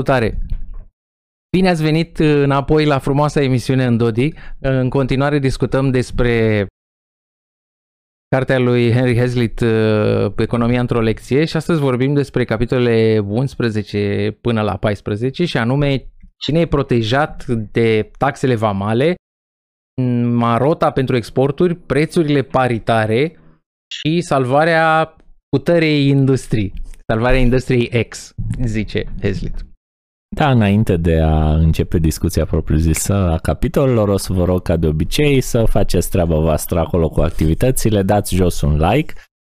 Salutare! Bine ați venit înapoi la frumoasa emisiune în Dodi. În continuare discutăm despre cartea lui Henry Hazlitt, Economia într-o lecție și astăzi vorbim despre capitolele 11 până la 14 și anume cine e protejat de taxele vamale, marota pentru exporturi, prețurile paritare și salvarea puterei industrii. Salvarea industriei X, zice Hazlitt. Da, înainte de a începe discuția propriu-zisă a capitolelor, o să vă rog ca de obicei să faceți treaba voastră acolo cu activitățile, dați jos un like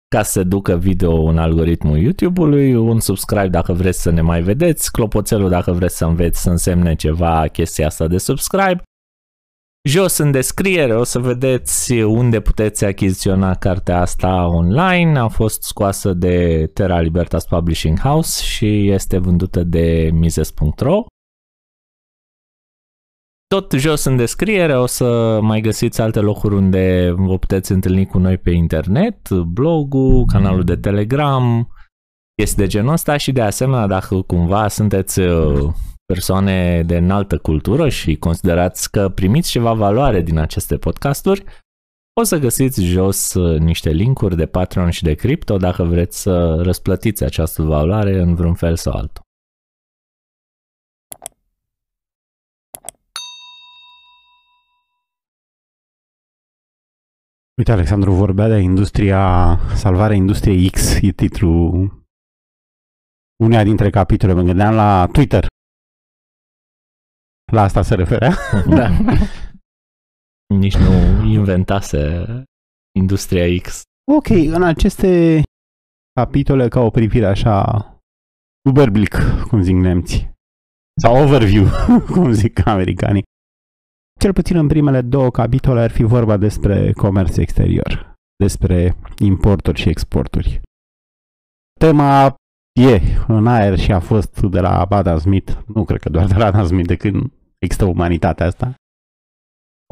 ca să ducă video în algoritmul YouTube-ului, un subscribe dacă vreți să ne mai vedeți, clopoțelul dacă vreți să înveți să însemne ceva chestia asta de subscribe Jos în descriere o să vedeți unde puteți achiziționa cartea asta online. A fost scoasă de Terra Libertas Publishing House și este vândută de Mises.ro. Tot jos în descriere o să mai găsiți alte locuri unde vă puteți întâlni cu noi pe internet, blogul, canalul de Telegram, este de genul ăsta și de asemenea dacă cumva sunteți uh, persoane de înaltă cultură și considerați că primiți ceva valoare din aceste podcasturi, o să găsiți jos uh, niște linkuri de Patreon și de Crypto dacă vreți să răsplătiți această valoare în vreun fel sau altul. Uite, Alexandru vorbea de industria, salvarea industriei X, e titlul uneia dintre capitole. Mă gândeam la Twitter, la asta se referea? Da. Nici nu inventase Industria X. Ok, în aceste capitole ca o privire așa Uberblick, cum zic nemții. Sau overview, cum zic americanii. Cel puțin în primele două capitole ar fi vorba despre comerț exterior, despre importuri și exporturi. Tema e în aer și a fost de la Adam Smith, nu cred că doar de la Adam Smith, de când există umanitatea asta.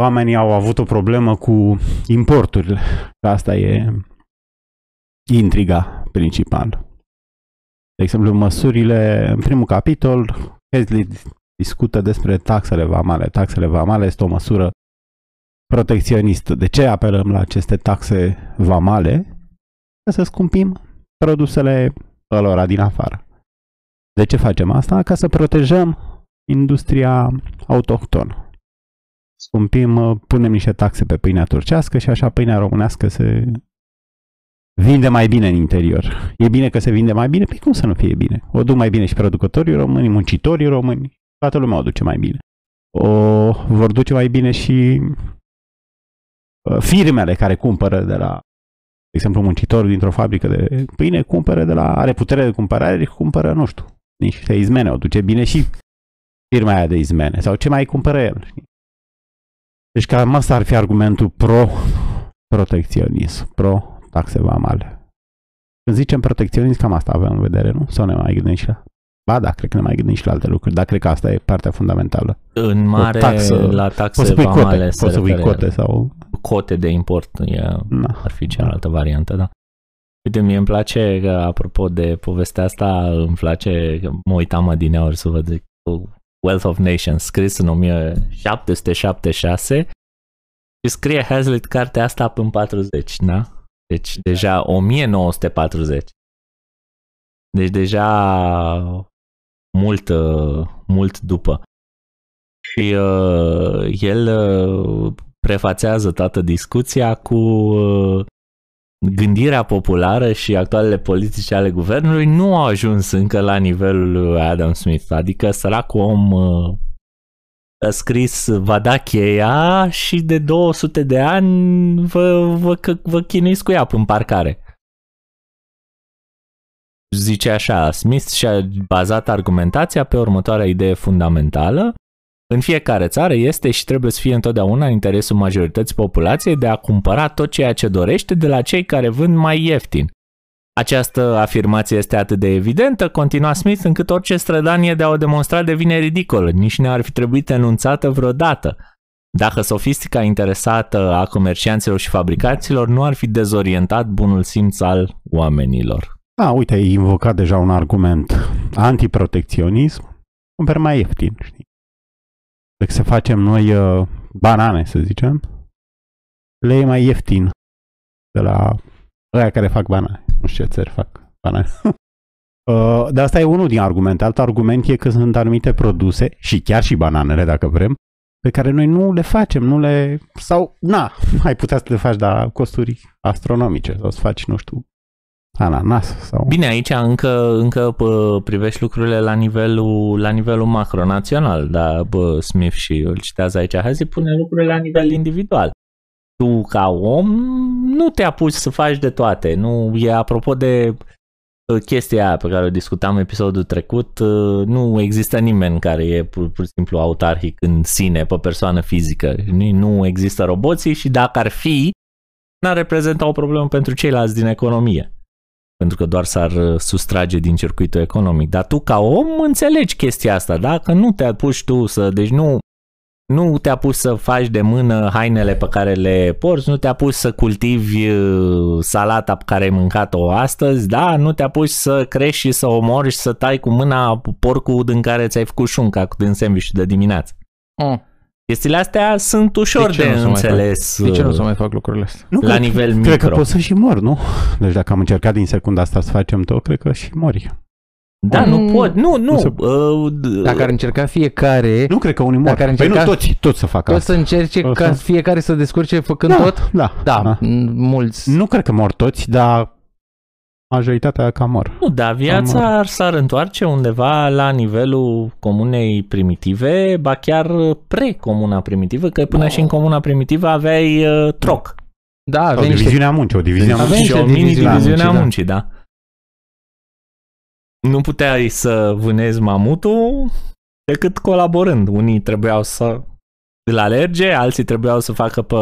Oamenii au avut o problemă cu importurile. Asta e intriga principală. De exemplu, măsurile, în primul capitol, Hazlitt discută despre taxele vamale. Taxele vamale este o măsură protecționistă. De ce apelăm la aceste taxe vamale? Ca să scumpim produsele lor din afară. De ce facem asta? Ca să protejăm industria autohtonă. Scumpim, uh, punem niște taxe pe pâinea turcească și așa pâinea românească se vinde mai bine în interior. E bine că se vinde mai bine? Păi cum să nu fie bine? O duc mai bine și producătorii români, muncitorii români, toată lumea o duce mai bine. O vor duce mai bine și uh, firmele care cumpără de la, de exemplu, muncitorul dintr-o fabrică de pâine cumpără de la, are putere de cumpărare, cumpără, nu știu, niște izmene, o duce bine și firma aia de izmene sau ce mai cumpără el. Deci cam asta ar fi argumentul pro-protecționism, pro-taxe vamale. Când zicem protecționism, cam asta avem în vedere, nu? Sau ne mai gândim și la... Ba da, cred că ne mai gândim și la alte lucruri, dar cred că asta e partea fundamentală. În mare, taxă, la taxe vamale cote, se poți să pui cote sau... Cote de import, e, da. ar fi cealaltă variantă, da. Uite, mie îmi place, că, apropo de povestea asta, îmi place, mă uitam adineauri să văd Wealth of Nations, scris în 1776 și scrie Hazlitt cartea asta în 40, da? Deci deja 1940. Deci deja mult, mult după. Și uh, el uh, prefațează toată discuția cu uh, gândirea populară și actualele politici ale guvernului nu au ajuns încă la nivelul lui Adam Smith. Adică săracul om uh, a scris, va da cheia și de 200 de ani vă, vă, vă chinuiți cu ea în parcare. Zice așa, Smith și-a bazat argumentația pe următoarea idee fundamentală în fiecare țară este și trebuie să fie întotdeauna în interesul majorității populației de a cumpăra tot ceea ce dorește de la cei care vând mai ieftin. Această afirmație este atât de evidentă, continua Smith, încât orice strădanie de a o demonstra devine ridicolă, nici nu ar fi trebuit enunțată vreodată. Dacă sofistica interesată a comercianților și fabricaților nu ar fi dezorientat bunul simț al oamenilor. A, uite, ai invocat deja un argument antiprotecționism cumperi mai ieftin, știi? Decât să facem noi uh, banane, să zicem, le e mai ieftin de la ăia care fac banane. Nu știu ce țări fac banane. uh, dar asta e unul din argumente. Alt argument e că sunt anumite produse, și chiar și bananele, dacă vrem, pe care noi nu le facem, nu le... sau, na, ai putea să le faci, dar costuri astronomice, sau să faci, nu știu, ananas sau... Bine, aici încă, încă bă, privești lucrurile la nivelul, la nivelul macronațional, dar bă, Smith și îl citează aici, hai să pune lucrurile la nivel individual. Tu, ca om, nu te apuci să faci de toate. Nu e apropo de chestia aia pe care o discutam în episodul trecut, nu există nimeni care e pur, pur și simplu autarhic în sine, pe persoană fizică. Nu există roboții și dacă ar fi, n-ar reprezenta o problemă pentru ceilalți din economie pentru că doar s-ar uh, sustrage din circuitul economic. Dar tu ca om înțelegi chestia asta, da? Că nu te apuci tu să, deci nu, nu te apuci să faci de mână hainele pe care le porți, nu te apuci să cultivi uh, salata pe care ai mâncat-o astăzi, da? Nu te apuci să crești și să omori și să tai cu mâna porcul din care ți-ai făcut șunca din sandwich de dimineață. Mm. Chestiile astea sunt ușor de, de înțeles. De ce nu să mai fac lucrurile astea? Nu, la cred, nivel micro. Cred că poți să și mor, nu? Deci dacă am încercat din secunda asta să facem tot, cred că și mori. Da, nu mm, pot, nu, nu. se- uh, Dacă ar încerca fiecare, Nu cred că unii mor. Dacă ar Păi nu încerca- toți, toți să facă poți să asta. încerce O ca să- fiecare să descurce făcând da, tot? Da, Da, m- mulți. Nu cred că mor toți, dar majoritatea cam mor. Nu, dar viața Am- ar s-ar întoarce undeva la nivelul comunei primitive, ba chiar pre-comuna primitivă, că până și în comuna primitivă aveai uh, troc. Da, O avem niște... diviziune a muncii, o diviziune a Avem muncii. și niște o diviziuni a mini-diviziune a muncii, da. muncii, da. Nu puteai să vânezi mamutul decât colaborând. Unii trebuiau să îl alerge, alții trebuiau să facă pe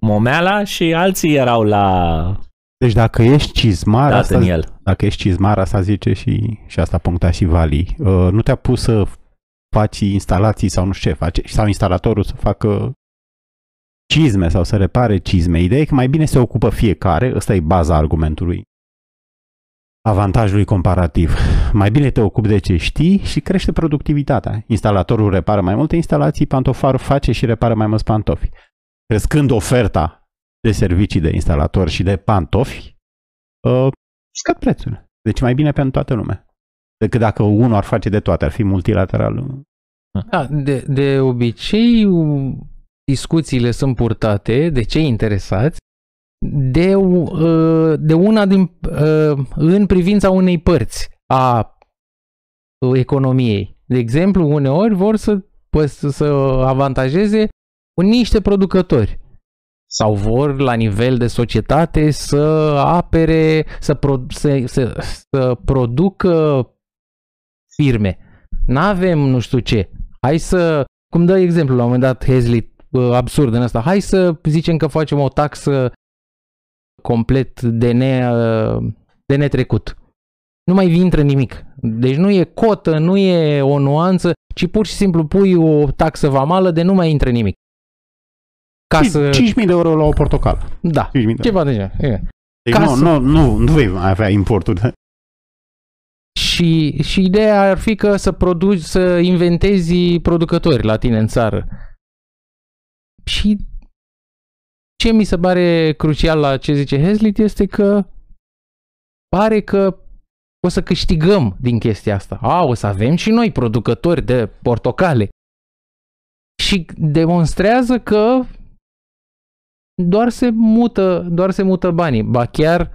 momeala și alții erau la Deci dacă ești cizmar, dat asta, în el. dacă ești cizmar, asta zice și, și asta puncta și Vali, uh, nu te-a pus să faci instalații sau nu știu ce face, sau instalatorul să facă cizme sau să repare cizme. Ideea e că mai bine se ocupă fiecare, ăsta e baza argumentului avantajului comparativ. Mai bine te ocupi de ce știi și crește productivitatea. Instalatorul repară mai multe instalații, pantofarul face și repară mai mulți pantofi. Crescând oferta de servicii de instalator și de pantofi, uh, scad prețurile. Deci mai bine pentru toată lumea. Decât dacă unul ar face de toate, ar fi multilateral. Da, de, de obicei, u- discuțiile sunt purtate de cei interesați de, uh, de una din, uh, în privința unei părți a uh, economiei. De exemplu, uneori vor să, păs- să avantajeze niște producători sau vor la nivel de societate să apere, să, pro, să, să, să producă firme. N-avem nu știu ce. Hai să, cum dă exemplu la un moment dat Hesley, uh, absurd în asta, hai să zicem că facem o taxă complet de, ne, uh, de netrecut. Nu mai intră nimic. Deci nu e cotă, nu e o nuanță, ci pur și simplu pui o taxă vamală de nu mai intră nimic. Ca să... 5.000 de euro la o portocală. Da, 5.000 de euro. ceva de genul. E. Deci ca nu, să- nu, nu, nu vei mai avea importuri. Și, și ideea ar fi că să produci, să inventezi producători la tine în țară. Și ce mi se pare crucial la ce zice Hezlit este că pare că o să câștigăm din chestia asta. A, o să avem și noi producători de portocale. Și demonstrează că doar se mută, doar se mută banii. Ba chiar,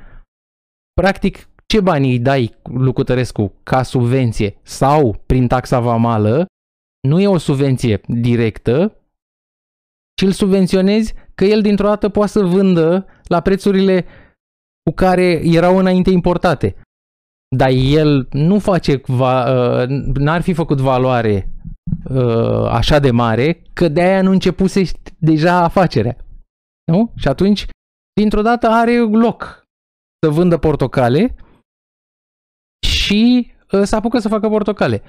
practic, ce bani îi dai lui Cutărescu ca subvenție sau prin taxa vamală, nu e o subvenție directă, ci îl subvenționezi că el dintr-o dată poate să vândă la prețurile cu care erau înainte importate. Dar el nu face, va, uh, n-ar fi făcut valoare uh, așa de mare, că de aia nu începuse deja afacerea. Nu? Și atunci, dintr-o dată are loc să vândă portocale și uh, să apucă să facă portocale.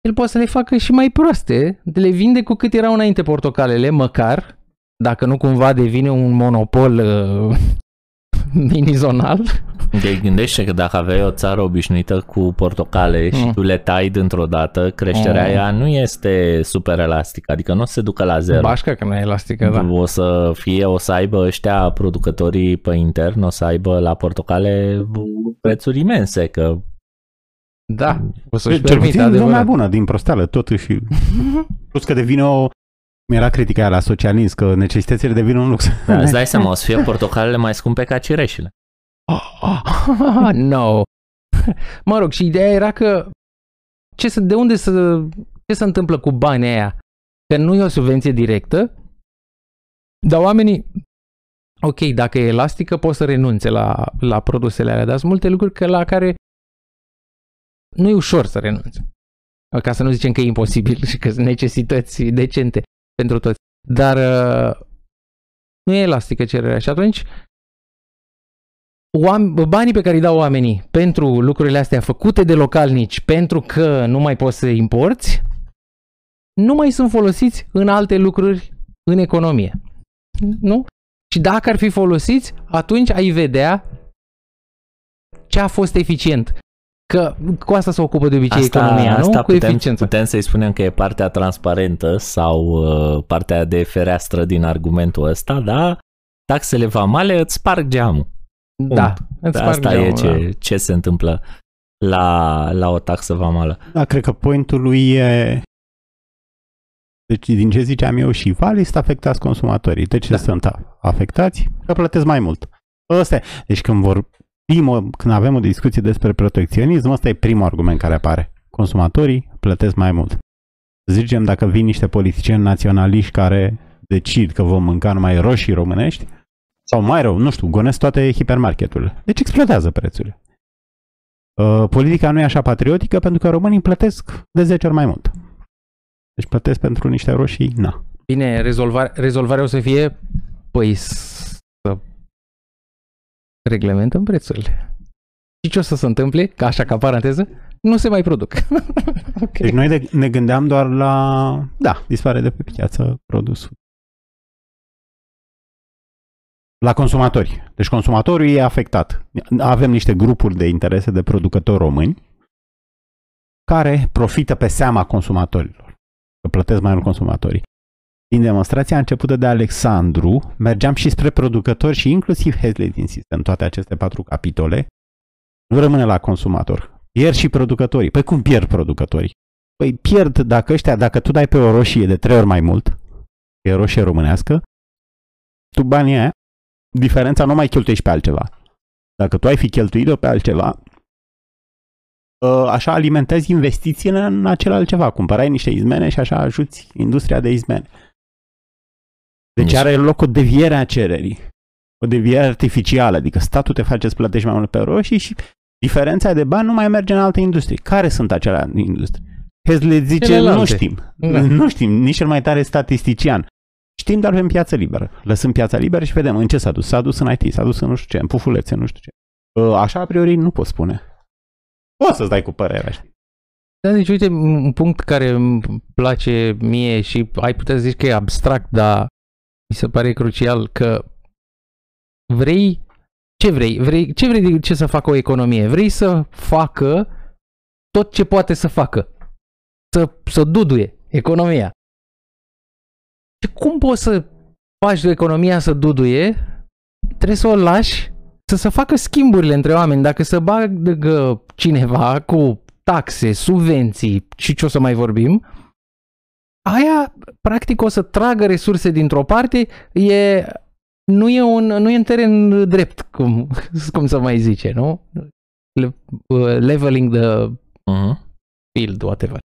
El poate să le facă și mai proaste, le vinde cu cât erau înainte portocalele, măcar, dacă nu cumva devine un monopol uh, mini-zonal. Deci gândește că dacă aveai o țară obișnuită cu portocale și Mm. tu le tai dintr-o dată, creșterea Mm. aia nu este super elastică, adică nu se ducă la zero. Bașca că nu e elastică, da. O să fie, o să aibă ăștia producătorii pe intern, o să aibă la portocale prețuri imense, că Da, o să-și Cel permită, puțin lumea adevărat. bună, din prosteală, totuși. Plus că devine o... cum Era critica aia la socialism, că necesitățile devin un lux. da, îți dai seama, o să fie portocalele mai scumpe ca cireșile. no. Mă rog, și ideea era că ce să, de unde să, ce se întâmplă cu banii aia? Că nu e o subvenție directă, dar oamenii, ok, dacă e elastică, poți să renunțe la, la produsele alea, dar sunt multe lucruri că la care nu e ușor să renunțe. Ca să nu zicem că e imposibil și că sunt necesități decente pentru toți. Dar uh, nu e elastică cererea și atunci oam- banii pe care îi dau oamenii pentru lucrurile astea făcute de localnici pentru că nu mai poți să importi, nu mai sunt folosiți în alte lucruri în economie. Nu? Și dacă ar fi folosiți, atunci ai vedea ce a fost eficient. Că cu asta se ocupă de obicei economia, nu? Cu putem, eficiență. putem să-i spunem că e partea transparentă sau uh, partea de fereastră din argumentul ăsta, da? Taxele vamale îți sparg geamul. Da, îți sparg Asta geamul, e ce, da. ce se întâmplă la, la o taxă vamală. Da, cred că pointul lui e... Deci, din ce ziceam eu și Vali, sunt afectați consumatorii. De ce Da. sunt a- afectați? Că plătesc mai mult. Ăsta e. Deci când vorbim, o- când avem o discuție despre protecționism, ăsta e primul argument care apare. Consumatorii plătesc mai mult. Zicem dacă vin niște politicieni naționaliști care decid că vom mânca numai roșii românești, sau mai rău, nu știu, gonesc toate hipermarketurile. Deci explodează prețurile. Uh, politica nu e așa patriotică pentru că românii plătesc de 10 ori mai mult. Deci plătesc pentru niște roșii, na. Bine, rezolvare, rezolvarea o să fie, păi, să reglementăm prețurile. Și ce o să se întâmple, ca așa ca paranteză, nu se mai produc. ok. Deci noi de, ne gândeam doar la, da, dispare de pe piață produsul. La consumatori. Deci consumatorul e afectat. Avem niște grupuri de interese de producători români care profită pe seama consumatorilor. Că plătesc mai mult consumatorii. Din demonstrația începută de Alexandru, mergeam și spre producători și inclusiv Hesley insistă în toate aceste patru capitole. Nu rămâne la consumator. Pierd și producătorii. Păi cum pierd producătorii? Păi pierd dacă ăștia, dacă tu dai pe o roșie de trei ori mai mult, e roșie românească, tu banii aia, diferența nu mai cheltuiești pe altceva. Dacă tu ai fi cheltuit-o pe altceva, ă, așa alimentezi investițiile în acel altceva. Cumpărai niște izmene și așa ajuți industria de izmene. Deci Nici- are loc o deviere a cererii. O deviere artificială, adică statul te face să plătești mai mult pe roșii și diferența de bani nu mai merge în alte industrii. Care sunt acelea industrii? Hesley zice, Celelalte. nu știm. Da. Nu știm, nici cel mai tare statistician. Știm, dar avem piață liberă. Lăsăm piața liberă și vedem în ce s-a dus. S-a dus în IT, s-a dus în nu știu ce, în pufulețe, nu știu ce. Ă, Așa, a priori, nu pot spune. Poți să-ți dai cu părerea, știi? Da, deci uite, un punct care îmi place mie și ai putea să zici că e abstract, dar mi se pare crucial că vrei, ce vrei? vrei ce vrei de ce să facă o economie? Vrei să facă tot ce poate să facă. Să, să duduie economia. Și cum poți să faci economia să duduie? Trebuie să o lași să se facă schimburile între oameni. Dacă se bagă cineva cu taxe, subvenții și ce o să mai vorbim, aia practic o să tragă resurse dintr-o parte, e, nu, e un, nu e în teren drept, cum, cum să mai zice, nu? Le, uh, leveling the Uh-huh. field, whatever.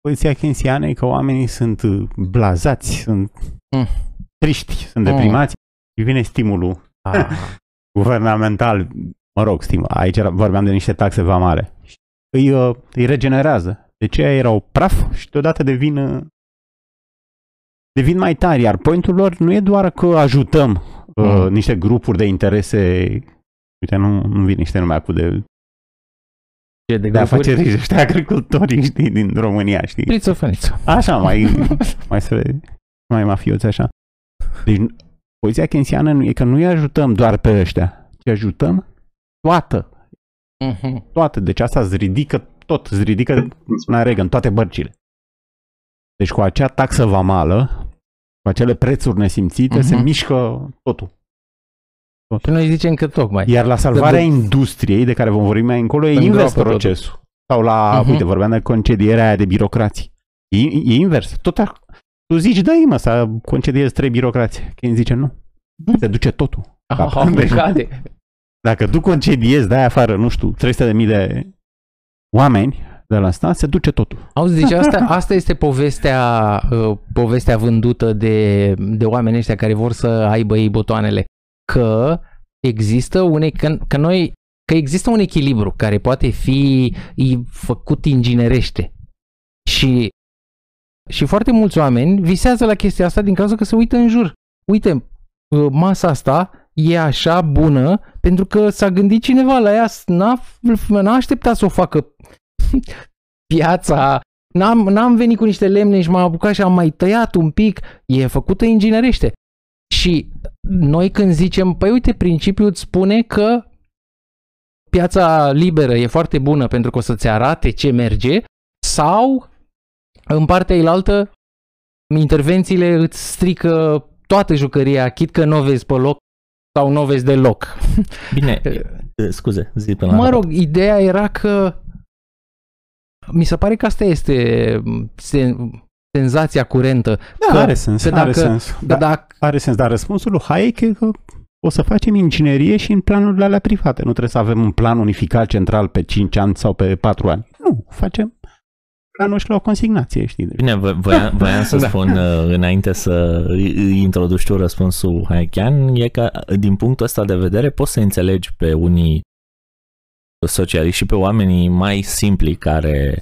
Poziția keynesiană e că oamenii sunt uh, blazați, sunt Mm. triști, sunt Mm. deprimați și vine stimulul Ah. guvernamental, mă rog, stimul, aici era- vorbeam de niște taxe vamale. Îi, uh, îi regenerează. De ce erau praf și deodată devin uh, devin mai tari, iar pointul lor nu e doar că ajutăm uh, Mm. niște grupuri de interese uite, nu, nu vin niște nume acum de, Ce de, de grupuri? afaceri, ăștia agricultorii, știi, din România, știi? Friță, făniță. Așa, mai, mai spre, mai mafioți așa. Deci, poziția keynesiană nu e că nu îi ajutăm doar pe ăștia, ce ajutăm, toată, Mhm. toată. Deci asta îți ridică tot, îți ridică, cum spunea Reagan, toate bărcile. Deci cu acea taxă vamală, cu acele prețuri nesimțite, Mhm. se mișcă totul. Și noi zicem că tocmai. Iar la salvarea Că- industriei, de care vom vorbi mai încolo, e Îngroapă invers totul. procesul. Sau la, Mhm. uite, vorbeam de concedierea aia de birocrații. E, e invers. Tot a, tu zici, dă mă, să concediezi trei birocrați. Keynes zice, nu. Se duce totul. Ah, au plecate. Dacă tu concediezi, dai afară, nu știu, 300 de mii de oameni de la stat, se duce totul. Auzi, deci asta, asta este povestea, uh, povestea vândută de, de oamenii ăștia care vor să aibă ei botoanele. Că există un, e- că, că noi, că există un echilibru care poate fi i- făcut inginerește. Și, și foarte mulți oameni visează la chestia asta din cauza că se uită în jur. Uite, uh, masa asta e așa bună pentru că s-a gândit cineva la ea, n-a, n-a așteptat să o facă piața, n-am, n-am venit cu niște lemne și m-am apucat și am mai tăiat un pic, e făcută inginerește. Și noi când zicem, păi uite, principiul îți spune că piața liberă e foarte bună pentru că o să-ți arate ce merge, sau în partea ilaltă intervențiile îți strică toată jucăria, chit că nu o vezi pe loc sau nu o vezi deloc. Bine, scuze, zi până la Mă rog, ideea era că mi se pare că asta este sen, senzația curentă. Da, că, are sens, că are dacă- sens. Că Da, dacă, are sens, dar răspunsul lui Hayek e că o să facem inginerie și în planurile alea private. Nu trebuie să avem un plan unificat central pe 5 ani sau pe 4 ani. Nu, facem planul și la o consignație, știi? Deci, Bine, vo- voiam, voiam să Da. spun uh, înainte să îi îi introduci tu răspunsul Hayekian, e că din punctul ăsta de vedere poți să înțelegi pe unii socialiști și pe oamenii mai simpli care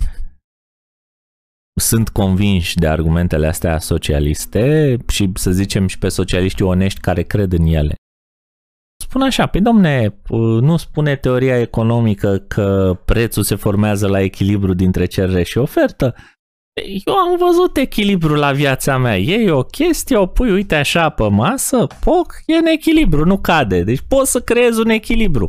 sunt convinși de argumentele astea socialiste și să zicem și pe socialiștii onești care cred în ele. Spun așa, pe domne, nu spune teoria economică că prețul se formează la echilibru dintre cerere și ofertă? Eu am văzut echilibru la viața mea. E o chestie, o pui, uite așa pe masă, poc, e în echilibru, nu cade. Deci poți să creezi un echilibru.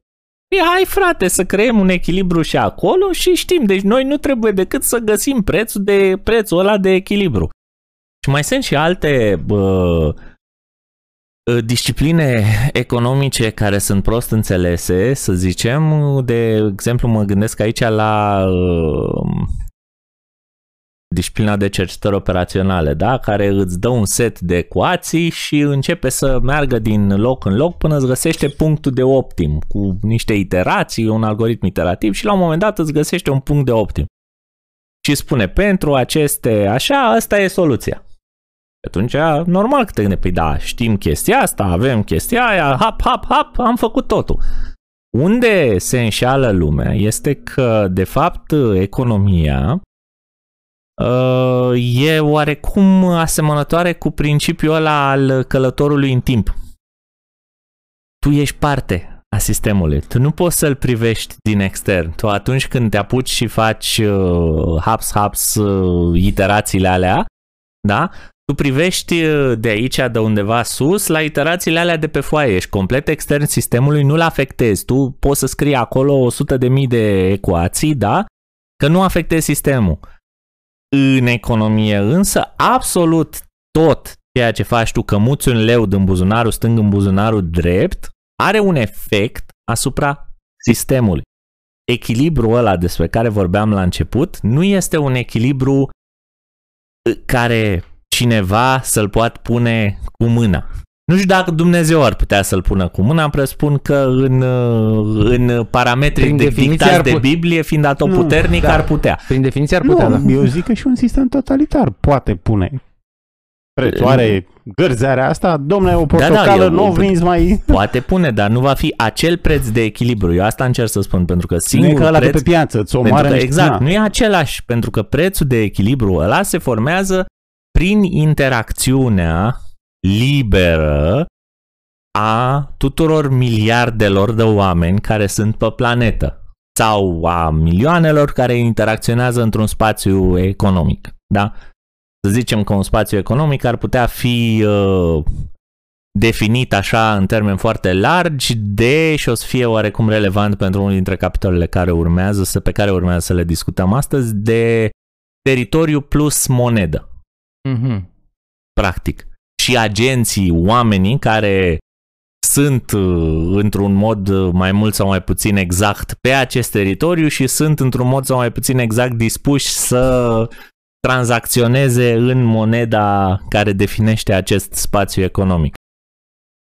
E, hai frate, să creăm un echilibru și acolo și știm. Deci noi nu trebuie decât să găsim prețul, de, prețul ăla de echilibru. Și mai sunt și alte bă, discipline economice care sunt prost înțelese, să zicem. De exemplu, mă gândesc aici la uh, disciplina de cercetări operaționale, da? care îți dă un set de ecuații și începe să meargă din loc în loc până îți găsește punctul de optim cu niște iterații, un algoritm iterativ și la un moment dat îți găsește un punct de optim. Și spune, pentru aceste așa, asta e soluția. Atunci, normal că te gândești, păi da, știm chestia asta, avem chestia aia, hap, hap, hap, am făcut totul. Unde se înșeală lumea este că, de fapt, economia uh, e oarecum asemănătoare cu principiul ăla al călătorului în timp. Tu ești parte a sistemului. Tu nu poți să-l privești din extern. Tu atunci când te apuci și faci uh, haps, haps, uh, iterațiile alea, da? Tu privești de aici, de undeva sus, la iterațiile alea de pe foaie. Ești complet extern sistemului, nu-l afectezi. Tu poți să scrii acolo 100.000 de ecuații, da? Că nu afectezi sistemul. În economie însă, absolut tot ceea ce faci tu, că muți un leu din buzunarul stâng în buzunarul drept, are un efect asupra sistemului. Echilibrul ăla despre care vorbeam la început nu este un echilibru care cineva să-l poată pune cu mâna. Nu știu dacă Dumnezeu ar putea să-l pună cu mâna, presupun că în, în parametrii Prin de definiție dictați ar de put- Biblie, fiind atotputernic, Nu, da. ar putea. Prin definiție ar putea, nu, da. eu zic că și un sistem totalitar poate pune prețul. Are gărzarea asta, domnule, o portocală, eu- nu o vinzi mai... Poate pune, dar nu va fi acel preț de echilibru. Eu asta încerc să spun, pentru că Nu e singurul ca ăla preț... de pe piață, îți pentru omoară că, niște- exact, Na. nu e același, pentru că prețul de echilibru ăla se formează prin interacțiunea liberă a tuturor miliardelor de oameni care sunt pe planetă sau a milioanelor care interacționează într-un spațiu economic. Da? Să zicem că un spațiu economic ar putea fi uh, definit așa în termeni foarte largi de și o să fie oarecum relevant pentru unul dintre capitolele care urmează, pe care urmează să le discutăm astăzi, de teritoriu plus monedă. Mm-hmm. Practic. Și agenții, oamenii care sunt uh, într-un mod uh, mai mult sau mai puțin exact pe acest teritoriu și sunt într-un mod sau mai puțin exact dispuși să tranzacționeze în moneda care definește acest spațiu economic.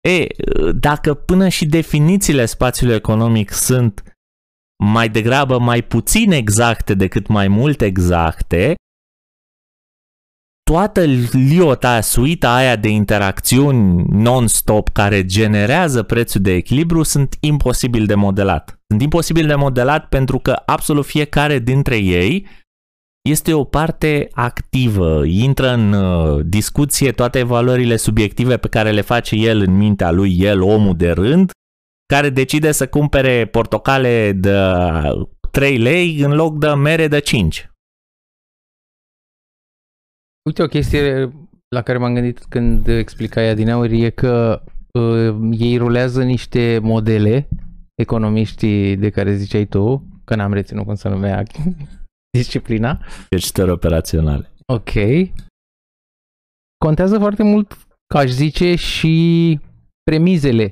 E, dacă până și definițiile spațiului economic sunt mai degrabă mai puțin exacte decât mai mult exacte, toată liota, suita aia de interacțiuni non-stop care generează prețul de echilibru sunt imposibil de modelat. Sunt imposibil de modelat pentru că absolut fiecare dintre ei este o parte activă, intră în uh, discuție toate valorile subiective pe care le face el în mintea lui, el, omul de rând, care decide să cumpere portocale de 3 lei în loc de mere de 5. Uite, o chestie la care m-am gândit când explicai adineauri e că uh, ei rulează niște modele, economiștii de care ziceai tu, că n-am reținut cum să numea disciplina. Cercetări operaționale. Ok. Contează foarte mult, ca aș zice, și premizele.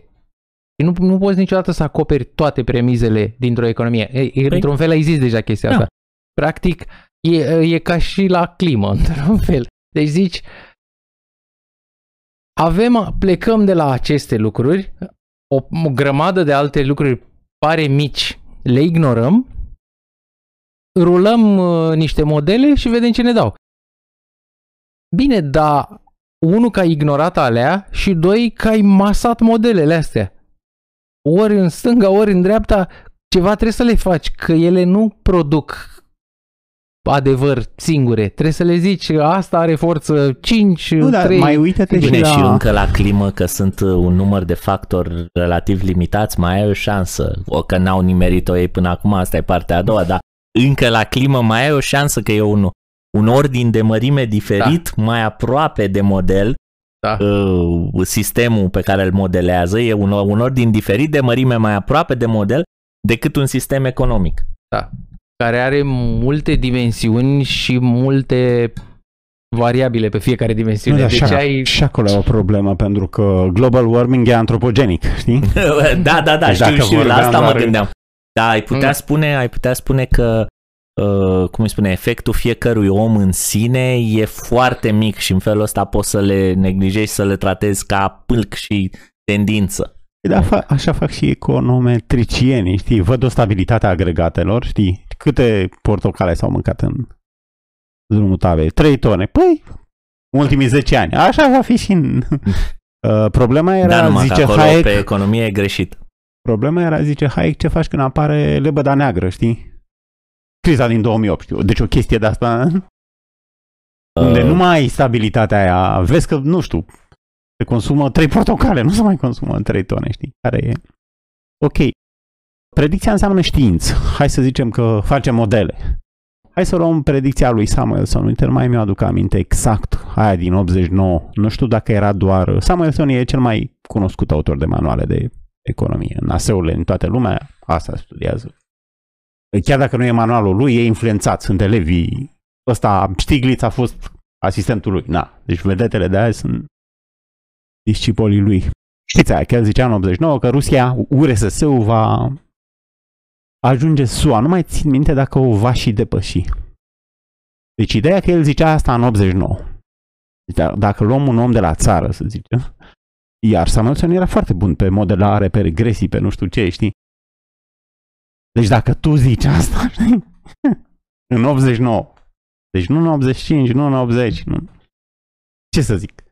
Și nu, nu poți niciodată să acoperi toate premizele dintr-o economie. E, e, Păi- într-un fel ai zis deja chestia Da. asta. Practic, e, e ca și la climă, într-un fel. Deci zici, avem, plecăm de la aceste lucruri, o, o grămadă de alte lucruri pare mici, le ignorăm, rulăm uh, niște modele și vedem ce ne dau. Bine, dar unul că ai ignorat alea și doi că ai masat modelele astea. Ori în stânga, ori în dreapta, ceva trebuie să le faci, că ele nu produc adevăr singure. Trebuie să le zici, asta are forță 5, Nu, dar 3... mai uite-te și Bine, la... și încă la climă că sunt uh, un număr de factori relativ limitați, mai ai o șansă. O că n-au nimerit-o ei până acum, asta e partea a doua, dar încă la climă mai ai o șansă că e un, un ordin de mărime diferit, da. mai aproape de model, Da. uh, sistemul pe care îl modelează, e un, un ordin diferit de mărime mai aproape de model decât un sistem economic. Care are multe dimensiuni și multe variabile pe fiecare dimensiune. Nu, dar deci și, ai... și acolo e o problemă, pentru că global warming e antropogenic, știi? da, da, da, Deci știu, dacă știu, la vorbeam asta mă doar în- gândeam. Da, ai putea Mm. spune, ai putea spune că uh, cum îi spune, efectul fiecărui om în sine e foarte mic și în felul ăsta poți să le neglijezi, să le tratezi ca pâlc și tendință. Da, fa- așa fac și econometricienii, știi? Văd o stabilitate a agregatelor, știi? Câte portocale s-au mâncat în drumul tavei? 3 tone. Păi, în ultimii 10 ani. Așa va fi și în... Uh, problema era, Dar numai zice că acolo Hayek, pe economie e greșit. problema era, zice Hayek, ce faci când apare lebăda neagră, știi? Criza din 2008, știu. Deci o chestie de asta unde Uh, nu mai ai stabilitatea aia. Vezi că, nu știu, se consumă 3 portocale, nu se mai consumă 3 tone, știi? Care e... Ok. Predicția înseamnă știință. Hai să zicem că facem modele. Hai să luăm predicția lui Samuelson. Uite, mai mi-aduc aminte exact aia din 89. Nu știu dacă era doar... Samuelson e cel mai cunoscut autor de manuale de economie. În aseurile în toată lumea asta studiază. Chiar dacă nu e manualul lui, e influențat. Sunt elevii. Ăsta, Stiglitz a fost asistentul lui. Na. Deci vedetele de azi sunt discipolii lui. Știți aia, că el zicea în 89 că Rusia, URSS-ul va ajunge SUA. Nu mai țin minte dacă o va și depăși. Deci ideea că el zicea asta în 89. Deci da- dacă luăm un om de la țară, să zicem, iar Samuelson era foarte bun pe modelare, pe regresii, pe nu știu ce, știi? Deci dacă tu zici asta, știi? în 89, deci nu în 85, nu în 80, nu. Ce să zic?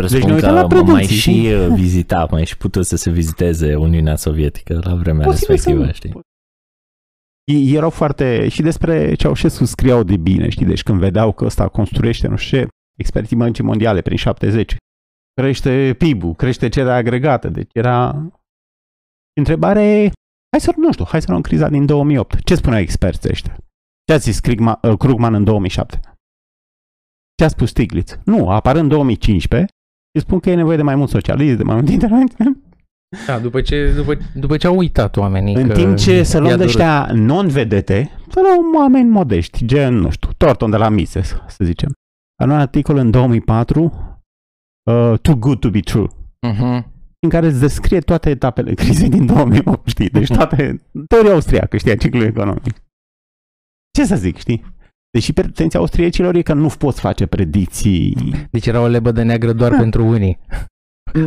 Presupun Deci ne că uităm la m- mai predicții, și știi? uh, vizita, mai și putut să se viziteze Uniunea Sovietică la vremea Posibil să respectivă, nu. știi? Ei erau foarte... Și despre Ceaușescu scriau de bine, știi? Deci când vedeau că ăsta construiește, nu știu ce, experții băncii mondiale prin 70, crește PIB-ul, crește cererea agregată, deci era... Întrebare, hai să, nu știu, hai să luăm criza din 2008. Ce spuneau experții ăștia? Ce a zis Krugman, uh, Krugman în 2007? Ce a spus Stiglitz? Nu, apar în 2015 îi spun că e nevoie de mai mult socialism, de mai mult internet. Da, după ce, după, după ce au uitat oamenii În că timp ce să i-a luăm de durut. ăștia non-vedete, să luăm oameni modești, gen, nu știu, Torton de la Mises, să zicem. A luat un articol în 2004, uh, Too Good to be True, Mhm. în care îți descrie toate etapele crizei din 2008, știi? Deci toate, teoria austriacă, știi, a ciclului economic. Ce să zic, știi? Deși pretenția austriecilor e că nu poți face predicții. Deci era o lebădă neagră doar Da. pentru unii.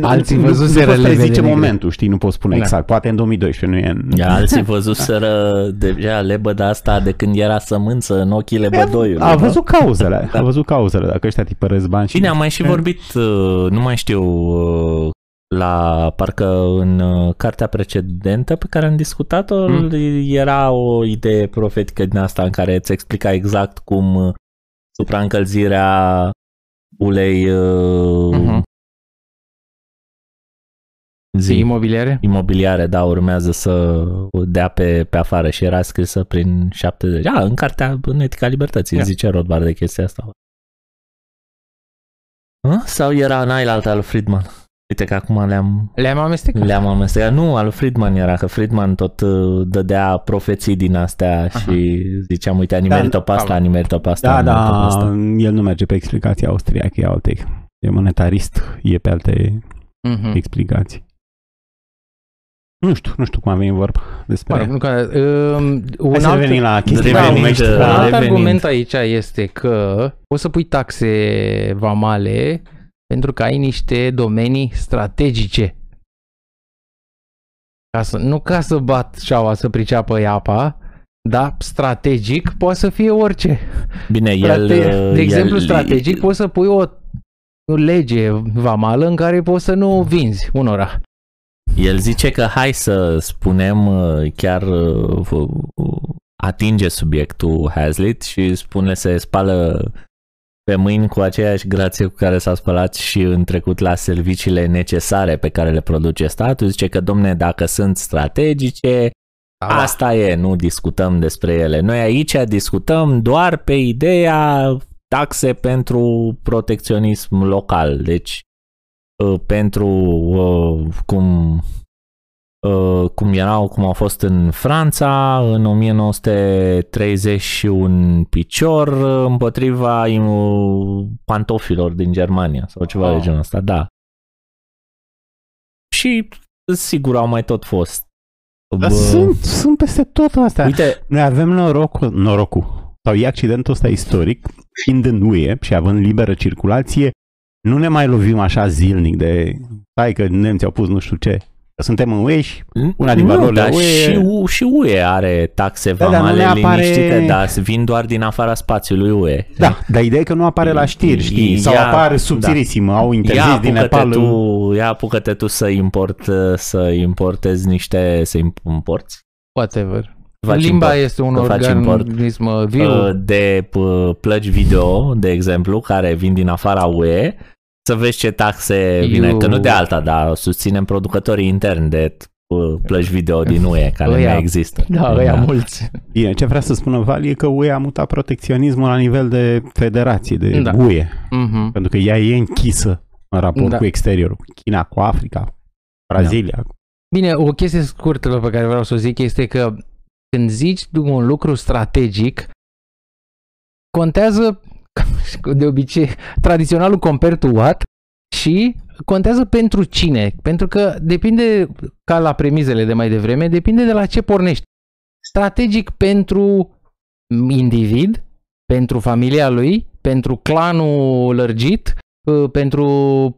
Alții nu, văzuseră nu poți lebede prezice negre. momentul, știi? Nu poți spune Da. exact. Poate în 2012, nu e în... Ia, alții văzuseră deja lebăda asta de când era sămânță în ochii Păi lebădoiului. A nu? văzut cauzele, a văzut cauzele, dacă ăștia tipăresc bani și... Bine, am mai și vorbit, uh, nu mai știu, uh, la parcă în uh, cartea precedentă pe care am discutat-o, Mm. era o idee profetică din asta în care îți explica exact cum uh, supraîncălzirea ulei uh, Mhm. zi, Imobiliare? imobiliare, da, urmează să o dea pe, pe afară și era scrisă prin 70. Ah, în cartea în Etica Libertății Da. zice Rothbard de chestia asta. Hă? Sau era în ailaltă al Friedman? Uite că acum le-am, Le-am amestecat. le-am amestecat. Nu, al Friedman era, că Friedman tot uh, dădea profeții din astea Aha. și ziceam, uite, a Da, nimerit-o pe asta, da. a nimerit-o pe asta, Da, a nimerit-o pe da, asta. el nu merge pe explicația austriacă, e alte. E monetarist, e pe alte Mhm. explicații. Nu știu, nu știu cum a venit vorba despre... Mă rog, nu, că, um, un Hai să alt, revenim la chestii Revenind, economiști. uh, un alt Revenind. argument aici este că poți să pui taxe vamale pentru că ai niște domenii strategice. Ca să, nu ca să bat șaua să priceapă apa, dar strategic poate să fie orice. Bine, el... Strate- uh, de exemplu, el, strategic poți să pui o, o lege vamală în care poți să nu vinzi unora. El zice că hai să spunem uh, chiar uh, uh, atinge subiectul Hazlitt și spune se spală pe mâini cu aceeași grație cu care s-a spălat și în trecut la serviciile necesare pe care le produce statul. Zice că, domne, dacă sunt strategice, Da, asta e, nu discutăm despre ele. Noi aici discutăm doar pe ideea taxe pentru protecționism local. Deci, uh, pentru uh, cum uh, cum erau, cum au fost în Franța în 1930 un picior uh, împotriva uh, pantofilor din Germania sau ceva de Oh. genul ăsta, da. Și sigur au mai tot fost. Dar Bă, sunt, sunt peste tot astea. Uite, Noi avem norocul, norocul sau e accidentul ăsta istoric, fiind în UE și având liberă circulație, nu ne mai lovim așa zilnic de hai că nemții au pus nu știu ce. Că suntem în UE și Una din nu, valorile dar UE și, U- și UE are taxe Da, dar nu vamale ne apare- liniștite, dar vin doar din afara spațiului UE. Da, dar ideea e că nu apare la știri, știi? Sau Ia- apare subțirisim, au Ia interzis din apucă-te Nepal. tu, ia apucă-te tu să import, să importezi niște, să importi? whatever. Faci Limba import. este un Să faci import. organism uh, viu. Uh, de p- plăci video, de exemplu, care vin din afara UE, să vezi ce taxe Eu- vine, că nu de alta, dar susținem producătorii interni de uh, plăci video din UE, care nu Ăia- mai există. da, ăia mulți. Bine, ce vrea să spună Vali e că UE a mutat protecționismul la nivel de federație, de Da. UE. Mhm. Pentru că ea e închisă în raport Da. cu exteriorul. China cu Africa, Brazilia. Bine, o chestie scurtă pe care vreau să o zic este că când zici un lucru strategic, contează de obicei tradiționalul compare to what și contează pentru cine. Pentru că depinde, ca la premizele de mai devreme, depinde de la ce pornești. Strategic pentru individ, pentru familia lui, pentru clanul lărgit, uh, pentru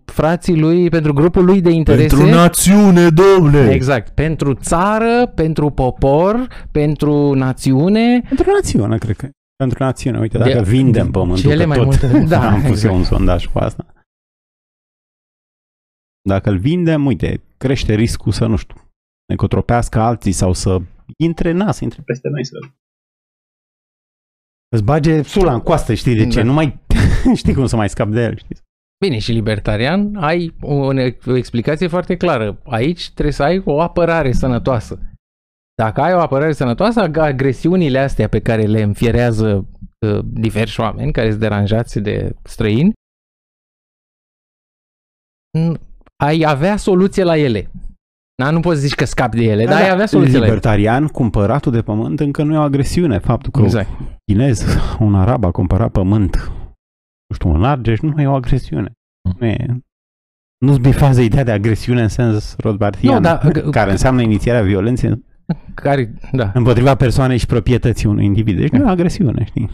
frații lui, pentru grupul lui de interese. națiune, domne! Exact. Pentru țară, pentru popor, pentru națiune. Pentru națiune, cred că. Pentru națiune, uite, dacă De- vindem pământul, cele că mai tot multe- da, am pus exact. eu un sondaj cu asta. Dacă îl vindem, uite, crește riscul să, nu știu, ne cotropească alții sau să intre, na, să intre peste noi, să îți bage sula în coastă, știi de ce? Da. Nu mai știi cum să mai scap de el, știi? Bine, și libertarian, ai o, o explicație foarte clară. Aici trebuie să ai o apărare sănătoasă. Dacă ai o apărare sănătoasă, agresiunile astea pe care le înfierează uh, diversi oameni care sunt deranjați de străini, n- ai avea soluție la ele. Da, nu poți zici că scapi de ele, dar ai avea soluție la ele. Libertarian, cumpăratul de pământ încă nu e o agresiune. Faptul că Exact. un chinez, un arab a cumpărat pământ, nu știu, în Argeș, nu e o agresiune. Nu e, nu-ți bifează ideea de agresiune în sens rodbartian, Nu, dar- care înseamnă inițierea violenței Care, da. împotriva persoanei și proprietății unui individ. Deci nu e o agresiune, știi?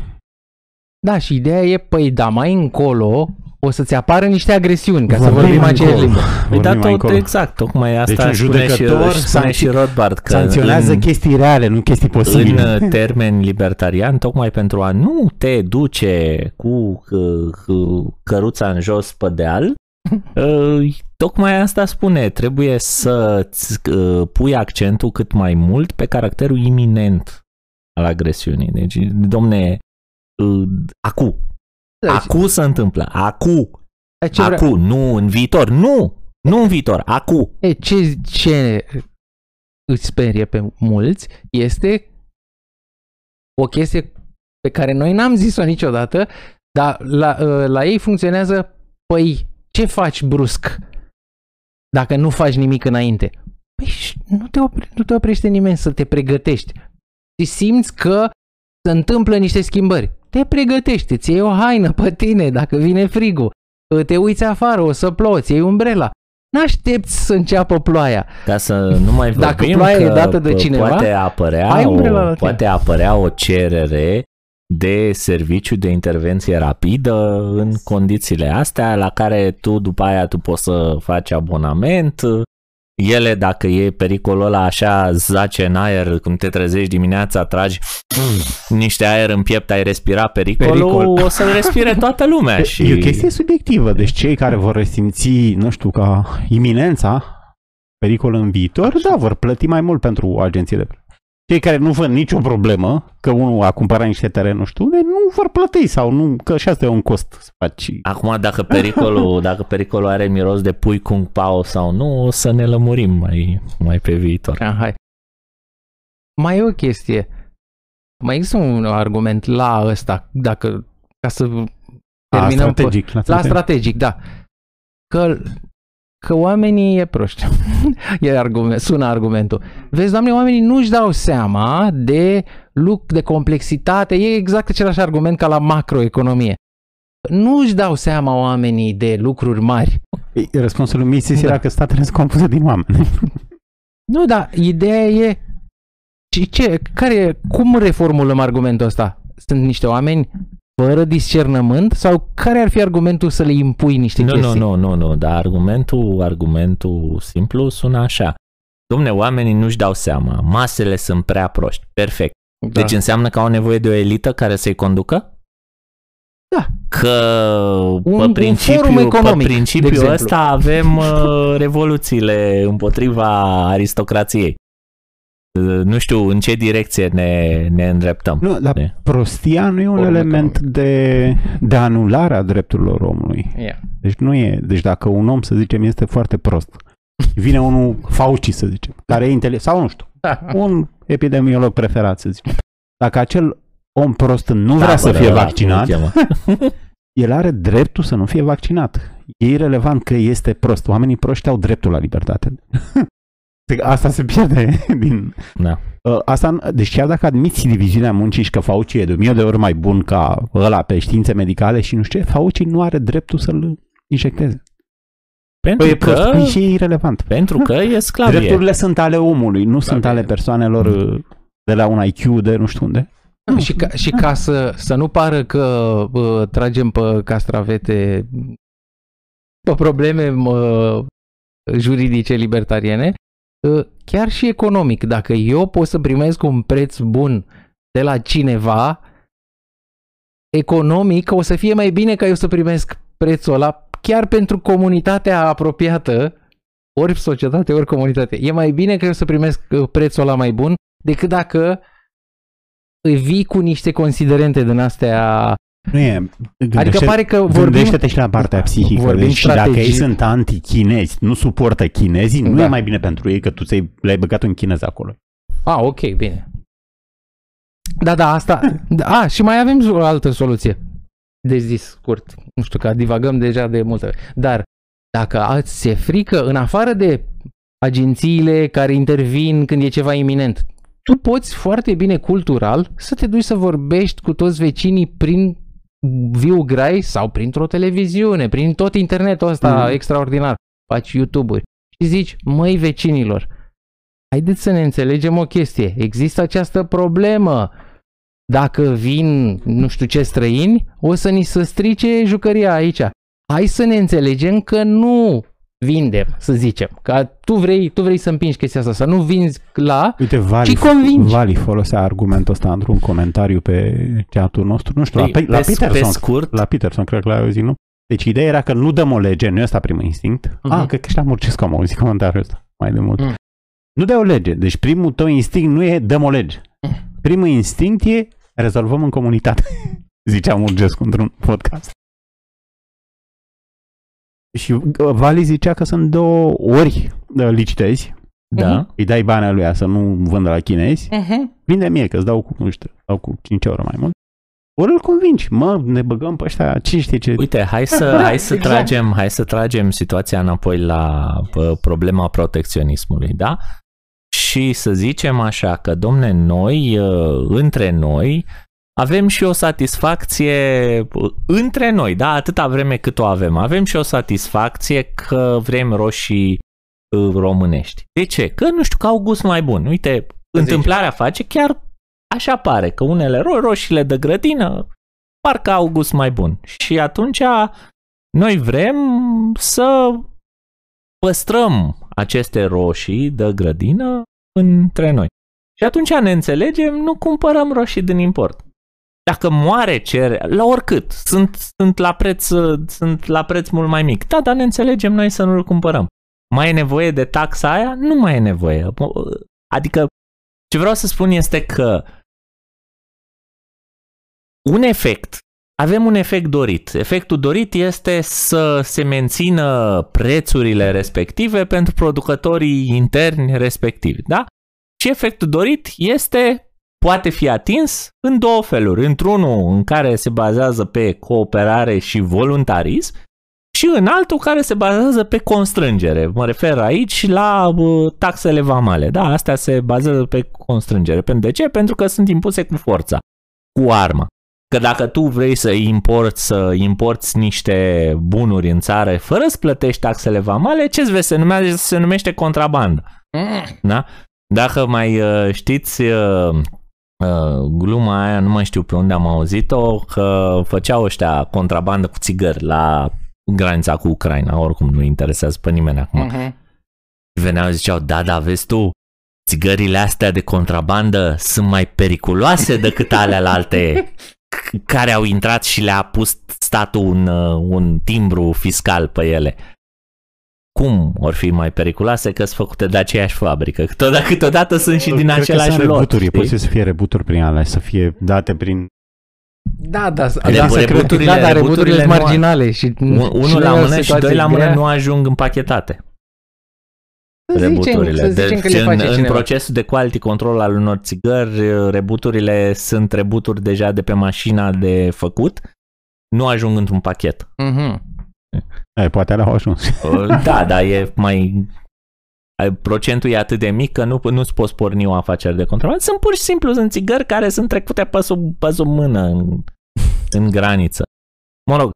da, și ideea e, păi da, mai încolo o să-ți apară niște agresiuni, ca să Vorbim vorbim mai aceeași încolo. limbă. Păi da, Vorbim mai tot încolo. exact, tocmai asta Deci un spune, și, judecător își spune și sancț- Rothbard că Sancționează în, chestii reale, nu chestii în posibile. uh, termen libertarian, tocmai pentru a nu te duce cu uh, uh, căruța în jos pe deal, uh, tocmai asta spune, trebuie să pui accentul cât mai mult pe caracterul iminent al agresiunii. Deci, domne, uh, acu, acu se întâmplă, acu, Deci, ce vrea- acu, nu în viitor, nu, nu în viitor, acu. E, ce, ce îți sperie pe mulți este o chestie pe care noi n-am zis-o niciodată, dar la, ă, la ei funcționează, păi, ce faci brusc dacă nu faci nimic înainte? Păi, și nu te, opre, nu te oprește nimeni să te pregătești. Și simți că se întâmplă niște schimbări. Te pregătești, îți iei o haină pe tine dacă vine frigul. Te uiți afară, o să plouă, iei umbrela. N-aștepți să înceapă ploaia. Ca să nu mai vorbim Dacă ploaia e că dată de p- cineva, poate apărea, ai umbrela la o, tine. poate apărea o cerere de serviciu de intervenție rapidă în condițiile astea la care tu după aia tu poți să faci abonament. Ele, dacă e pericolul ăla așa, zace în aer, când te trezești dimineața, tragi niște aer în piept, ai respira pericolul, Pericol. o să respire toată lumea. și... E o chestie subiectivă, deci cei care vor resimți, nu știu, ca iminența, pericol în viitor, da, vor plăti mai mult pentru agențiile. Cei care nu văd nicio problemă că unul a cumpărat niște terenuri, nu știu, unde, nu vor plăti sau nu, că și asta e un cost să faci. Acum, dacă pericolul, dacă pericolul are miros de pui kung pao sau nu, o să ne lămurim mai, mai pe viitor. Ah, hai. Mai e o chestie. Mai există un argument la ăsta, dacă, ca să A, terminăm pe- strategic. La La strategic. strategic, da. Că, că oamenii e proști. e argument, sună argumentul. Vezi, doamne, oamenii nu-și dau seama de luc, de complexitate. E exact același argument ca la macroeconomie. Nu-și dau seama oamenii de lucruri mari. Ei, Răspunsul lui Mises Da. era că statele sunt compuse din oameni. Nu, dar ideea e... Ce, ce, care, cum reformulăm argumentul ăsta? Sunt niște oameni fără discernământ sau care ar fi argumentul să le impui niște Nu, nu, chestii? nu, nu, nu, dar argumentul, argumentul simplu sună așa. Domne, oamenii nu-și dau seama, masele sunt prea proști. Perfect. Da. Deci înseamnă că au nevoie de o elită care să-i conducă? Da. Că Un- pe un principiu, forum economic, pe de principiul exemplu. ăsta avem uh, revoluțiile împotriva aristocrației. Uh, Nu știu în ce direcție ne, ne îndreptăm. Nu, dar Ne. prostia nu e un Formă element de, de anulare a drepturilor omului. Yeah. Deci nu e. Deci dacă un om, să zicem, este foarte prost, vine unul Fauci, să zicem, care e inteligent, sau nu știu, Da. un epidemiolog preferat, să zicem. Dacă acel om prost nu vrea Da, să bă, fie da, vaccinat, cum îl cheamă? el are dreptul să nu fie vaccinat. E irrelevant că este prost. Oamenii proști au dreptul la libertate. Asta se pierde din... Da. Uh, Asta, deci chiar dacă admiți diviziunea muncii și că Fauci e de o mie de ori mai bun ca ăla pe științe medicale și nu știu ce, Fauci nu are dreptul să-l injecteze. Pentru, Păi e prost, că, păi și e irrelevant. pentru că e sclavie. Drepturile sunt ale omului, nu sunt ale persoanelor uh, de la un IQ de nu știu unde. Da, și ca, și ca să, să nu pară că uh, tragem pe castravete pe probleme uh, juridice libertariene, uh, chiar și economic, dacă eu pot să primesc un preț bun de la cineva, economic o să fie mai bine ca eu să primesc prețul ăla chiar pentru comunitatea apropiată, ori societate, ori comunitate. E mai bine că eu să primesc uh, prețul ăla mai bun decât dacă îi vii cu niște considerente din astea. Nu e. Adică pare că vorbim... Gândește-te și la partea psihică. vorbim Deci dacă strategii. ei sunt anti-chinezi, nu suportă chinezii, nu Da. e mai bine pentru ei că tu ți-ai, le-ai băgat un chinez acolo. A, ok, bine. Da, da, asta... A, și mai avem o altă soluție. De zis, scurt. Nu știu, că divagăm deja de multe ori. Dar dacă ați ți-e frică, în afară de agențiile care intervin când e ceva iminent, tu poți foarte bine cultural să te duci să vorbești cu toți vecinii prin viu grai sau printr-o televiziune, prin tot internetul ăsta Mm. extraordinar. Faci YouTube-uri și zici, măi vecinilor, haideți să ne înțelegem o chestie. Există această problemă. Dacă vin nu știu ce străini, o să ni se strice jucăria aici. Hai să ne înțelegem că nu vindem, să zicem. Că tu vrei, tu vrei să împingi chestia asta, să nu vinzi la, Uite, Vali, ci convingi. Vali folosea argumentul ăsta într-un comentariu pe chatul nostru. Nu știu, la, Păi, pe, la pe, pe Peterson. scurt, La Peterson, cred că l-ai auzit, nu? Deci ideea era că nu dăm o lege, nu e ăsta primul instinct. Uh-huh. Ah, Mhm. cred că și la Murcescu am auzit comentariul ăsta mai de mult. Mm. Nu dai o lege. Deci primul tău instinct nu e dăm o lege. Primul instinct e rezolvăm în comunitate. Zicea Murgescu într-un podcast. Și uh, Vali zicea că sunt două ori uh, licitezi, da. îi dai banii lui să nu vândă la chinezi, uh-huh. vinde mie că îți dau cu, nu știu, dau cu 5 euro mai mult. Ori îl convingi, mă, ne băgăm pe ăștia, cine știe ce... Uite, hai să, Da, hai să exact. tragem, hai să tragem situația înapoi la bă, problema protecționismului, da? Și să zicem așa că, domne, noi, uh, între noi, avem și o satisfacție uh, între noi, da? Atâta vreme cât o avem. Avem și o satisfacție că vrem roșii uh, românești. De ce? Că, nu știu, că au gust mai bun. Uite, întâmplarea face chiar așa pare, că unele ro- roșiile de grădină parcă au gust mai bun. Și atunci noi vrem să păstrăm aceste roșii de grădină între noi. Și atunci ne înțelegem, nu cumpărăm roșii din import. Dacă moare cerere, la oricât, sunt, sunt, la preț, sunt la preț mult mai mic. Da, dar ne înțelegem noi să nu-l cumpărăm. Mai e nevoie de taxa aia? Nu mai e nevoie. Adică, ce vreau să spun este că un efect, avem un efect dorit. Efectul dorit este să se mențină prețurile respective pentru producătorii interni respectivi, da? Și efectul dorit este, poate fi atins în două feluri. Într-unul în care se bazează pe cooperare și voluntarism și în altul care se bazează pe constrângere. Mă refer aici la uh, taxele vamale. Da, astea se bazează pe constrângere. Pentru de ce? Pentru că sunt impuse cu forța, cu arma. Că dacă tu vrei să importi, să importi niște bunuri în țară fără să plătești taxele vamale, ce vezi? Se numește, se numește contrabandă. Da? Dacă mai uh, știți uh, uh, gluma aia, nu mai știu pe unde am auzit-o, că făceau ăștia contrabandă cu țigări la granița cu Ucraina, oricum nu interesează pe nimeni acum. Uh-huh. Veneau și ziceau, da, da, vezi tu, țigările astea de contrabandă sunt mai periculoase decât alea alte care au intrat și le-a pus statul un, uh, un timbru fiscal pe ele. Cum or fi mai periculoase că sunt făcute de aceeași fabrică? Câteodată, câteodată sunt și din Cred că același sunt lot. rebuturi, e știi? posibil să fie rebuturi prin alea, să fie date prin... Da, da, Rebu- da, să cred, rebuturile- da, da, rebuturile rebuturile sunt nu- marginale și Un- și Unul la noi o mână și situație doi la mână grea. nu ajung împachetate. Să zicem, rebuturile. să zicem că deci le în, face în cineva. procesul de quality control al unor țigări, rebuturile sunt rebuturi deja de pe mașina de făcut, nu ajung într-un pachet. Mhm. E, poate alea au ajuns. Da, dar e mai... Procentul e atât de mic că nu, nu-ți poți porni o afacere de contrabandă. Sunt pur și simplu sunt țigări care sunt trecute pe sub, pe sub mână în, în graniță. Mă rog,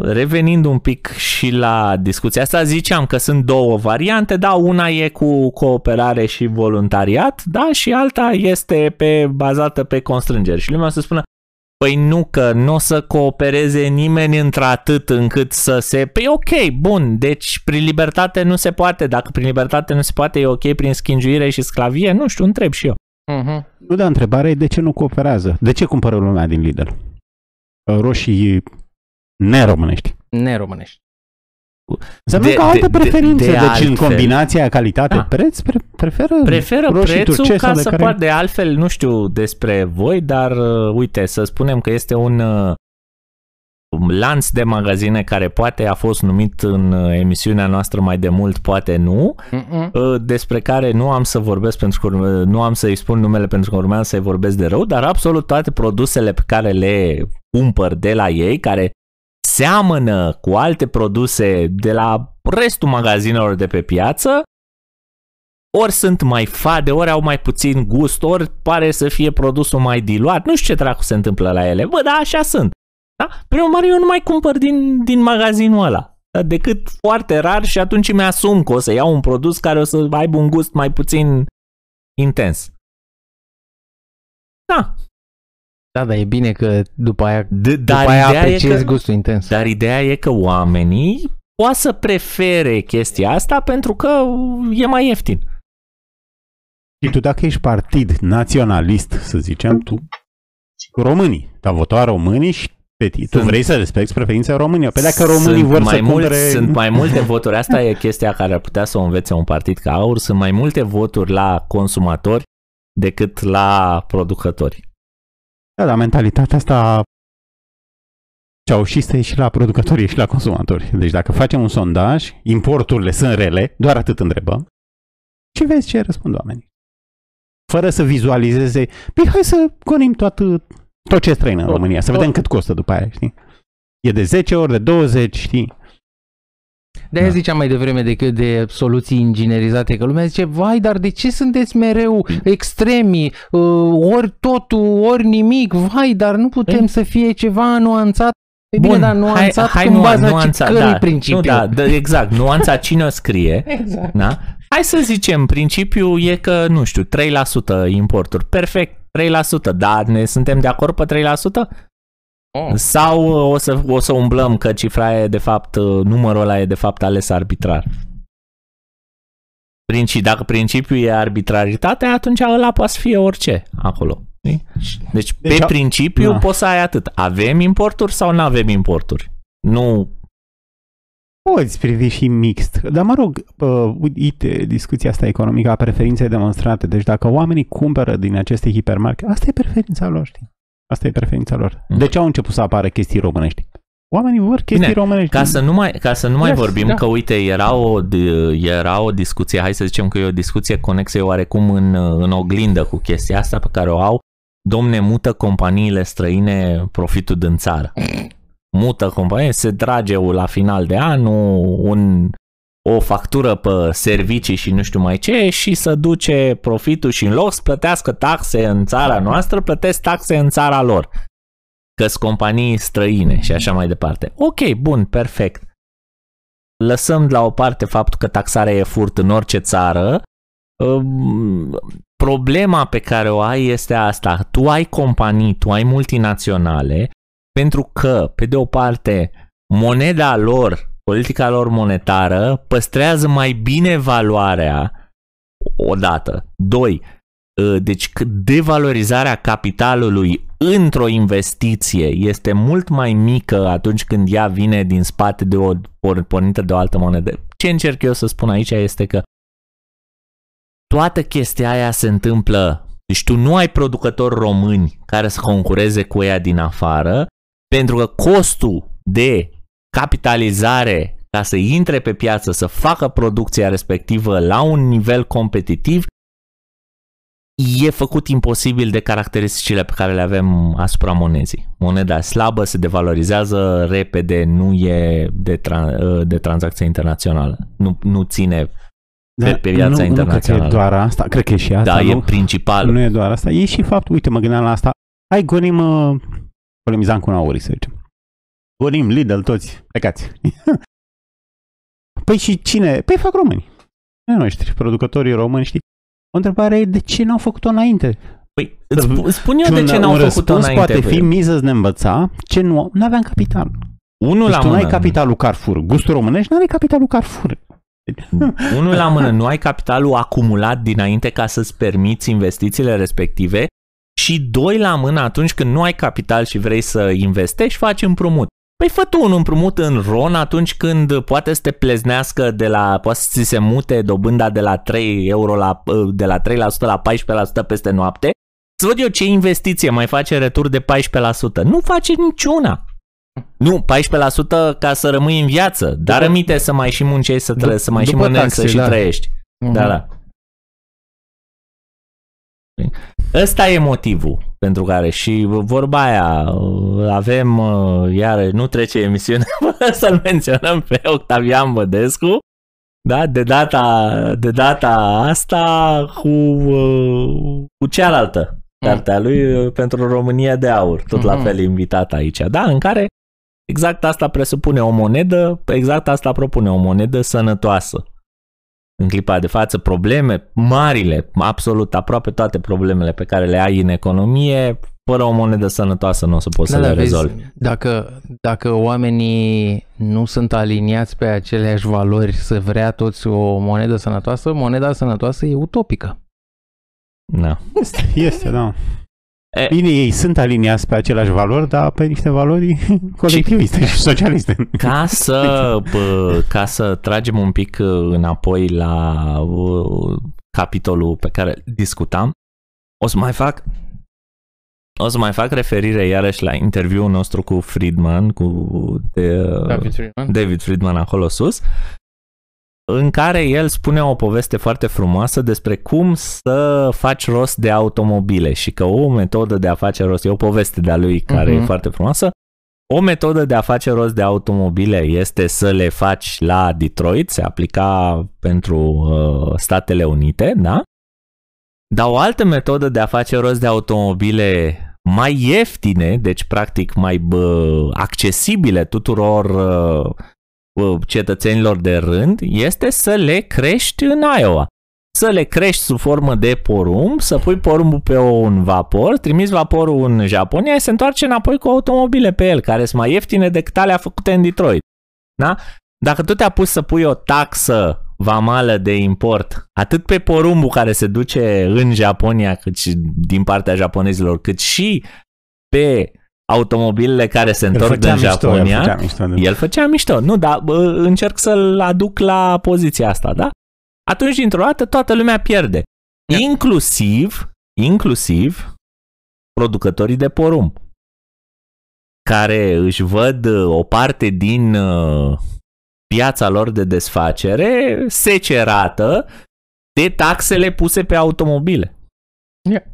revenind un pic și la discuția asta, ziceam că sunt două variante, da, una e cu cooperare și voluntariat, da, și alta este pe, bazată pe constrângeri. Și lumea o să spună, Păi nu că nu o să coopereze nimeni într-atât încât să se... Păi ok, bun, deci prin libertate nu se poate. Dacă prin libertate nu se poate, e ok prin schingiuire și sclavie? Nu știu, întreb și eu. Mhm. Nu, dar întrebarea e de ce nu cooperează? De ce cumpără lumea din Lidl? Roșii neromânești. Neromânești. Înseamnă De- că au altă de- de- preferință. de deci în altfel. combinația calitate-preț pre- preferă, Preferă roșii prețul turcese ca de să care- poată de altfel, nu știu despre voi, dar uh, uite, să spunem că este un uh, lanț de magazine care poate a fost numit în uh, emisiunea noastră mai de mult, poate nu, Mhm. uh, despre care nu am să vorbesc pentru că urme- nu am să-i spun numele pentru că urmează să-i vorbesc de rău, dar absolut toate produsele pe care le cumpăr de la ei, care seamănă cu alte produse de la restul magazinelor de pe piață, ori sunt mai fade, ori au mai puțin gust, ori pare să fie produsul mai diluat. Nu știu ce dracu se întâmplă la ele. Bă, da, așa sunt. Da? Prin urmare, eu nu mai cumpăr din, din magazinul ăla. Da? Decât foarte rar și atunci îmi asum că o să iau un produs care o să aibă un gust mai puțin intens. Da. Da, dar e bine că după aia, D- după dar aia ideea e apreciezi că, gustul intens. Dar ideea e că oamenii poate să prefere chestia asta pentru că e mai ieftin. Și tu dacă ești partid naționalist, să zicem, tu cu românii, dar votat românii și pe tine. Tu Sunt- vrei să respecti preferința România. Pe dacă românii sunt vor mai să mulți, cumpere... Sunt mai multe voturi. Asta e chestia care ar putea să o învețe un partid ca AUR. Sunt mai multe voturi la consumatori decât la producători. Da, dar mentalitatea asta ceaușistă e și la producători, e și la consumatori. Deci dacă facem un sondaj, importurile sunt rele, doar atât întrebăm, și vezi ce răspund oamenii. Fără să vizualizeze, păi hai să gonim tot, tot ce e străin în Tot, România, să tot. vedem cât costă după aia, știi? E de 10 ori, de 20, știi? De-aia Da. ziceam mai devreme de, de soluții inginerizate, că lumea zice, vai, dar de ce sunteți mereu extremi, uh, ori totul, ori nimic, vai, dar nu putem Păi- să fie ceva nuanțat. E bine, dar nuanțat hai, în nu- baza nuanța, cărui da, principiu? Nu, da, da, exact, nuanța cine o scrie. Exact. Da? Hai să zicem, principiul e că, nu știu, 3% importuri. Perfect, 3%. Da, ne suntem de acord pe 3%? Oh. Sau o să, o să umblăm că cifra e de fapt, numărul ăla e de fapt ales arbitrar? Princi, dacă principiul e arbitraritatea, atunci ăla poate să fie orice acolo. știi? Deci, Deci pe a- principiu da. poți să ai atât. Avem importuri sau nu avem importuri? Nu Poți privi și mixt. Dar mă rog, uh, uite, discuția asta economică a preferinței demonstrate. Deci dacă oamenii cumpără din aceste hipermarket, asta e preferința lor, știi? Asta e preferința lor. Mm. De ce au început să apară chestii românești? Oamenii vor chestii Bine, românești. Ca să nu mai, ca să nu mai Yes, vorbim da. că, uite, era o, d- era o discuție, hai să zicem că e o discuție conexă oarecum în, în oglindă cu chestia asta pe care o au, domne, mută companiile străine profitul din țară. Mută companie, se trage la final de an un, o factură pe servicii și nu știu mai ce și să duce profitul și în loc să plătească taxe în țara noastră, plătesc taxe în țara lor că sunt companii străine și așa mai departe. Ok, bun, perfect. Lăsăm la o parte faptul că taxarea e furt în orice țară. Um, Problema pe care o ai este asta. Tu ai companii, tu ai multinaționale, pentru că, pe de o parte, moneda lor, politica lor monetară, păstrează mai bine valoarea odată. Doi, Uh, deci că devalorizarea capitalului într-o investiție este mult mai mică atunci când ea vine din spate de o por- pornită de o altă monedă. Ce încerc eu să spun aici este că toată chestia aia se întâmplă. Deci tu nu ai producători români care să concureze cu ea din afară, pentru că costul de capitalizare ca să intre pe piață, să facă producția respectivă la un nivel competitiv, e făcut imposibil de caracteristicile pe care le avem asupra monezii. Moneda slabă se devalorizează repede, nu e de, tra- de tranzacție internațională. Nu, nu ține pe- pe piața nu, Nu cred că internațională. e doar asta, cred că e și asta, da, nu? e principalul. Nu e doar asta. E și faptul, uite, mă gândeam la asta. Hai, gonim, uh, polemizam cu un auri, să zicem. Gonim, Lidl, toți, plecați. păi și cine? Păi fac români. Noi noștri, producătorii români, știi? O întrebare e de ce n-au făcut-o înainte? Păi, îți sp- spun eu Și de un, ce n-au un făcut-o răspuns înainte. poate fi miză să ne învăța ce nu, nu aveam capital. Unul Deci la tu nu ai mână. capitalul Carrefour. Gustul românesc nu are capitalul Carrefour. Deci, Unul la mână, nu ai capitalul acumulat dinainte ca să-ți permiți investițiile respective și doi la mână, atunci când nu ai capital și vrei să investești, faci împrumut. Păi fă tu un împrumut în RON atunci când poate să te pleznească de la, poate să ți se mute dobânda de la 3 euro la, de la 3% la 14% peste noapte. Să văd eu ce investiție mai face retur de 14%. Nu face niciuna. Nu, 14% ca să rămâi în viață, dar După- rămite să mai și muncești, să, tră- să mai și după mănânci, taxe, să și da. trăiești. Mhm. Da, da. Ăsta e motivul. Pentru care. Și vorba aia, uh, avem, uh, iar nu trece emisiunea să-l menționăm pe Octavian Bădescu, da, de data, de data asta cu, uh, cu cealaltă mm. cartea lui pentru România de Aur, tot mm-hmm. la fel invitat aici, da, în care exact asta presupune o monedă, exact asta propune o monedă sănătoasă în clipa de față probleme marile, absolut aproape toate problemele pe care le ai în economie, fără o monedă sănătoasă nu o să poți da, să le rezolvi. Vezi, dacă, dacă oamenii nu sunt aliniați pe aceleași valori să vrea toți o monedă sănătoasă, moneda sănătoasă e utopică. Da. Este, este da. E, Bine, ei sunt aliniați pe aceleași valori, dar pe niște valori colectiviste și socialiste. Ca să, bă, ca să tragem un pic uh, înapoi la uh, capitolul pe care discutam, o să mai fac o să mai fac referire iarăși la interviul nostru cu Friedman, cu de, David Friedman. David Friedman acolo sus, în care el spune o poveste foarte frumoasă despre cum să faci rost de automobile și că o metodă de a face rost, e o poveste de-a lui care uh-huh. e mhm. foarte frumoasă, o metodă de a face rost de automobile este să le faci la Detroit, se aplica pentru uh, Statele Unite, da? Dar o altă metodă de a face rost de automobile mai ieftine, deci practic mai bă, accesibile tuturor uh, cetățenilor de rând este să le crești în Iowa. Să le crești sub formă de porumb, să pui porumbul pe un vapor, trimiți vaporul în Japonia și se întoarce înapoi cu automobile pe el, care sunt mai ieftine decât alea făcute în Detroit. Da? Dacă tu te-a pus să pui o taxă vamală de import, atât pe porumbul care se duce în Japonia, cât și din partea japonezilor, cât și pe automobilele care se întorc din Japonia. El făcea mișto. Da. El făcea mișto. Nu, dar bă, încerc să-l aduc la poziția asta, da? Atunci, dintr-o dată, toată lumea pierde. Inclusiv, inclusiv producătorii de porumb care își văd uh, o parte din uh, piața lor de desfacere secerată de taxele puse pe automobile. Yeah.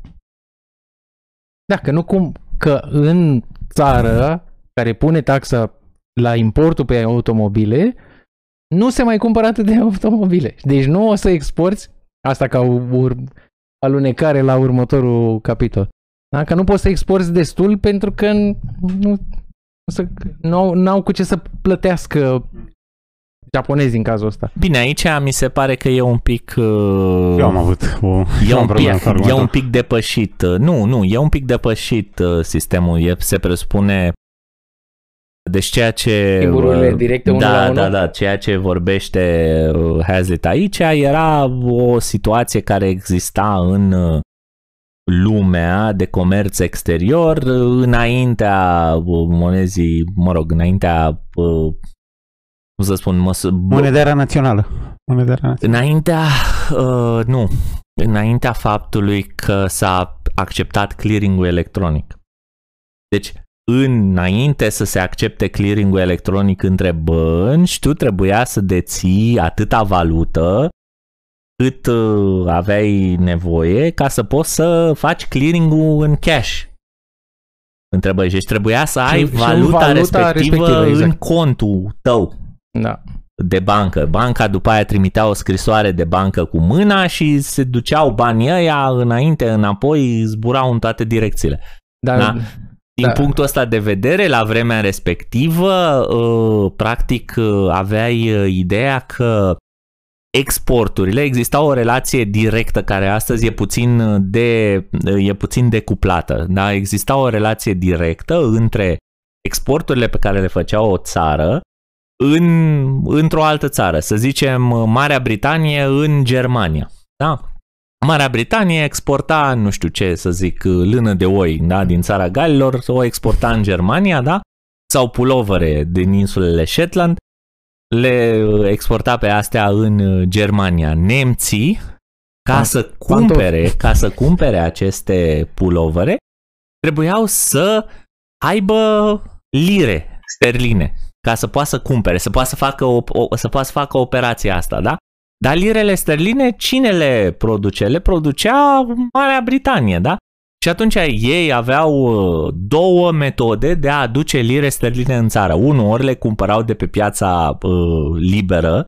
Dacă nu cum, că în țară care pune taxa la importul pe automobile, nu se mai cumpără atât de automobile. Deci nu o să exporți, asta ca ur- alunecare la următorul capitol. Da? Că nu poți să exporți destul pentru că nu, nu, nu au cu ce să plătească japonezi în cazul ăsta. Bine, aici mi se pare că e un pic... Uh, Eu am avut o, e un, pic, e un pic depășit. Uh, nu, nu, e un pic depășit uh, sistemul. E, se presupune deci ceea ce... Timburile directe unul da, la Da, da, ceea ce vorbește Hazlitt aici era o situație care exista în lumea de comerț exterior înaintea monezii, mă rog, înaintea cum să spun, măs- Monedera națională. Monedera națională. Înaintea, uh, nu, înaintea faptului că s-a acceptat clearing-ul electronic. Deci, înainte să se accepte clearing-ul electronic între bănci, tu trebuia să deții atâta valută cât uh, aveai nevoie ca să poți să faci clearing-ul în cash. Întrebări. Deci trebuia să ai și, valuta, valuta respectivă, respectivă exact. în contul tău. Da. de bancă. Banca după aia trimitea o scrisoare de bancă cu mâna și se duceau banii ăia înainte, înapoi, zburau în toate direcțiile. Da, da? Din da. punctul ăsta de vedere, la vremea respectivă, uh, practic uh, aveai uh, ideea că exporturile, exista o relație directă care astăzi e puțin, de, e puțin decuplată. Da? Exista o relație directă între exporturile pe care le făcea o țară în, într-o altă țară, să zicem Marea Britanie în Germania. Da? Marea Britanie exporta, nu știu ce să zic, lână de oi da? din țara Galilor, o exporta în Germania, da? sau pulovere din insulele Shetland, le exporta pe astea în Germania. Nemții, ca să cumpere, ca să cumpere aceste pulovere, trebuiau să aibă lire sterline ca să poată să cumpere, să poată să facă, o, o, să poată să facă operația asta, da? Dar lirele sterline, cine le produce? Le producea Marea Britanie, da? Și Și atunci ei aveau uh, două metode de a aduce lire sterline în țară. Unu, ori le cumpărau de pe piața uh, liberă,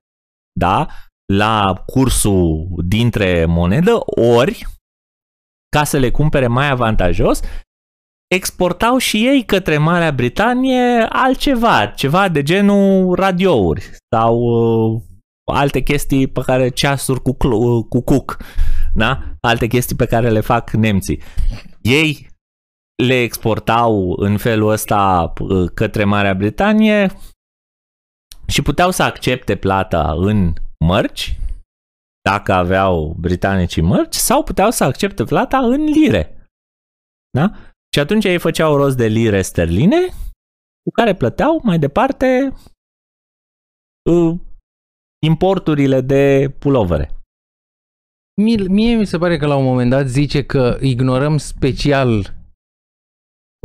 da, la cursul dintre monedă, ori, ca să le cumpere mai avantajos, exportau și ei către Marea Britanie altceva, ceva de genul radiouri sau uh, alte chestii pe care ceasuri cu, cl- cu cuc, da? alte chestii pe care le fac nemții. Ei le exportau în felul ăsta uh, către Marea Britanie și puteau să accepte plata în mărci, dacă aveau britanicii mărci, sau puteau să accepte plata în lire. Da? Și atunci ei făceau rost de lire sterline, cu care plăteau mai departe uh, importurile de pulovere. Mie, mie mi se pare că la un moment dat zice că ignorăm special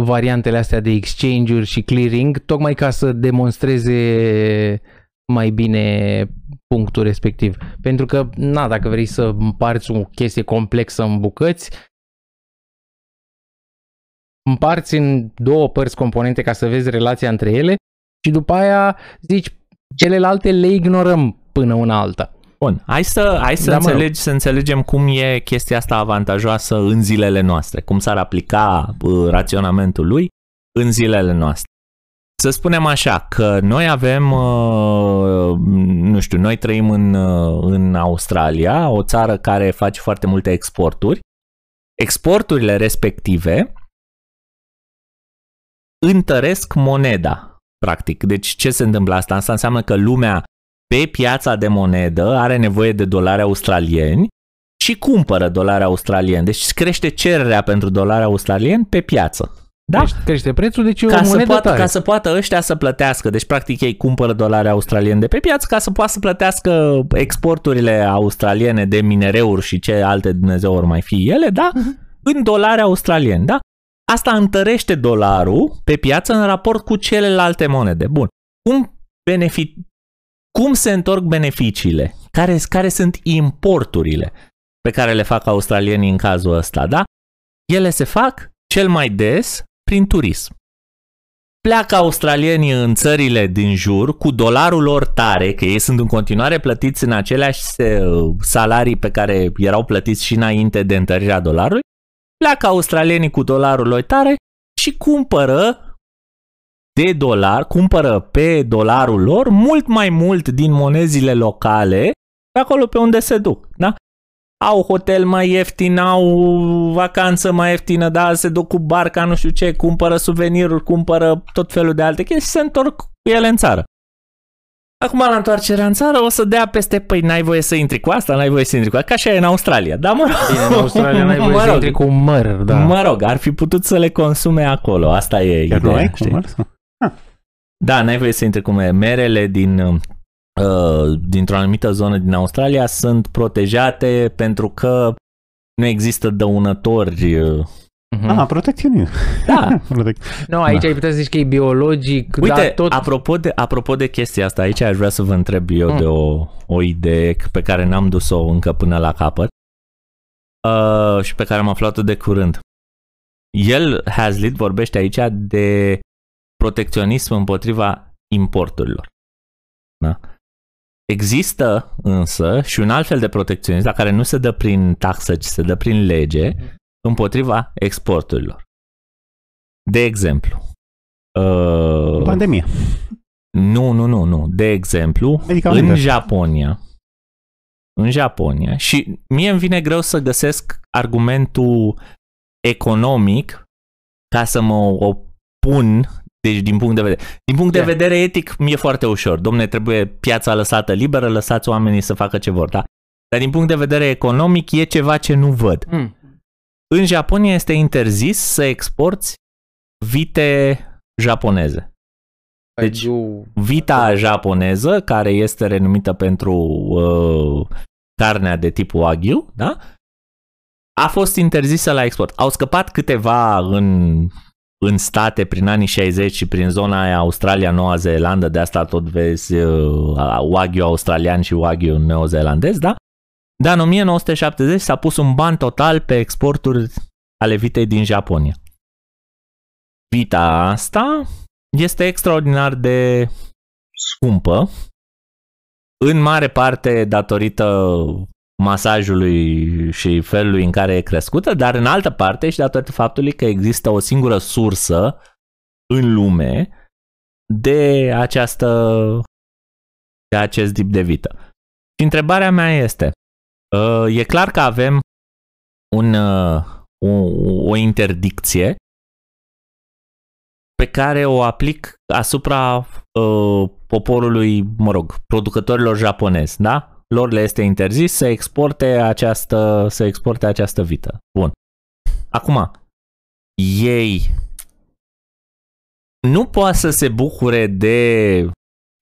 variantele astea de exchange-uri și clearing, tocmai ca să demonstreze mai bine punctul respectiv. Pentru că, na, dacă vrei să împarți o chestie complexă în bucăți, împarți în două părți componente ca să vezi relația între ele și după aia zici celelalte le ignorăm până una alta. Bun, hai să, hai să, Da, mă înțelegi, să înțelegem cum e chestia asta avantajoasă în zilele noastre, cum s-ar aplica uh, raționamentul lui în zilele noastre. Să spunem așa, că noi avem, uh, nu știu, noi trăim în, uh, în Australia, o țară care face foarte multe exporturi. Exporturile respective întăresc moneda, practic. Deci ce se întâmplă asta? Asta înseamnă că lumea pe piața de monedă are nevoie de dolari australieni și cumpără dolari australieni. Deci crește cererea pentru dolari australieni pe piață. Da? Crește, crește prețul, deci e Ca o să, monedă poată, tare. ca să poată ăștia să plătească. Deci, practic, ei cumpără dolari australieni de pe piață ca să poată să plătească exporturile australiene de minereuri și ce alte Dumnezeu ori mai fi ele, da? În dolari australieni, da? Asta întărește dolarul pe piață în raport cu celelalte monede. Bun. Cum, benefic... Cum se întorc beneficiile? Care, care sunt importurile pe care le fac australienii în cazul ăsta, da? Ele se fac cel mai des prin turism. Pleacă australienii în țările din jur cu dolarul lor tare, că ei sunt în continuare plătiți în aceleași uh, salarii pe care erau plătiți și înainte de întărirea dolarului, pleacă australienii cu dolarul lor tare și cumpără de dolar, cumpără pe dolarul lor mult mai mult din monezile locale pe acolo pe unde se duc, da? Au hotel mai ieftin, au vacanță mai ieftină, da, se duc cu barca, nu știu ce, cumpără suveniruri, cumpără tot felul de alte chestii și se întorc cu ele în țară. Acum la întoarcerea în țară o să dea peste, păi n-ai voie să intri cu asta, n-ai voie să intri cu asta, ca așa e în Australia, da mă rog. Bine, în Australia n-ai voie Mă să rog. intri cu un măr, da. Mă rog, ar fi putut să le consume acolo, asta e Chiar nu ideea. ai știi? comerț? Da, n-ai voie să intri cu mere. Merele din, uh, dintr-o anumită zonă din Australia sunt protejate pentru că nu există dăunători. Uh, Mhm. Ah, protecționism. Da, Protec- Nu, aici Da. ai putea să zici că e biologic, uite, dar tot... apropo, de, apropo de chestia asta, aici aș vrea să vă întreb eu Mm. de o, o idee pe care n-am dus-o încă până la capăt uh, și pe care am aflat-o de curând. El, Hazlitt, vorbește aici de protecționism împotriva importurilor. Da? Există însă și un alt fel de protecționism, dar care nu se dă prin taxă, ci se dă prin lege, împotriva exporturilor. De exemplu, uh, Pandemie. nu, nu, nu, nu. De exemplu, Medicamente. în Japonia, în Japonia, și mie îmi vine greu să găsesc argumentul economic ca să mă opun, deci din punct de vedere. Din punct de Yeah. vedere etic, mi-e foarte ușor. Domne, trebuie piața lăsată liberă, lăsați oamenii să facă ce vor, da? Dar din punct de vedere economic e ceva ce nu văd. Mm. În Japonia este interzis să exporți vite japoneze. Deci, Eu- Vita japoneză, care este renumită pentru uh, carnea de tip Wagyu, da? A fost interzisă la export. Au scăpat câteva în, în state prin anii 60 și prin zona aia Australia, Noua Zeelandă, de asta tot vezi uh, Wagyu australian și Wagyu neozeelandez, da? Dar în 1970 s-a pus un ban total pe exporturi ale vitei din Japonia. Vita asta este extraordinar de scumpă, în mare parte datorită masajului și felului în care e crescută, dar în altă parte și datorită faptului că există o singură sursă în lume de această de acest tip de vită. Și întrebarea mea este, uh, e clar că avem un, uh, o, o interdicție pe care o aplic asupra uh, poporului, mă rog, producătorilor japonezi, da? Lor le este interzis să exporte această, să exporte această vită. Bun. Acum, ei nu poate să se bucure de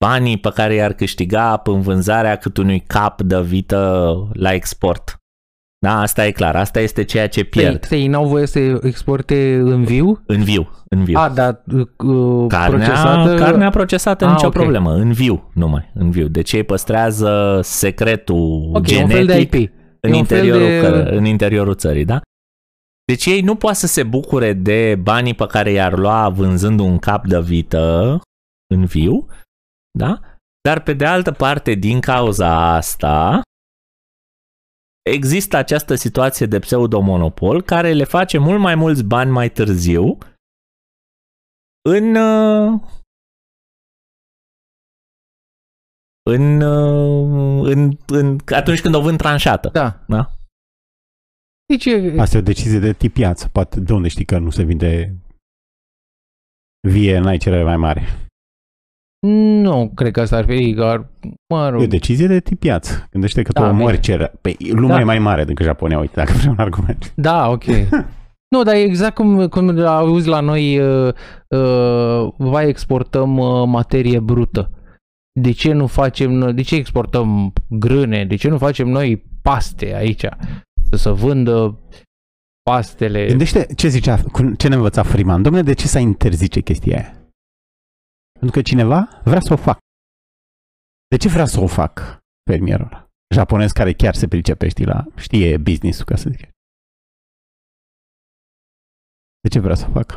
banii pe care i-ar câștiga în vânzarea cât unui cap de vită la export. Da, asta e clar. Asta este ceea ce pierd. Ei n-au voie să exporte în viu? În viu, în viu. A, dar uh, carnea, procesată... Carnea procesată, Ah, nicio ok. problemă. În viu, numai. În viu. Deci ei păstrează secretul Ok, genetic un fel de IP. în, E un fel interiorul, de- căr- în interiorul țării, da? Deci ei nu poate să se bucure de banii pe care i-ar lua vânzând un cap de vită în viu, da? Dar pe de altă parte, din cauza asta, există această situație de pseudomonopol care le face mult mai mulți bani mai târziu în uh, în, uh, în, în atunci când o vând tranșată. Da. Da. Deci e, Asta e o decizie de tip piață. Poate de unde știi că nu se vinde vie, n-ai cerere mai mare. Nu cred că asta ar fi, dar, mă E rog, o decizie de tip piață. Gândește că tu Da, omori bine. cerere. Păi lumea Da. e mai mare decât Japonia, uite, dacă vrei un argument. da, ok. Nu, dar e exact cum, cum auzi la noi, uh, uh, vai exportăm uh, materie brută. De ce nu facem, noi- de ce exportăm grâne, de ce nu facem noi paste aici? Să se vândă pastele. Gândește ce zicea, cu- ce ne învăța Freeman. Domnule, de ce să interzice chestia aia? Pentru că cineva vrea să o facă. De ce vrea să o fac fermierul ăla? Japonez care chiar se pricepe, știi, la, știe business-ul, ca să zic. De ce vrea să o facă?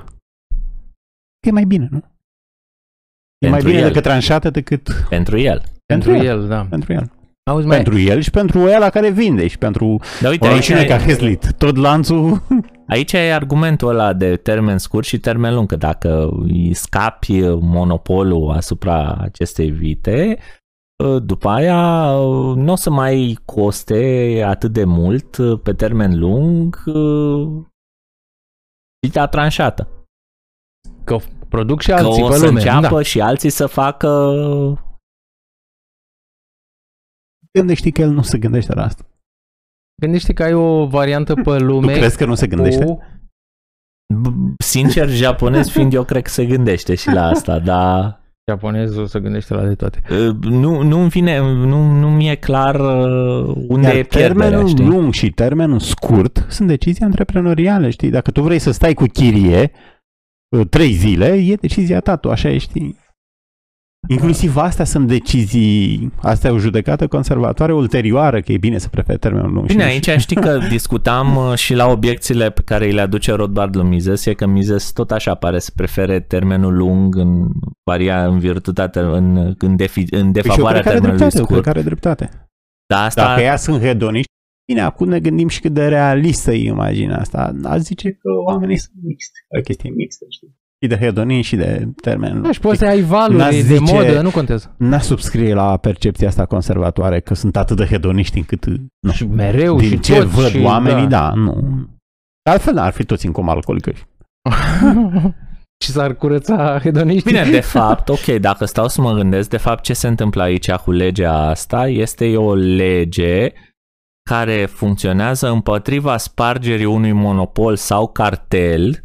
Că e mai bine, nu? E mai Pentru bine el. decât tranșată decât Pentru el. pentru el, da. Pentru el. Auzi, mai, Pentru el și pentru ela care vinde și pentru Dar uite, o aici, mașină ca e, Heslit. Tot lanțul aici e argumentul ăla de termen scurt și termen lung, că dacă îi scapi monopolul asupra acestei vite, după aia nu o să mai coste atât de mult pe termen lung vita tranșată. că produc și Că alții o pe să lume. înceapă Da. și alții să facă gândești că el nu se gândește la asta. Gândește că ai o variantă pe Tu lume crezi că nu se gândește? cu B- Sincer, japonez fiind, eu cred că se gândește și la asta, dar japonezul se gândește la de toate. uh, nu, nu-mi vine, nu, nu mi-e clar uh, unde Iar e pierderea, termenul știi? lung și termenul scurt sunt decizii antreprenoriale, știi? Dacă tu vrei să stai cu chirie uh, trei zile, e decizia ta, tu așa ești. Inclusiv astea sunt decizii, asta e o judecată conservatoare ulterioară, că e bine să preferi termenul lung. Bine, și aici știi că discutam uh, și la obiecțiile pe care îi le aduce Rothbard lui Mises, e că Mises tot așa pare să prefere termenul lung în varia în virtutea, ter- în, în, defi, în Păi și eu defavoarea cred că are termenului dreptate, eu cred scurt. că are dreptate. Dar asta, Dacă ea sunt hedoniști, bine, acum ne gândim și cât de realistă e imaginea asta. Aș zice că oamenii sunt mixti. O chestie mixtă, știi? Și de hedonism și de termen. Da, și poți să ai N-aș valuri de zice- modă, nu contează. N-aș subscrie la percepția asta conservatoare că sunt atât de hedoniști încât nu. Și mereu Din și ce tot văd și, oamenii, da. nu. De Altfel ar fi toți în coma alcoolică. și s-ar curăța hedoniștii. Bine, de fapt, ok, dacă stau să mă gândesc, de fapt ce se întâmplă aici cu legea asta este o lege care funcționează împotriva spargerii unui monopol sau cartel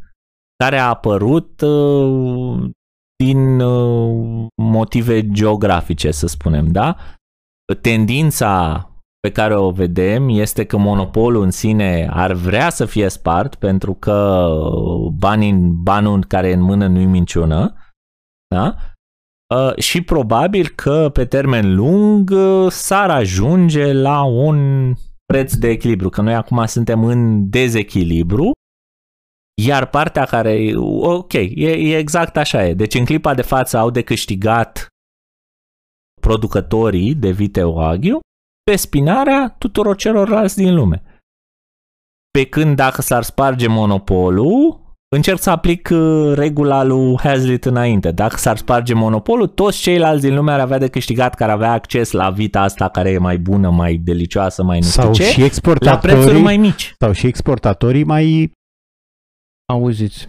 care a apărut uh, din uh, motive geografice, să spunem, da? Tendința pe care o vedem este că monopolul în sine ar vrea să fie spart pentru că banii, banul care e în mână nu-i minciună, da? Uh, și probabil că pe termen lung uh, s-ar ajunge la un preț de echilibru, că noi acum suntem în dezechilibru Iar partea care, ok, e, e exact așa e. Deci în clipa de față au de câștigat producătorii de vite Wagyu pe spinarea tuturor celorlalți din lume. Pe când dacă s-ar sparge monopolul, încerc să aplic uh, regula lui Hazlitt înainte. Dacă s-ar sparge monopolul, toți ceilalți din lume ar avea de câștigat care avea acces la vita asta care e mai bună, mai delicioasă, mai nu Sau știu ce, și la exportatorii, prețuri mai mici. sau și exportatorii mai Auziți.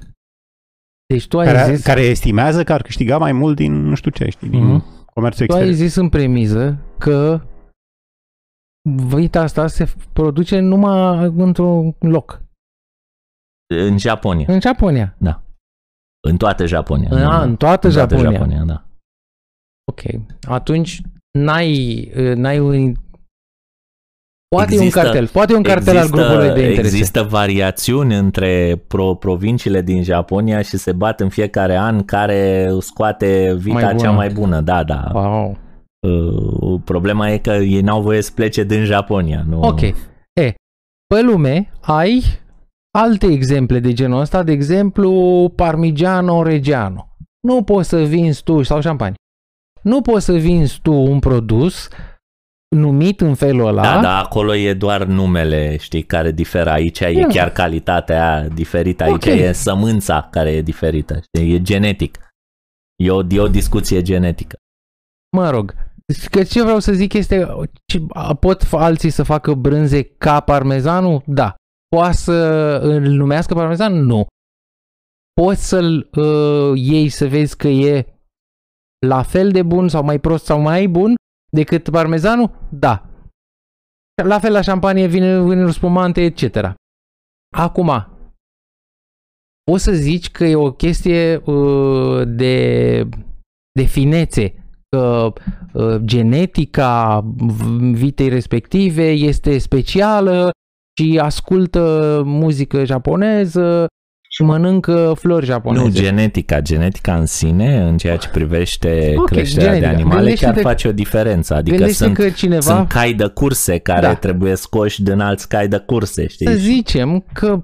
Deci tu ai care, zis, care estimează că ar câștiga mai mult din nu știu ce, știi, din Mhm. comerțul tu ai exterior. zis în premiză că vita asta se produce numai într-un loc. În Japonia. În Japonia. În toată Japonia. În, Nu, a, nu. în toată În toată Japonia. Japonia, da. Ok. Atunci n-ai, n-ai un... Poate Există- e un cartel. Poate e un cartel al grupului de interese. Există variațiuni între pro, provinciile din Japonia și se bat în fiecare an care scoate vita Mai bună. cea mai bună. Da, da. Wow. Uh, problema e că ei n-au voie să plece din Japonia. Nu... Ok. E, pe lume ai alte exemple de genul ăsta, de exemplu Parmigiano Reggiano. Nu poți să vinzi tu, sau șampanie, nu poți să vinzi tu un produs numit în felul ăla. Da, da, acolo e doar numele, știi, care diferă. Aici e Da. chiar calitatea diferită. Aici Ok. e sămânța care e diferită. Știi? E genetic. E o, e o discuție genetică. Mă rog, că ce vreau să zic este, ce- pot fa- alții să facă brânze ca parmezanul? Da. Poate să îl numească parmezan? Nu. Poți să-l uh, iei să vezi că e la fel de bun sau mai prost sau mai bun decât parmezanul? Da. La fel la șampanie, vine vinul spumante, etc. Acum, poți să zici că e o chestie uh, de, de finețe, că uh, genetica v- vitei respective este specială și ascultă muzică japoneză și mănâncă flori japoneze. Nu, genetica. Genetica în sine, în ceea ce privește Ok, creșterea genetica. de animale, Gândește-te- chiar face o diferență. Adică Gândește sunt, că cineva, sunt cai de curse care Da. trebuie scoși din alți cai de curse, știi? să zicem că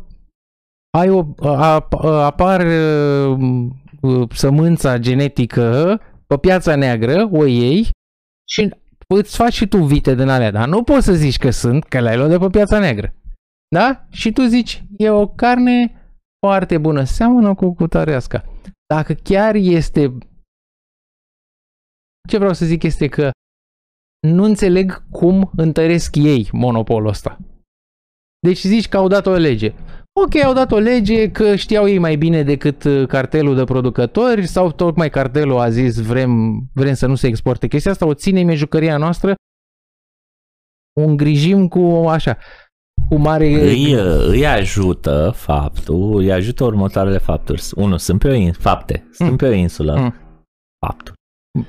ai o, a, a, apar uh, uh, sămânța genetică pe piața neagră, o iei și îți faci și tu vite din alea, dar nu poți să zici că sunt, că le-ai luat de pe piața neagră. Da? Și tu zici, e o carne foarte bună, seamănă cu cutareasca. Dacă chiar este... Ce vreau să zic este că nu înțeleg cum întăresc ei monopolul ăsta. Deci zici că au dat o lege. Ok, au dat o lege că știau ei mai bine decât uh, cartelul de producători sau tocmai cartelul a zis vrem, vrem să nu se exporte chestia asta, o ținem, e jucăria noastră, o îngrijim cu așa, cu mare... Îi, îi ajută faptul, îi ajută următoarele fapturi. Unu, sunt pe o in, fapte, sunt Mm. pe o insulă, Mm. faptul.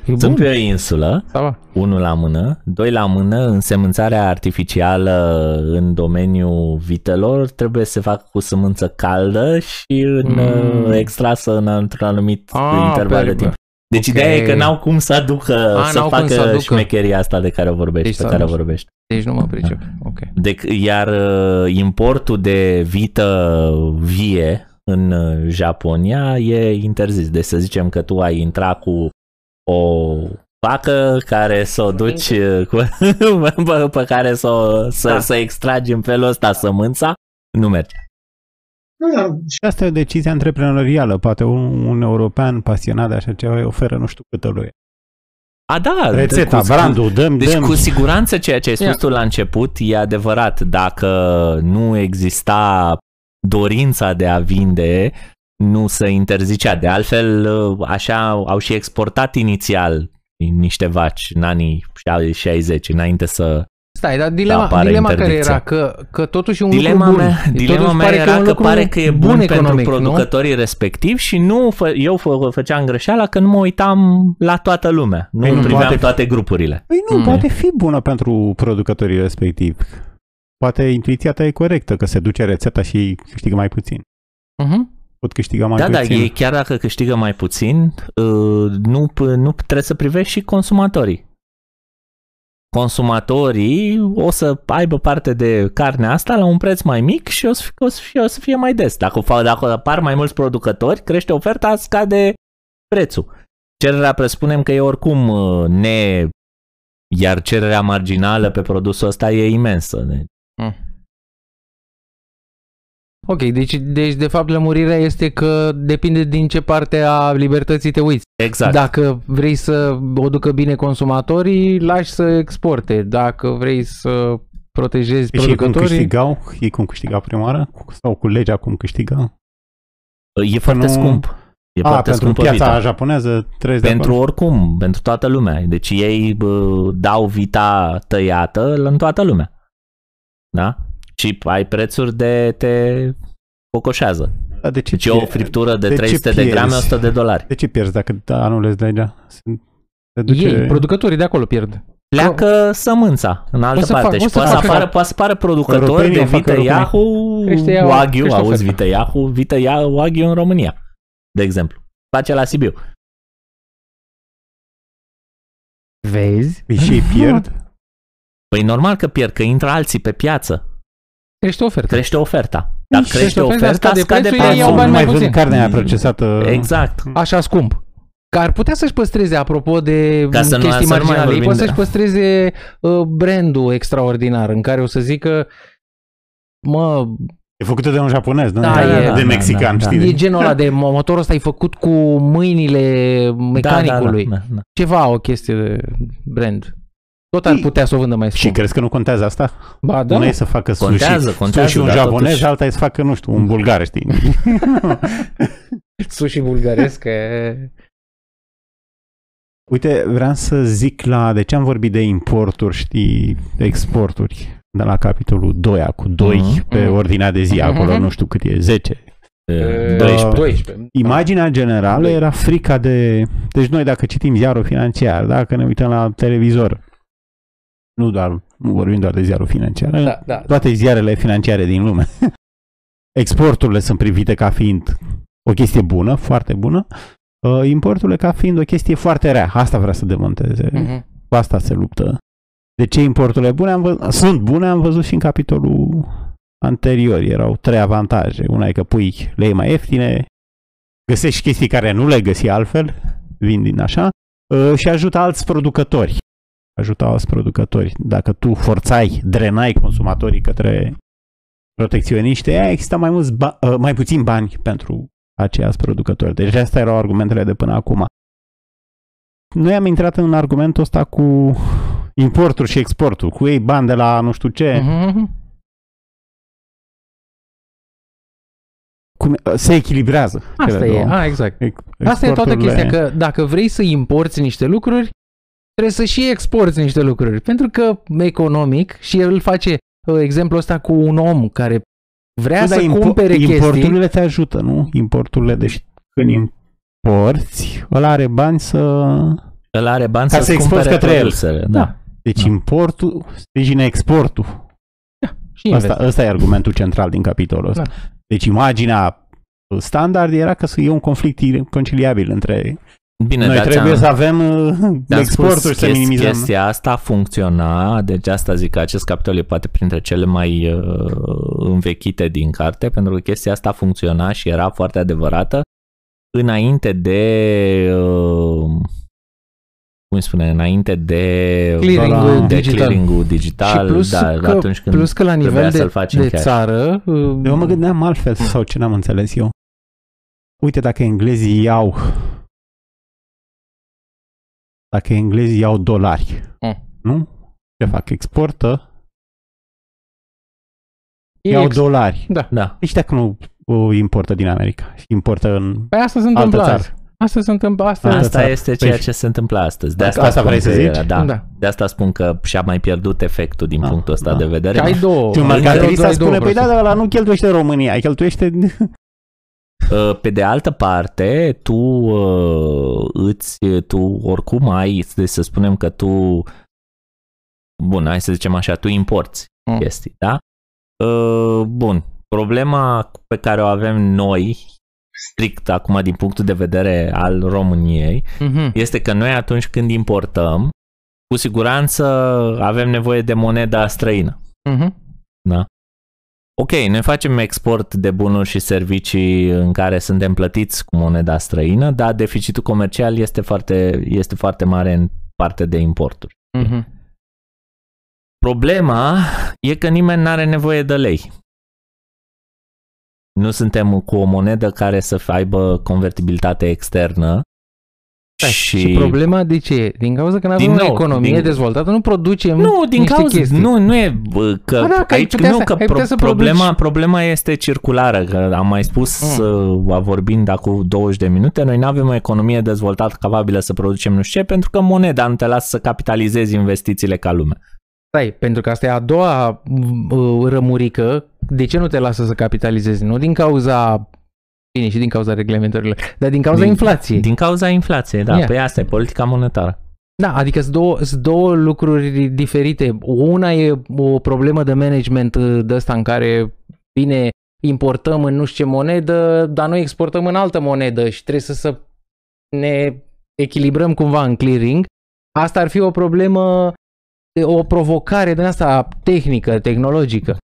e Sunt bun, pe o insulă, sau va? unul la mână, doi la mână, însemânțarea artificială în domeniul vitelor trebuie să se facă cu sămânță caldă și în, Mm. mm. extrasă în, într-un anumit Ah, interval de pe- timp. Deci ok. ideea e că n-au cum să aducă, A, să n-au cum facă să aducă. șmecheria asta de care vorbești, Deci pe să care aducă. vorbești. Deci nu mă pricep. Ok. De, iar uh, importul de vită vie în uh, Japonia e interzis. Deci să zicem că tu ai intra cu o vacă care să o duci uh, cu, pe, pe care să, o- să, Da. să extragi în felul ăsta sămânța, nu merge. Și asta e o decizie antreprenorială. Poate un, un european pasionat de așa ceva îi oferă nu știu câtă lui. A, da, Rețeta, cu- brandul, dăm, Deci dăm. cu siguranță ceea ce ai spus Ia. tu la început e adevărat. Dacă nu exista dorința de a vinde, nu se interzicea. De altfel, așa au și exportat inițial niște vaci în anii 60, înainte să... Stai, dar dilema, apare dilema care interdicția. era că, că totuși e un Dilema lucru bun. mea, dilema Totuși mea pare era un că lucru pare că e bun, bun pentru economic, nu? producătorii respectivi și nu fă, eu fă, făceam greșeala că nu mă uitam la toată lumea. Nu Păi nu priveam poate fi. toate grupurile. Păi nu, Mm. poate fi bună pentru producătorii respectivi. Poate intuiția ta e corectă, că se duce rețeta și câștigă mai puțin. Mhm. Pot câștiga mai Da, da, puțin. ei chiar dacă câștigă mai puțin, uh, nu, nu trebuie să privești și consumatorii. Consumatorii o să aibă parte de carnea asta la un preț mai mic și o să fie, o să fie, o să fie mai des. Dacă, fa- dacă apar mai mulți producători, crește oferta, scade prețul. Cererea presupunem că e oricum uh, ne... Iar cererea marginală pe produsul ăsta e imensă. Deci, Ok, deci, deci de fapt lămurirea este că depinde din ce parte a libertății te uiți. Exact. Dacă vrei să o ducă bine consumatorii, lași să exporte. Dacă vrei să protejezi Și ei cum producătorii... câștigau? Ei cum câștigau prima oară? Sau cu legea cum câștigau? E foarte nu- scump. E A, foarte pentru scumpă piața vita. japoneză treci de Pentru acolo. oricum, pentru toată lumea. Deci ei bă, dau vita tăiată în toată lumea. Da? Și ai prețuri de te cocoșează. Dar de ce Deci e o pierd- friptură de, de ce 300 de grame, pierzi? 100 de dolari. De ce pierzi dacă anulezi legea? Se, se duce... Ei, producătorii de acolo pierd. Pleacă sămânța în altă să parte fac- și o să poate să, facă- apară, poate să apară producători Europenii de o fac vită europenii. Yahoo, Crește Yahoo, Wagyu, crește auzi oferta. vită Yahoo, vită Yahoo, Wagyu în România, de exemplu. Face la Sibiu. Vezi? Păi și ei pierd? Păi normal că pierd, că intră alții pe piață. Crește oferta. Crește oferta. Dacă Crește crește oferta, oferta, scade scade prețul, ei prețul. iau nu bani mai mai vând puțin. carnea aia procesată. Exact. Așa scump. Că ar putea să-și păstreze, apropo de Ca să nu- chestii să nu mai marginale, ei vorbim pot de- să-și păstreze uh, brandul extraordinar în care o să zică mă, E făcută de un japonez, nu? Da, e- de da, mexican, da, da. știi? e genul ăla de mo- motorul ăsta e făcut cu mâinile mecanicului. Da, da, da, da. Ceva, o chestie de brand. Tot ar putea să o vândă mai Și scump. crezi că nu contează asta? Ba, Da. da. Una e să facă sushi, Contează, contează, sushi un dar japonez, totuși- alta e să facă, nu știu, un bulgar, știi? Sushi bulgaresc. e- Uite, vreau să zic la... De ce am vorbit de importuri, știi, de exporturi? De la capitolul 2, cu 2 Mhm, pe mhm. ordinea de zi, Mhm, acolo mhm. nu știu cât e, 10. e, 12. 12. Imaginea generală Doi. era frica de... Deci noi dacă citim ziarul financiar, dacă ne uităm la televizor, nu doar, nu vorbim doar de ziarul financiar, Da, da. toate ziarele financiare din lume, exporturile sunt privite ca fiind o chestie bună, foarte bună, uh, importurile ca fiind o chestie foarte rea. Asta vrea să demonteze. Mhm. Cu asta se luptă. De ce importurile bune am văzut, sunt bune, am văzut și în capitolul anterior. Erau trei avantaje. Una e că pui lei mai ieftine, găsești chestii care nu le găsi altfel, vin din așa, uh, și ajută alți producători. Ajută alți producători. Dacă tu forțai, drenai consumatorii către protecționiști, aia exista mai, mulți ba- uh, mai puțin bani pentru aceiași producători. Deci astea erau argumentele de până acum. Noi am intrat în argumentul ăsta cu importul și exportul, cu ei bani de la nu știu ce, Mhm. cum, se echilibrează. Asta cele e, două. a, exact. Ex- Asta e toată exporturile- chestia, că dacă vrei să importi niște lucruri, trebuie să și exporti niște lucruri. Pentru că economic, și el face uh, exemplul ăsta cu un om care vrea Nu, dar să impo- cumpere chestii. Importurile te ajută, nu? Importurile, deci când importi, ăla are bani să... El are bani Ca să să exporți cumpere către el. produsele. Da. Deci Da. importul sprijină exportul. Și invers. Asta, ăsta e argumentul central din capitolul ăsta. Da. Deci imaginea standard era că să e un conflict irreconciliabil între... Bine, Noi dar trebuie ți-am- să avem uh, ți-am exporturi spus, să chesti- minimizăm. Chestia asta funcționa, deci asta zic că acest capitol e poate printre cele mai uh, învechite din carte, pentru că chestia asta funcționa și era foarte adevărată înainte de uh, cum îi spune, înainte de Clearing-ul de digital. clearing-ul digital, și plus, da, că, atunci când plus că la trebuia nivel de, să-l faci în de cash. țară, uh, Eu mă gândeam altfel sau ce n-am înțeles eu. Uite, dacă englezii iau dacă englezii iau dolari, Mm. nu? Ce fac? Exportă, e iau ex- dolari. Da. Da. Deci dacă nu o importă din America și importă în Păi asta se altă întâmplă țară. azi. Asta se întâmplă, asta, Altă Asta țară. este Păi ceea și- ce se întâmplă astăzi. De Asta asta, spun vrei să că zici? era- Da. Da. De asta spun că și-a mai pierdut efectul din Da, punctul ăsta da. de vedere. Că ai două. Și un ai mercantilist două- ar spune, ai două păi da, prostii. dar ăla nu cheltuiește în România, cheltuiește... Uh, Pe de altă parte, tu uh, îți, tu oricum ai, deci să spunem că tu, bun, hai să zicem așa, tu importi Mm. chestii, da? Uh, Bun, problema pe care o avem noi, strict acum din punctul de vedere al României, Mhm. este că noi atunci când importăm, cu siguranță avem nevoie de moneda străină. Uh-huh. Da? Ok, noi facem export de bunuri și servicii în care suntem plătiți cu moneda străină, dar deficitul comercial este foarte, este foarte mare în parte de importuri. Uh-huh. Problema e că nimeni nu are nevoie de lei. Nu suntem cu o monedă care să aibă convertibilitate externă și... și problema de ce e? Din cauza că nu avem o economie din... dezvoltată, nu producem Nu, din niște cauza, chestii. nu, nu e bă, că, Ba da, că ai aici putea nu să- că ai pro, putea să problema, produci. problema este circulară, că am mai spus Mm. mm. vorbind acum 20 de minute, noi nu avem o economie dezvoltată capabilă să producem nu știu ce, pentru că moneda nu te lasă să capitalizezi investițiile ca lume. Stai, pentru că asta e a doua uh, rămurică. De ce nu te lasă să capitalizezi? Nu din cauza Bine, și din cauza reglementărilor, dar din cauza Din- inflației. Din cauza inflației, da, Ia. yeah. pe asta e politica monetară. Da, adică sunt două, sunt două lucruri diferite. Una e o problemă de management uh, de ăsta în care, bine, importăm în nu știu ce monedă, dar noi exportăm în altă monedă și trebuie să, să ne echilibrăm cumva în clearing. Asta ar fi o problemă, o provocare din asta tehnică, tehnologică.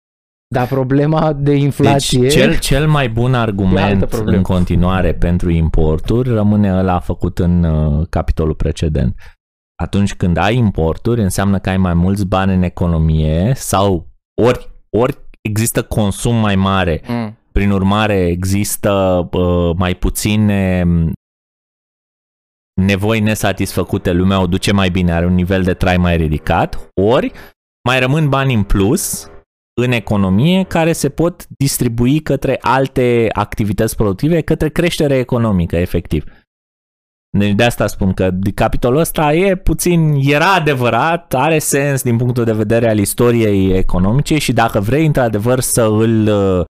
Dar problema de inflație... Deci cel, cel mai bun argument problemă. în continuare pentru importuri rămâne ăla făcut în uh, capitolul precedent. Atunci când ai importuri, înseamnă că ai mai mulți bani în economie sau ori, ori există consum mai mare, Mm. prin urmare există uh, mai puține mm, nevoi nesatisfăcute, lumea o duce mai bine, are un nivel de trai mai ridicat, ori mai rămân bani în plus în economie care se pot distribui către alte activități productive, către creștere economică, efectiv. Deci de asta spun că de capitolul ăsta e puțin, era adevărat, are sens din punctul de vedere al istoriei economice și dacă vrei într-adevăr să îl uh,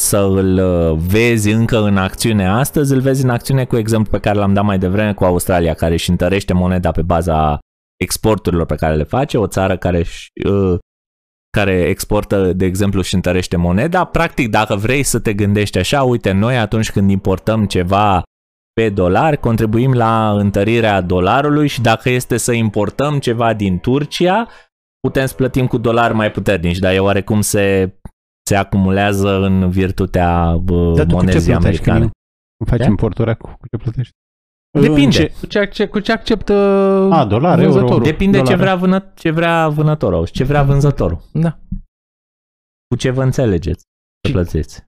să îl uh, vezi încă în acțiune astăzi, îl vezi în acțiune cu exemplu pe care l-am dat mai devreme cu Australia, care își întărește moneda pe baza exporturilor pe care le face, o țară care își, uh, care exportă, de exemplu, și întărește moneda. Practic, dacă vrei să te gândești așa, uite, noi atunci când importăm ceva pe dolar, contribuim la întărirea dolarului și dacă este să importăm ceva din Turcia, putem să plătim cu dolari mai puternici, dar e oarecum se, se acumulează în virtutea bă, Dar tu cu ce monezii plătești când americane. faci Da? importuri cu cu ce plătești? Depinde. În ce- Cu ce, acce- cu ce acceptă A, dolar, euro. vânzătorul. Depinde ce dolare. vrea, vână, ce vrea vânătorul și ce vrea vânzătorul. Da. Cu ce vă înțelegeți să Și- plătiți.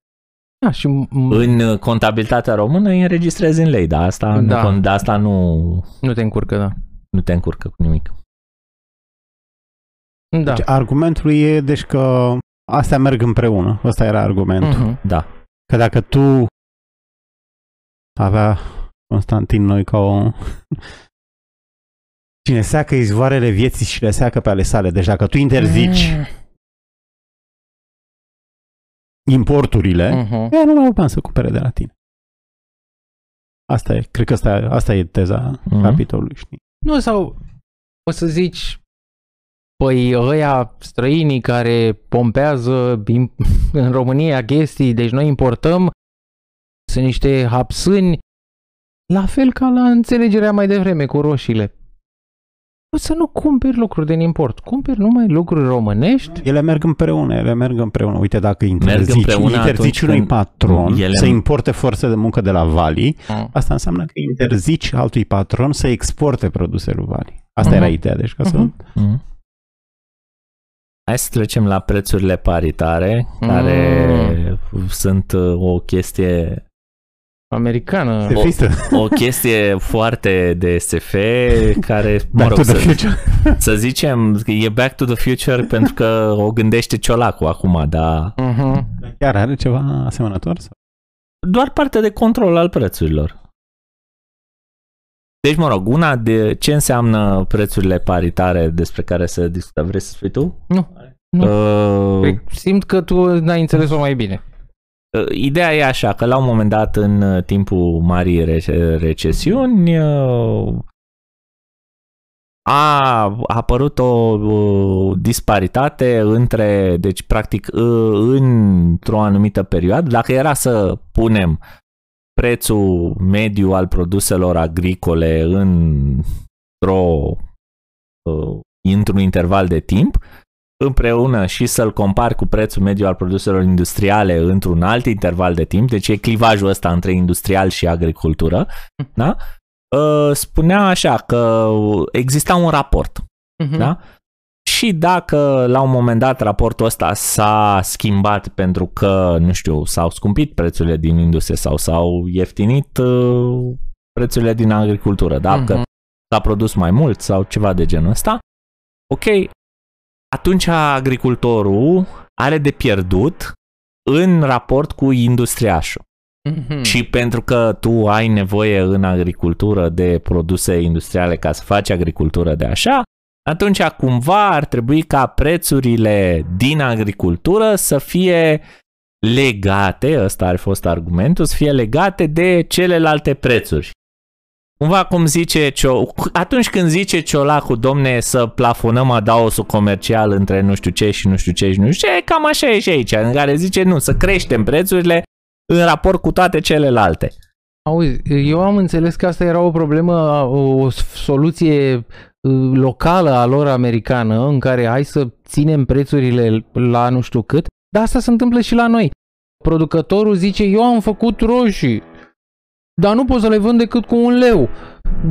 Da, și m- În uh, contabilitatea română îi înregistrezi în lei, dar asta, Da. nu, de asta nu, nu te încurcă, da. nu te încurcă cu nimic. Da. Deci argumentul e deci că astea merg împreună. Ăsta era argumentul. Mhm. Da. Că dacă tu avea Constantin noi ca o... Cine seacă izvoarele vieții și le seacă pe ale sale. Deci dacă tu interzici Mm. importurile, Mhm. ea nu mai au bani să cumpere de la tine. Asta e, cred că asta, asta e teza Mhm. capitolului, știi? Nu, sau o să zici, păi ăia străinii care pompează im- în România chestii, deci noi importăm, sunt niște hapsâni, la fel ca la înțelegerea mai devreme cu roșiile. Poți să nu cumperi lucruri din import, cumperi numai lucruri românești. Ele merg împreună, ele merg împreună. Uite, dacă interzici, împreună interzici atunci unui când patron ele- să importe forțe de muncă de la Vali, Mm. asta înseamnă că interzici altui patron să exporte produse lui Vali. Asta Mhm. era ideea, deci ca să... Mhm. Mm. Hai să trecem la prețurile paritare, Mm. care sunt uh, o chestie Americană. Se fistă. o chestie foarte de SF care, mă Back rog, to the să, future. să zicem, că e Back to the Future pentru că o gândește Ciolacu acum, dar Mhm. Chiar are ceva asemănător? Sau? doar partea de control al prețurilor. Deci, mă rog, una de ce înseamnă prețurile paritare despre care se discută, vrei să spui tu? Nu. Nu. Uh, Cred- Simt că tu n-ai înțeles-o mai bine. Uh, Ideea e așa, că la un moment dat în uh, timpul marii rece- recesiuni uh, a apărut o uh, disparitate între, deci practic uh, într-o anumită perioadă, dacă era să punem prețul mediu al produselor agricole într-o într-un interval de timp, împreună și să-l compari cu prețul mediu al produselor industriale într-un alt interval de timp, deci e clivajul ăsta între industrial și agricultură, da? Uh, spunea așa că exista un raport, Mhm. da? Și dacă la un moment dat raportul ăsta s-a schimbat pentru că, nu știu, s-au scumpit prețurile din industrie sau s-au ieftinit uh, prețurile din agricultură, da? Că Mhm. s-a produs mai mult sau ceva de genul ăsta, ok, atunci agricultorul are de pierdut în raport cu industriașul. Mhm. Și pentru că tu ai nevoie în agricultură de produse industriale ca să faci agricultură de așa, atunci cumva ar trebui ca prețurile din agricultură să fie legate, ăsta ar fi fost argumentul, să fie legate de celelalte prețuri. Cumva cum zice, Cio, atunci când zice Ciolacu, domne, să plafonăm adaosul comercial între nu știu ce și nu știu ce și nu știu ce, cam așa e și aici, în care zice nu, să creștem prețurile în raport cu toate celelalte. Auzi, eu am înțeles că asta era o problemă, o soluție uh, locală a lor americană, în care hai să ținem prețurile la nu știu cât, dar asta se întâmplă și la noi. Producătorul zice, eu am făcut roșii, dar nu pot să le vând decât cu un leu,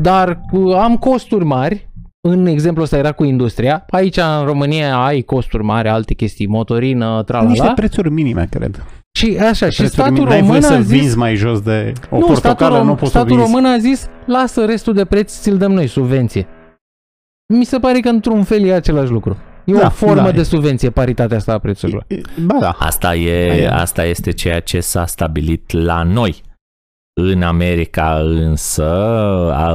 dar cu- am costuri mari, în exemplu ăsta era cu industria, aici în România ai costuri mari, alte chestii, motorină, Niște tralala, prețuri minime, cred. și așa, și Prețuri statul minime. N-ai român voie a să zis... vinzi mai jos de o nu, statul, portocală, rom- nu poți să statul vinzi. român a zis, lasă restul de preț, ți-l dăm noi, subvenție. Mi se pare că într-un fel e același lucru. E Da, o formă da, de e. subvenție, paritatea asta a prețurilor. Ba da. Asta, e, Aia. asta este ceea ce s-a stabilit la noi. În America însă a,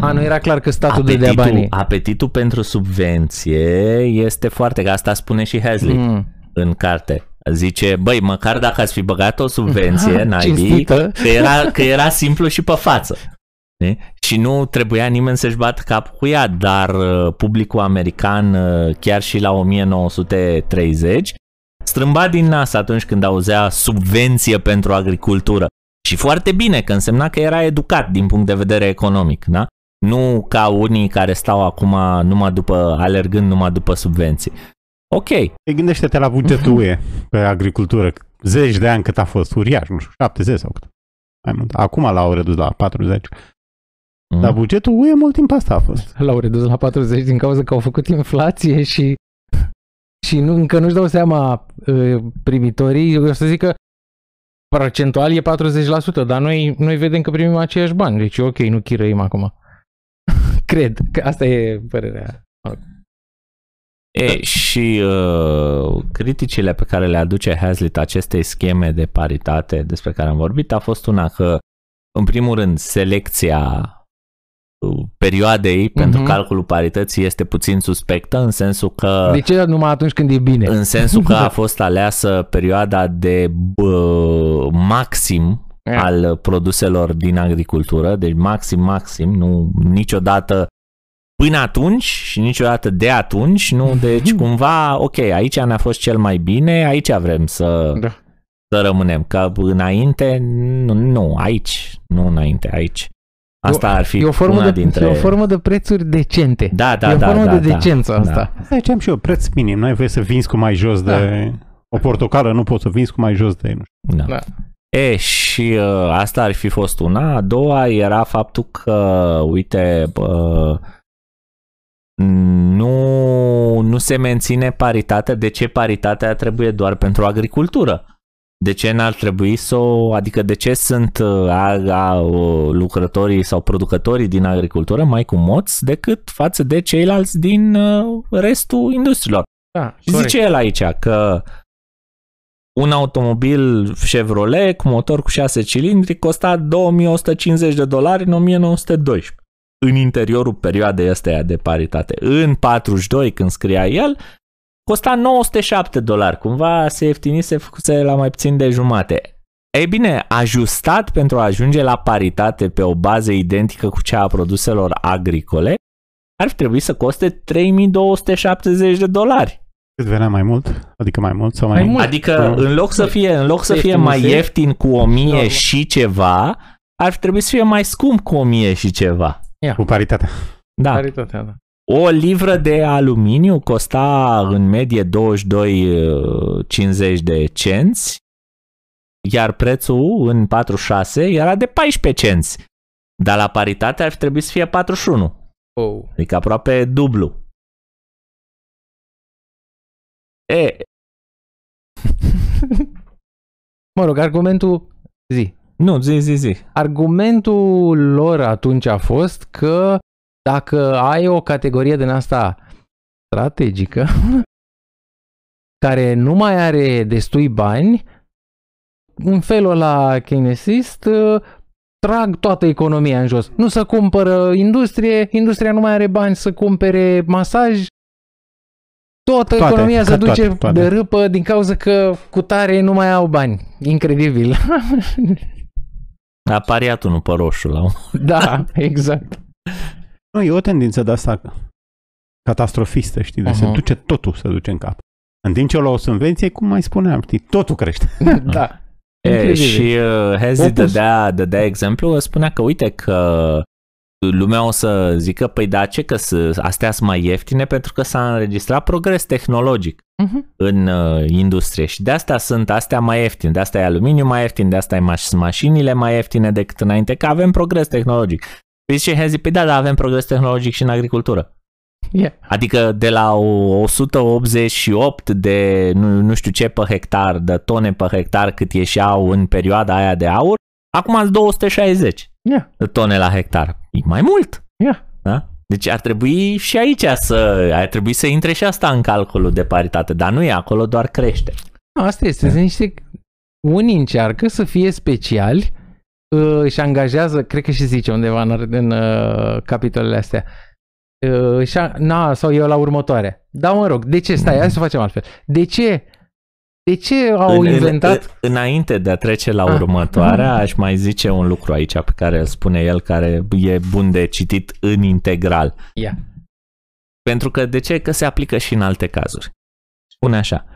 A, nu era clar că statul dădea apetitul, banii. apetitul pentru subvenție este foarte, că asta spune și Hasley Mm. în carte. Zice, băi, măcar dacă ați fi băgat o subvenție, naibii, Cinstită. că era, că era simplu și pe față. Știi? Și nu trebuia nimeni să-și bată cap cu ea, dar uh, publicul american, uh, chiar și la 1930, strâmba din nas atunci când auzea subvenție pentru agricultură. Și foarte bine, că însemna că era educat din punct de vedere economic, da? Nu ca unii care stau acum numai după, alergând numai după subvenții. Ok, Păi Gândește-te la bugetul UE pe agricultură. Zeci de ani cât a fost uriaș, nu știu, 70 sau cât. Mai mult. Acum l-au redus la 40. Mm. Dar bugetul UE mult timp asta a fost. L-au redus la 40 din cauza că au făcut inflație și și nu, încă nu-și dau seama uh, primitorii. Eu o să zic că procentual e 40%, dar noi, noi vedem că primim aceiași bani. Deci e ok, nu chirăim acum. Cred că asta e părerea. E, și uh, criticile pe care le aduce Hazlitt acestei scheme de paritate despre care am vorbit a fost una că, în primul rând, selecția uh, perioadei pentru Mhm. calculul parității este puțin suspectă în sensul că De ce numai atunci când e bine? în sensul că a fost aleasă perioada de bă, maxim Ia. al produselor din agricultură, deci maxim, maxim, nu niciodată până atunci și niciodată de atunci, nu, deci cumva, ok, aici ne-a fost cel mai bine, aici vrem să, Da. să rămânem, că înainte, nu, nu, aici, nu înainte, aici. Asta ar fi E o formă, una de, dintre... e o formă de prețuri decente. Da, da, e o da, formă da, de da, decență da. asta. Asta ce am și eu, preț minim. Nu ai voie să vinzi cu mai jos de... O portocală nu poți să vinzi cu mai jos de... Nu știu. Da. Da. E, și uh, asta ar fi fost una. A doua era faptul că, uite, uh, nu, nu se menține paritatea. De ce paritatea trebuie doar pentru agricultură? De ce n-ar trebui să o... Adică de ce sunt uh, a, a, uh, lucrătorii sau producătorii din agricultură mai cu moți decât față de ceilalți din uh, restul industriilor? Da, Și zice el aici că un automobil Chevrolet cu motor cu 6 cilindri costa 2150 de dolari în 1912 în interiorul perioadei astea de paritate. În 42, când scria el, costa 907 dolari. Cumva se ieftinise, făcuse la mai puțin de jumate. Ei bine, ajustat pentru a ajunge la paritate pe o bază identică cu cea a produselor agricole, ar trebui să coste 3270 de dolari. Cât venea mai mult? Adică mai mult sau mai, Mai mult. Adică în loc să fie, în loc să fie Ieftinise. mai ieftin cu 1000 Normal. și ceva, ar trebui să fie mai scump cu 1000 și ceva. Cu paritatea. Da. Paritatea, da. O livră de aluminiu costa în medie 22,50 de cenți, iar prețul în 46 era de 14 cenți. Dar la paritate ar fi trebuit să fie 41. Oh. Adică aproape dublu. E, Mă rog, argumentul zi. nu, zi, zi, zi. Argumentul lor atunci a fost că dacă ai o categorie din asta strategică care nu mai are destui bani, în felul ăla keynesist uh, trag toată economia în jos. Nu să cumpără industrie, industria nu mai are bani să cumpere masaj, toată Toate, economia se că duce toate, toate. de râpă din cauza că cu tare nu mai au bani. Incredibil. A pariat unul pe roșu la un... da, exact. Nu, e o tendință de asta catastrofistă, știi, de se Mhm. duce totul, se duce în cap. În timp ce o la o subvenție, cum mai spuneam, știi, totul crește. da. E, Incredibil. și uh, Hezi Opus. dădea, dădea exemplu, spunea că uite că lumea o să zică, păi da, ce că s- astea sunt mai ieftine pentru că s-a înregistrat progres tehnologic Mhm. în uh, industrie și de asta sunt astea mai ieftine, de asta e aluminiu mai ieftin, de asta e maș- mașinile mai ieftine decât înainte, că avem progres tehnologic. Păi zice Hezi, păi da, dar avem progres tehnologic și în agricultură. Yeah. Adică de la o 188 de nu, nu știu ce pe hectar, de tone pe hectar cât ieșeau în perioada aia de aur, acum sunt 260 Yeah. de tone la hectar. E mai mult. Yeah. Da? Deci ar trebui și aici să, ar trebui să intre și asta în calculul de paritate, dar nu e acolo, doar crește. Asta este, sunt niște... Unii încearcă să fie speciali, uh, își angajează, cred că și zice undeva în, în uh, capitolele astea, uh, își a, na, sau eu la următoare. Da, mă rog, de ce? Stai, hai să facem altfel. De ce? De ce au În- inventat... În, înainte de a trece la Ah. următoarea, aș mai zice un lucru aici pe care îl spune el, care e bun de citit în integral. Ia. Pentru că de ce? Că se aplică și în alte cazuri. Spune așa.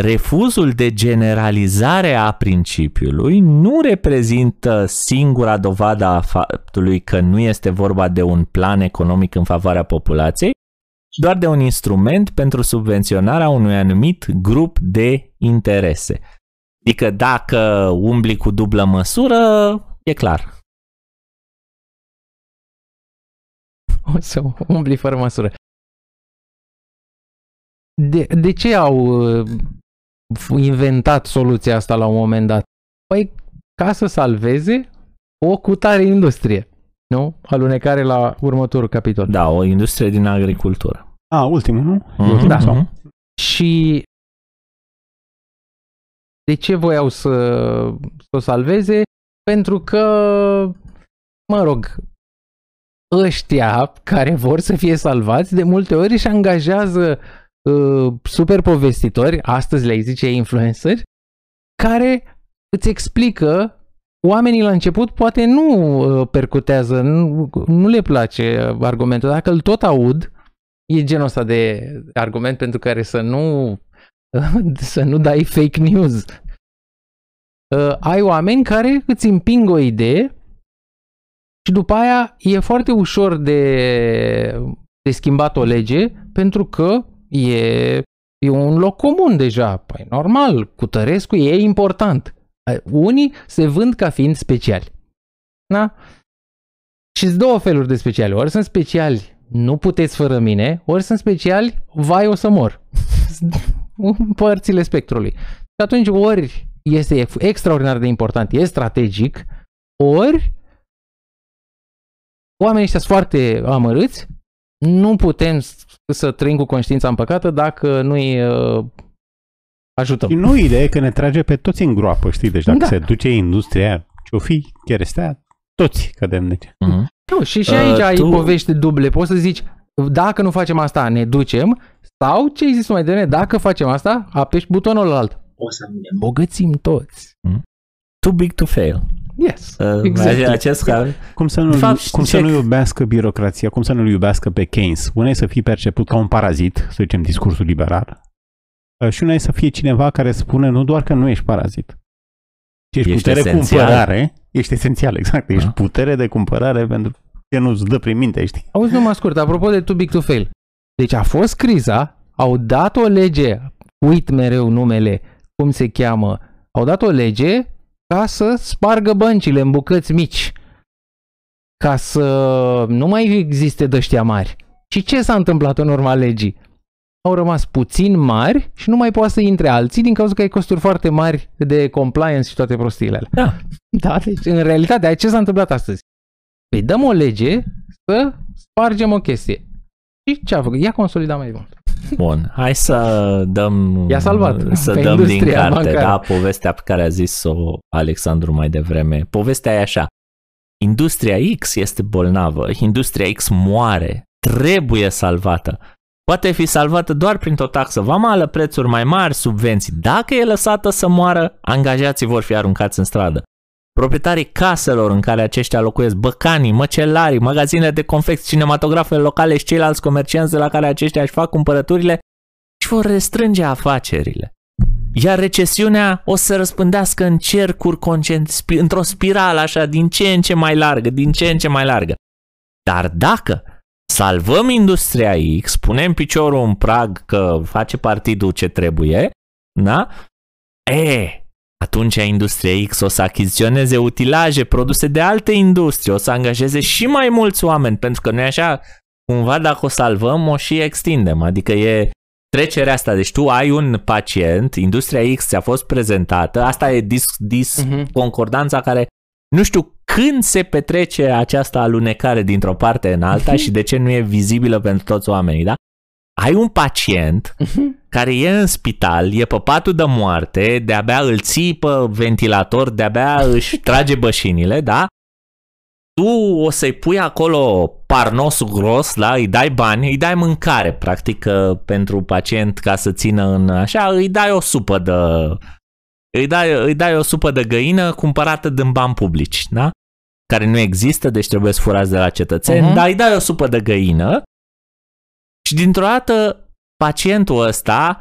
Refuzul de generalizare a principiului nu reprezintă singura dovadă a faptului că nu este vorba de un plan economic în favoarea populației, ci doar de un instrument pentru subvenționarea unui anumit grup de interese. Adică dacă umbli cu dublă măsură, e clar. O să umbli fără măsură. De, de ce au uh, inventat soluția asta la un moment dat? Păi ca să salveze o cutare industrie. Nu? Alunecare la următorul capitol. Da, o industrie din agricultură. A, ultimul, nu? Mhm, Da. mhm. Și de ce voiau să, să o salveze? Pentru că, mă rog, ăștia care vor să fie salvați, de multe ori își angajează uh, super povestitori, astăzi le zice influenceri, care îți explică Oamenii la început poate nu uh, percutează, nu, nu le place argumentul. Dacă îl tot aud, e genul ăsta de argument pentru care să nu să nu dai fake news. Uh, ai oameni care îți împing o idee și după aia e foarte ușor de, de schimbat o lege pentru că e, e un loc comun deja. Păi normal, cu Tărescu e important. Unii se vând ca fiind speciali. Da? Și sunt două feluri de speciali. Ori sunt speciali, nu puteți fără mine, ori sunt speciali, vai o să mor. Părțile spectrului. Și atunci ori este extraordinar de important, e strategic, ori oamenii ăștia sunt foarte amărâți, nu putem să trăim cu conștiința împăcată dacă nu-i uh, ajutăm. Și nu ideea e că ne trage pe toți în groapă, știi? Deci dacă Da. se duce industria, ce-o fi, cherestea, toți cădem de ce. Mhm. Nu, și și Uh, aici ai tu- povești duble. Poți să zici, dacă nu facem asta, ne ducem, sau ce ai zis mai devreme, dacă facem asta, apeși butonul alt. O să ne Bogățim toți. Too big to fail. Yes, Uh, exactly. Acest ca... Cum să, nu, De fapt, cum știi să ce- nu iubească birocrația, cum să nu-l iubească pe Keynes? Una e să fii perceput ca un parazit, să zicem discursul liberal, uh, și una e să fie cineva care spune nu doar că nu ești parazit, ci ești, Ești putere de esențial. cumpărare, ești esențial, exact, ești Da. putere de cumpărare pentru ce nu-ți dă prin minte, știi? Auzi, numai scurt, apropo de too big to fail. Deci a fost criza, au dat o lege, uit mereu numele, cum se cheamă, au dat o lege ca să spargă băncile în bucăți mici. Ca să nu mai existe dăștia mari. Și ce s-a întâmplat în urma legii? Au rămas puțin mari și nu mai poate să intre alții din cauza că ai costuri foarte mari de compliance și toate prostiile alea. Da. Da, deci în realitate, ce s-a întâmplat astăzi? Păi dăm o lege să spargem o chestie. Și ce a făcut? Ia consolida mai mult. Bun, hai să dăm I-a salvat să pe dăm din industria carte, bancară. da, povestea pe care a zis-o Alexandru mai devreme. Povestea e așa. Industria X este bolnavă, industria X moare, trebuie salvată. Poate fi salvată doar printr-o taxă vamală, prețuri mai mari, subvenții. Dacă e lăsată să moară, angajații vor fi aruncați în stradă. Proprietarii caselor în care aceștia locuiesc, băcanii, măcelarii, magazinele de confecții, cinematografele locale și ceilalți comercianți de la care aceștia își fac cumpărăturile, își vor restrânge afacerile. Iar recesiunea o să răspândească în cercuri concentri- într-o spirală așa, din ce în ce mai largă, din ce în ce mai largă. Dar dacă salvăm industria X, punem piciorul în prag că face partidul ce trebuie, da? E, atunci industria X o să achiziționeze utilaje produse de alte industrie, o să angajeze și mai mulți oameni, pentru că noi așa, cumva dacă o salvăm, o și extindem. Adică e trecerea asta, deci tu ai un pacient, industria X ți-a fost prezentată, asta e dis, dis Mhm. concordanța care nu știu când se petrece această alunecare dintr-o parte în alta și de ce nu e vizibilă pentru toți oamenii, da? Ai un pacient care e în spital, e pe patul de moarte, de-abia îl ții pe ventilator, de-abia își trage bășinile, da? Tu o să-i pui acolo parnosul gros, da? Îi dai bani, îi dai mâncare, practic, că pentru pacient ca să țină în așa, îi dai o supă de... Îi dai, îi dai o supă de găină cumpărată din bani publici, da? Care nu există, deci trebuie să furați de la cetățeni, Mhm. dar îi dai o supă de găină și dintr-o dată pacientul ăsta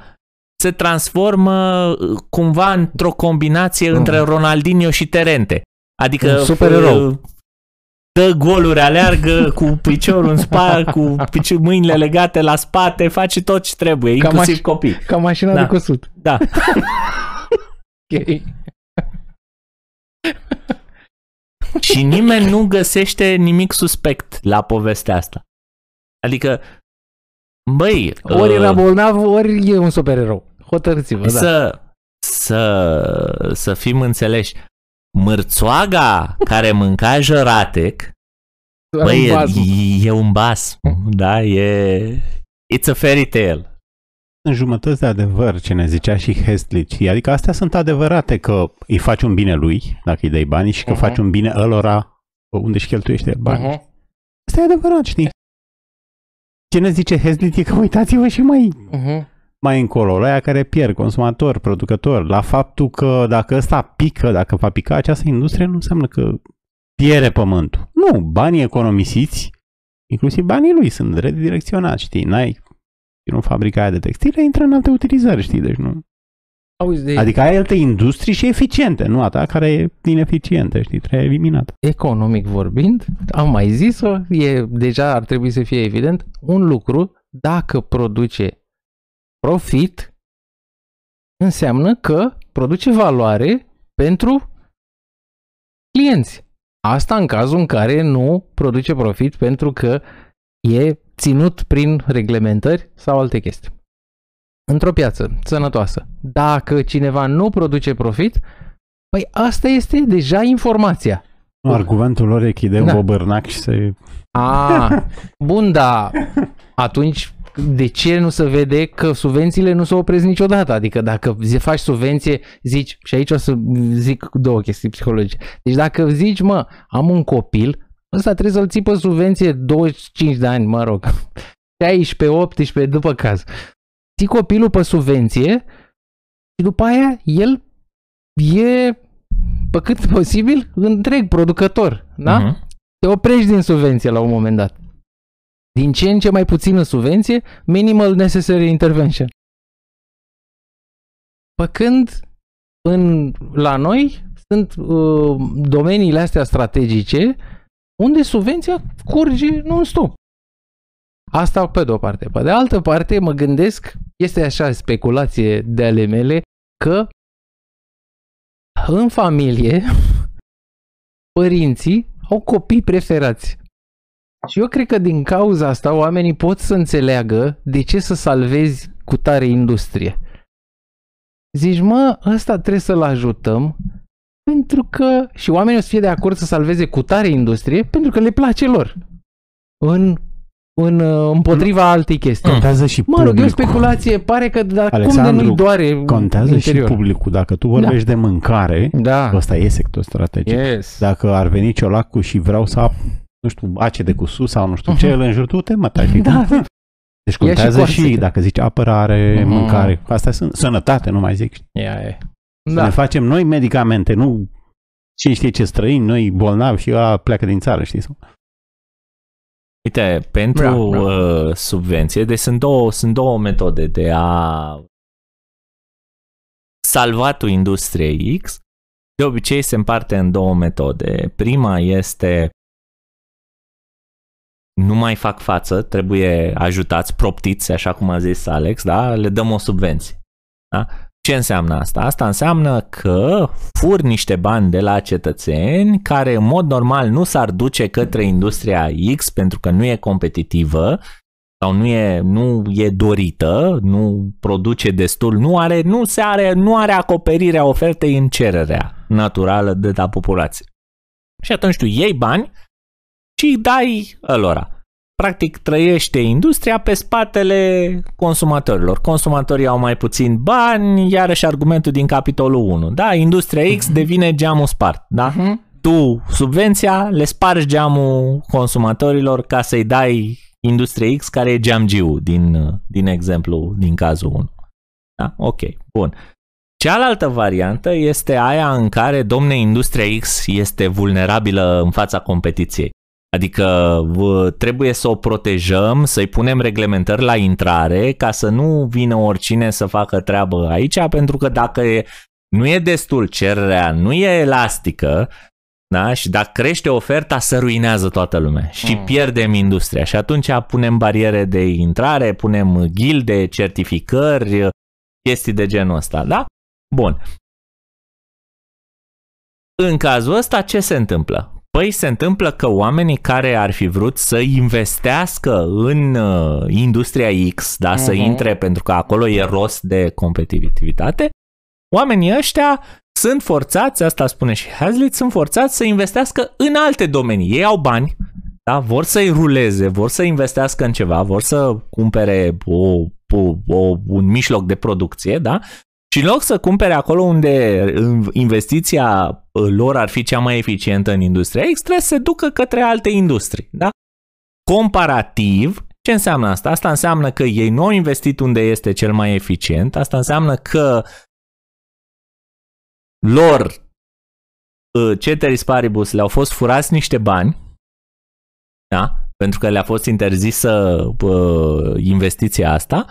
se transformă uh, cumva într-o combinație Mhm. între Ronaldinho și Terente. Adică Un supererou. uh, dă goluri, aleargă cu piciorul în spate, cu pici- mâinile legate la spate, face tot ce trebuie, Cam inclusiv aș- copii. Ca mașina Da. de cusut. Da. Ok. Și nimeni nu găsește nimic suspect la povestea asta. Adică, băi, Ori uh, era bolnav, ori e un supererou. Hotărâți-vă, da. să, să, să fim înțeleși. Mârțoaga care mânca jăratec, Doar băi, un e, baz. e un bas, da, e... It's a fairy tale. În jumătăți de adevăr ce ne zicea și Heslich. Adică astea sunt adevărate că îi faci un bine lui, dacă îi dai bani, și că Mhm. faci un bine ălora unde își cheltuiește el bani. Mhm. Asta e adevărat, știi? Ce ne zice Heslit e că uitați-vă și mai, Mhm. mai încolo, la aia care pierd, consumator, producător, la faptul că dacă ăsta pică, dacă va pica această industrie, nu înseamnă că pierde pământul. Nu, banii economisiți, inclusiv banii lui, sunt redirecționați, știi? N-ai în fabrica aia de textile, intră în alte utilizări, știi? Deci nu. Auzi, de Adică ai alte industrii și eficiente, nu a ta care e ineficientă, știi? Trebuie eliminată. economic vorbind, am mai zis-o, e, deja ar trebui să fie evident, un lucru, dacă produce profit, înseamnă că produce valoare pentru clienți. Asta în cazul în care nu produce profit pentru că e ținut prin reglementări sau alte chestii. Într-o piață sănătoasă, dacă cineva nu produce profit, păi asta este deja informația. Nu, argumentul lor e că îi dai un Da. bobărnac și să... A, bun, da. Atunci, de ce nu se vede că subvențiile nu se opresc niciodată? Adică dacă zi- faci subvenție, zici, și aici o să zic două chestii psihologice. Deci dacă zici, mă, am un copil, ăsta trebuie să-l ții pe subvenție 25 de ani, mă rog, 16, 18, după caz. Ții copilul pe subvenție și după aia el e pe cât posibil întreg producător, da? Mhm. te oprești din subvenție la un moment dat. Din ce în ce mai puțină subvenție, minimal necessary intervention. Păcând în, la noi sunt uh, domeniile astea strategice unde subvenția curge non-stop. Asta pe de o parte. Pe de altă parte, mă gândesc, este așa speculație de ale mele, că în familie părinții au copii preferați. Și eu cred că din cauza asta oamenii pot să înțeleagă de ce să salvezi cu tare industrie. Zici, mă, ăsta trebuie să-l ajutăm pentru că și oamenii o să fie de acord să salveze cu tare industrie pentru că le place lor. În în, uh, împotriva altei chestii. Contează și Mă rog, e o publicul. speculație, pare că dar cum de Alexandru, nu-i doare Contează interior. și publicul. Dacă tu vorbești de mâncare, Da. ăsta e sector strategic. Yes. Dacă ar veni ciolacul și vreau să ap, nu știu, acide cu sus sau nu știu ce, Mhm. îl înjur tu, te mă tai. Da. Deci Ia și contează și, corsete. dacă zici apărare, Mhm. mâncare. Astea sunt sănătate, nu mai zic. Ia e. Da. Da. Ne facem noi medicamente, nu cine știe ce străini, noi bolnavi și ăla pleacă din țară, știi? Sau? Uite, pentru Bra, bra. Uh, subvenție, deci sunt două, sunt două metode de a salva tu industrie X. De obicei se împarte în două metode. Prima este nu mai fac față, trebuie ajutați, proptiți, așa cum a zis Alex, da? Le dăm o subvenție. Da? Ce înseamnă asta? Asta înseamnă că fur niște bani de la cetățeni care în mod normal nu s-ar duce către industria X pentru că nu e competitivă sau nu e, nu e dorită, nu produce destul, nu are, nu se are, nu are acoperirea ofertei în cererea naturală de la populație. Și atunci tu iei bani și îi dai ălora. Practic trăiește industria pe spatele consumatorilor. Consumatorii au mai puțin bani, iarăși argumentul din capitolul 1. Da, industria X devine geamul spart. Da? Mhm. Tu, subvenția, le spargi geamul consumatorilor ca să-i dai industria X care e geamgiu din, din exemplu, din cazul 1. Da? Ok, bun. Cealaltă variantă este aia în care, domne, industria X este vulnerabilă în fața competiției. Adică v- trebuie să o protejăm, să-i punem reglementări la intrare ca să nu vină oricine să facă treabă aici, pentru că dacă e, nu e destul cererea, nu e elastică, da? și dacă crește oferta, se ruinează toată lumea și Mm. pierdem industria. Și atunci punem bariere de intrare, punem gilde, certificări, chestii de genul ăsta, da? Bun. În cazul ăsta, ce se întâmplă? Păi se întâmplă că oamenii care ar fi vrut să investească în uh, industria X, da, să Mhm. intre pentru că acolo e rost de competitivitate, oamenii ăștia sunt forțați, asta spune și Hazlitt, sunt forțați să investească în alte domenii. Ei au bani, da, vor să-i ruleze, vor să investească în ceva, vor să cumpere o, o, o, un mijloc de producție, da? Și în loc să cumpere acolo unde investiția uh, lor ar fi cea mai eficientă în industria X, trebuie să se ducă către alte industrii, da? Comparativ, ce înseamnă asta? Asta înseamnă că ei nu au investit unde este cel mai eficient, asta înseamnă că lor, uh, ceteris paribus, le-au fost furați niște bani, da? pentru că le-a fost interzisă uh, investiția asta,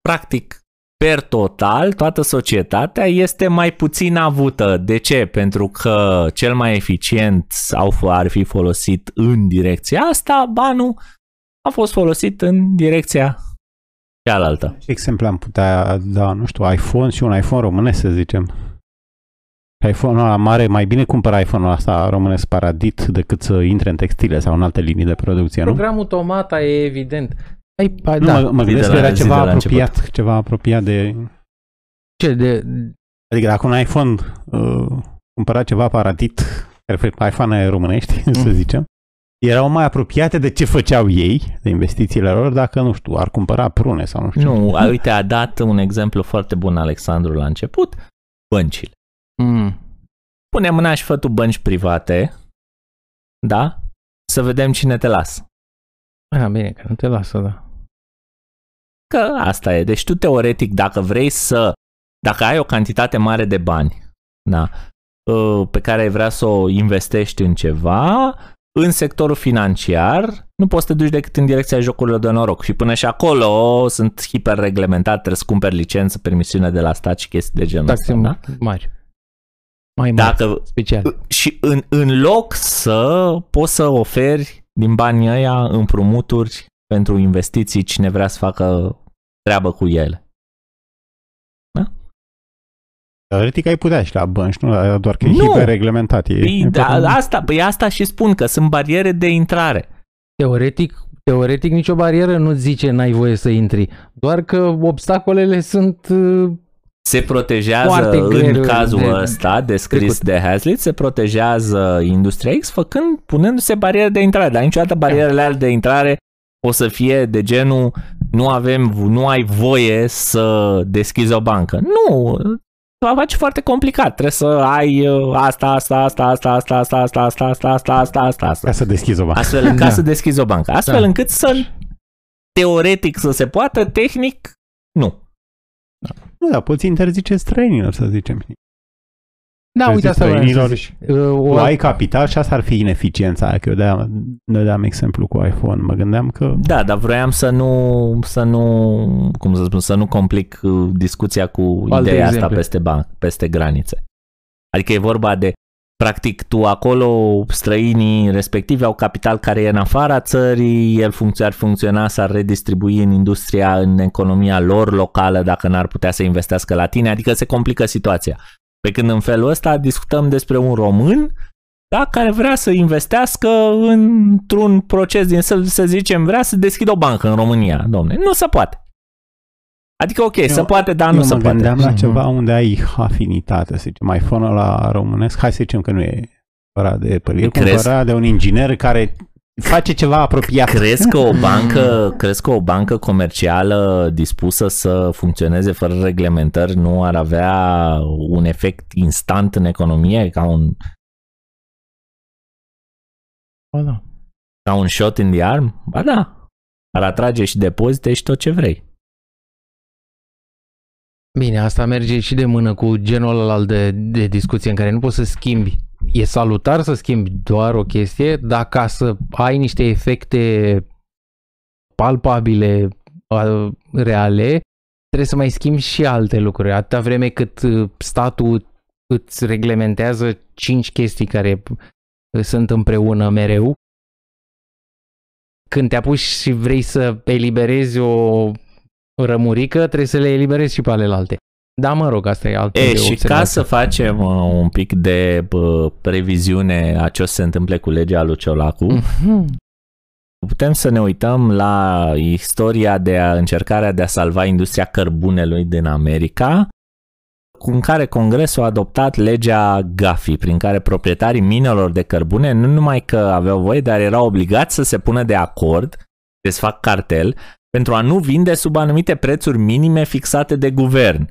practic, per total, toată societatea este mai puțin avută. De ce? Pentru că cel mai eficient sau ar fi folosit în direcția asta, banul a fost folosit în direcția cealaltă. Ce exemple am putea da, nu știu, iPhone și un iPhone românesc, să zicem? iPhone-ul ăla mare, mai bine cumpăra iPhone-ul ăsta românesc paradit decât să intre în textile sau în alte linii de producție, nu? Programul Tomata e evident. Ai, ai, Nu, da. mă, mă Zi de gândesc la- că era zi ceva de la apropiat, ceva apropiat de... Ce de... Adică dacă un iPhone uh, cumpăra ceva paradit, care iPhone românești, să Mm. zicem, erau mai apropiate de ce făceau ei, de investițiile lor, dacă, nu știu, ar cumpăra prune sau nu știu. Nu, a, uite, a dat un exemplu foarte bun Alexandru la început, băncile. Mm. Pune mâna și fă tu bănci private, da? Să vedem cine te lasă. Ah, bine, că nu te lasă, da. Că asta e. Deci tu teoretic, dacă vrei să, dacă ai o cantitate mare de bani, da, ă, pe care ai vrea să o investești în ceva, în sectorul financiar, nu poți să te duci decât în direcția jocurilor de noroc. Și până și acolo sunt hiperreglementate, trebuie să cumperi licență, permisiune de la stat și chestii de genul Taxe ăsta, da? mari. mai mari, Dacă, special. și în, în loc să poți să oferi din banii ăia împrumuturi pentru investiții cine vrea să facă treabă cu ele. Teoretic ai putea și la bănci, nu? Doar că e Nu. hiperreglementat. E, Păi, e da, foarte- asta, păi asta și spun că sunt bariere de intrare. Teoretic, teoretic nicio barieră nu zice n-ai voie să intri. Doar că obstacolele sunt uh, Se protejează Foarte în greu cazul de ăsta descris trecut. de Hazlitt, se protejează Industria X făcând, punându-se bariere de intrare, dar niciodată barierele alea de intrare o să fie de genul nu avem, nu ai voie să deschizi o bancă. Nu, va face foarte complicat. Trebuie să ai uh, asta, asta, asta, asta, asta, asta, asta, asta, asta, asta, asta, asta, asta. Ca să deschizi o bancă. Astfel încât Da. să deschizi o bancă. Astfel Da. încât să teoretic să se poată, tehnic nu. Nu, dar poți interzice străinilor, să zicem. Da, uite asta vreau să străinilor zic. Uh, O, Tu ai capital și asta ar fi ineficiența aia, că eu de-aia dădeam exemplu cu iPhone. Mă gândeam că Da, dar vroiam să nu, să nu, cum să spun, să nu complic uh, discuția cu Alte ideea asta exemple. peste, ban, peste granițe. Adică e vorba de, practic, tu acolo, străinii respectivi au capital care e în afara țării, el funcția, ar funcționa, s-ar redistribui în industria, în economia lor locală, dacă n-ar putea să investească la tine, adică se complică situația. Pe când în felul ăsta discutăm despre un român da, care vrea să investească într-un proces din, să, să zicem, vrea să deschidă o bancă în România, domne. Nu se poate. Adică, ok, Eu- se poate, dar eu nu mă se poate. gândeam la Mhm. ceva unde ai afinitate, să zicem, iPhone-ul la românesc, hai să zicem că nu e cumpărat de Apple, e Crezi? cumpărat de un inginer care face ceva apropiat. Crezi că o bancă, crezi că o bancă comercială dispusă să funcționeze fără reglementări nu ar avea un efect instant în economie ca un, Ba da. ca un shot in the arm? Ba da. Ar atrage și depozite și tot ce vrei. Bine, asta merge și de mână cu genul ăla de, de discuție în care nu poți să schimbi. E salutar să schimbi doar o chestie, dar ca să ai niște efecte palpabile, a, reale, trebuie să mai schimbi și alte lucruri. Atâta vreme cât uh, statul îți reglementează cinci chestii care uh, sunt împreună mereu, când te apuci și vrei să eliberezi o rămurică, trebuie să le eliberezi și pe alelalte. Da, mă rog, asta e altă E, de și ca observație. să facem uh, un pic de bă, previziune a ce o să se întâmple cu legea lui Ciolacu, Mhm. putem să ne uităm la istoria de a, încercarea de a salva industria cărbunelui din America, cu în care Congresul a adoptat legea GAFI, prin care proprietarii minelor de cărbune nu numai că aveau voie, dar erau obligați să se pună de acord, deci să fac cartel, pentru a nu vinde sub anumite prețuri minime fixate de guvern.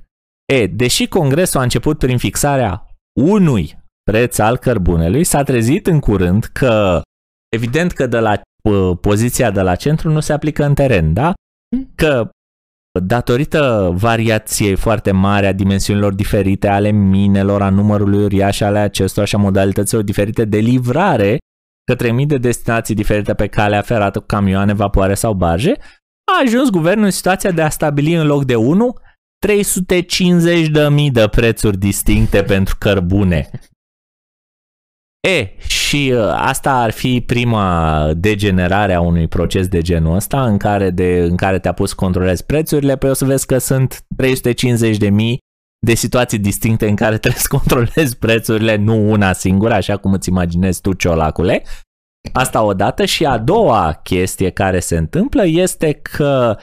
E, deși Congresul a început prin fixarea unui preț al cărbunelui, s-a trezit în curând că, evident că de la uh, poziția de la centru nu se aplică în teren, da? Că datorită variației foarte mari a dimensiunilor diferite ale minelor, a numărului uriaș ale acestora și a modalităților diferite de livrare către mii de destinații diferite pe calea ferată cu camioane, vapoare sau barje, a ajuns guvernul în situația de a stabili în loc de 1 350 de mii de prețuri distincte pentru cărbune. E, și uh, asta ar fi prima degenerare a unui proces de genul ăsta în care, de, în care te-a pus să controlezi prețurile, pe o să vezi că sunt 350 de mii de situații distincte în care trebuie să controlezi prețurile, nu una singură, așa cum îți imaginezi tu, ciolacule. Asta odată și a doua chestie care se întâmplă este că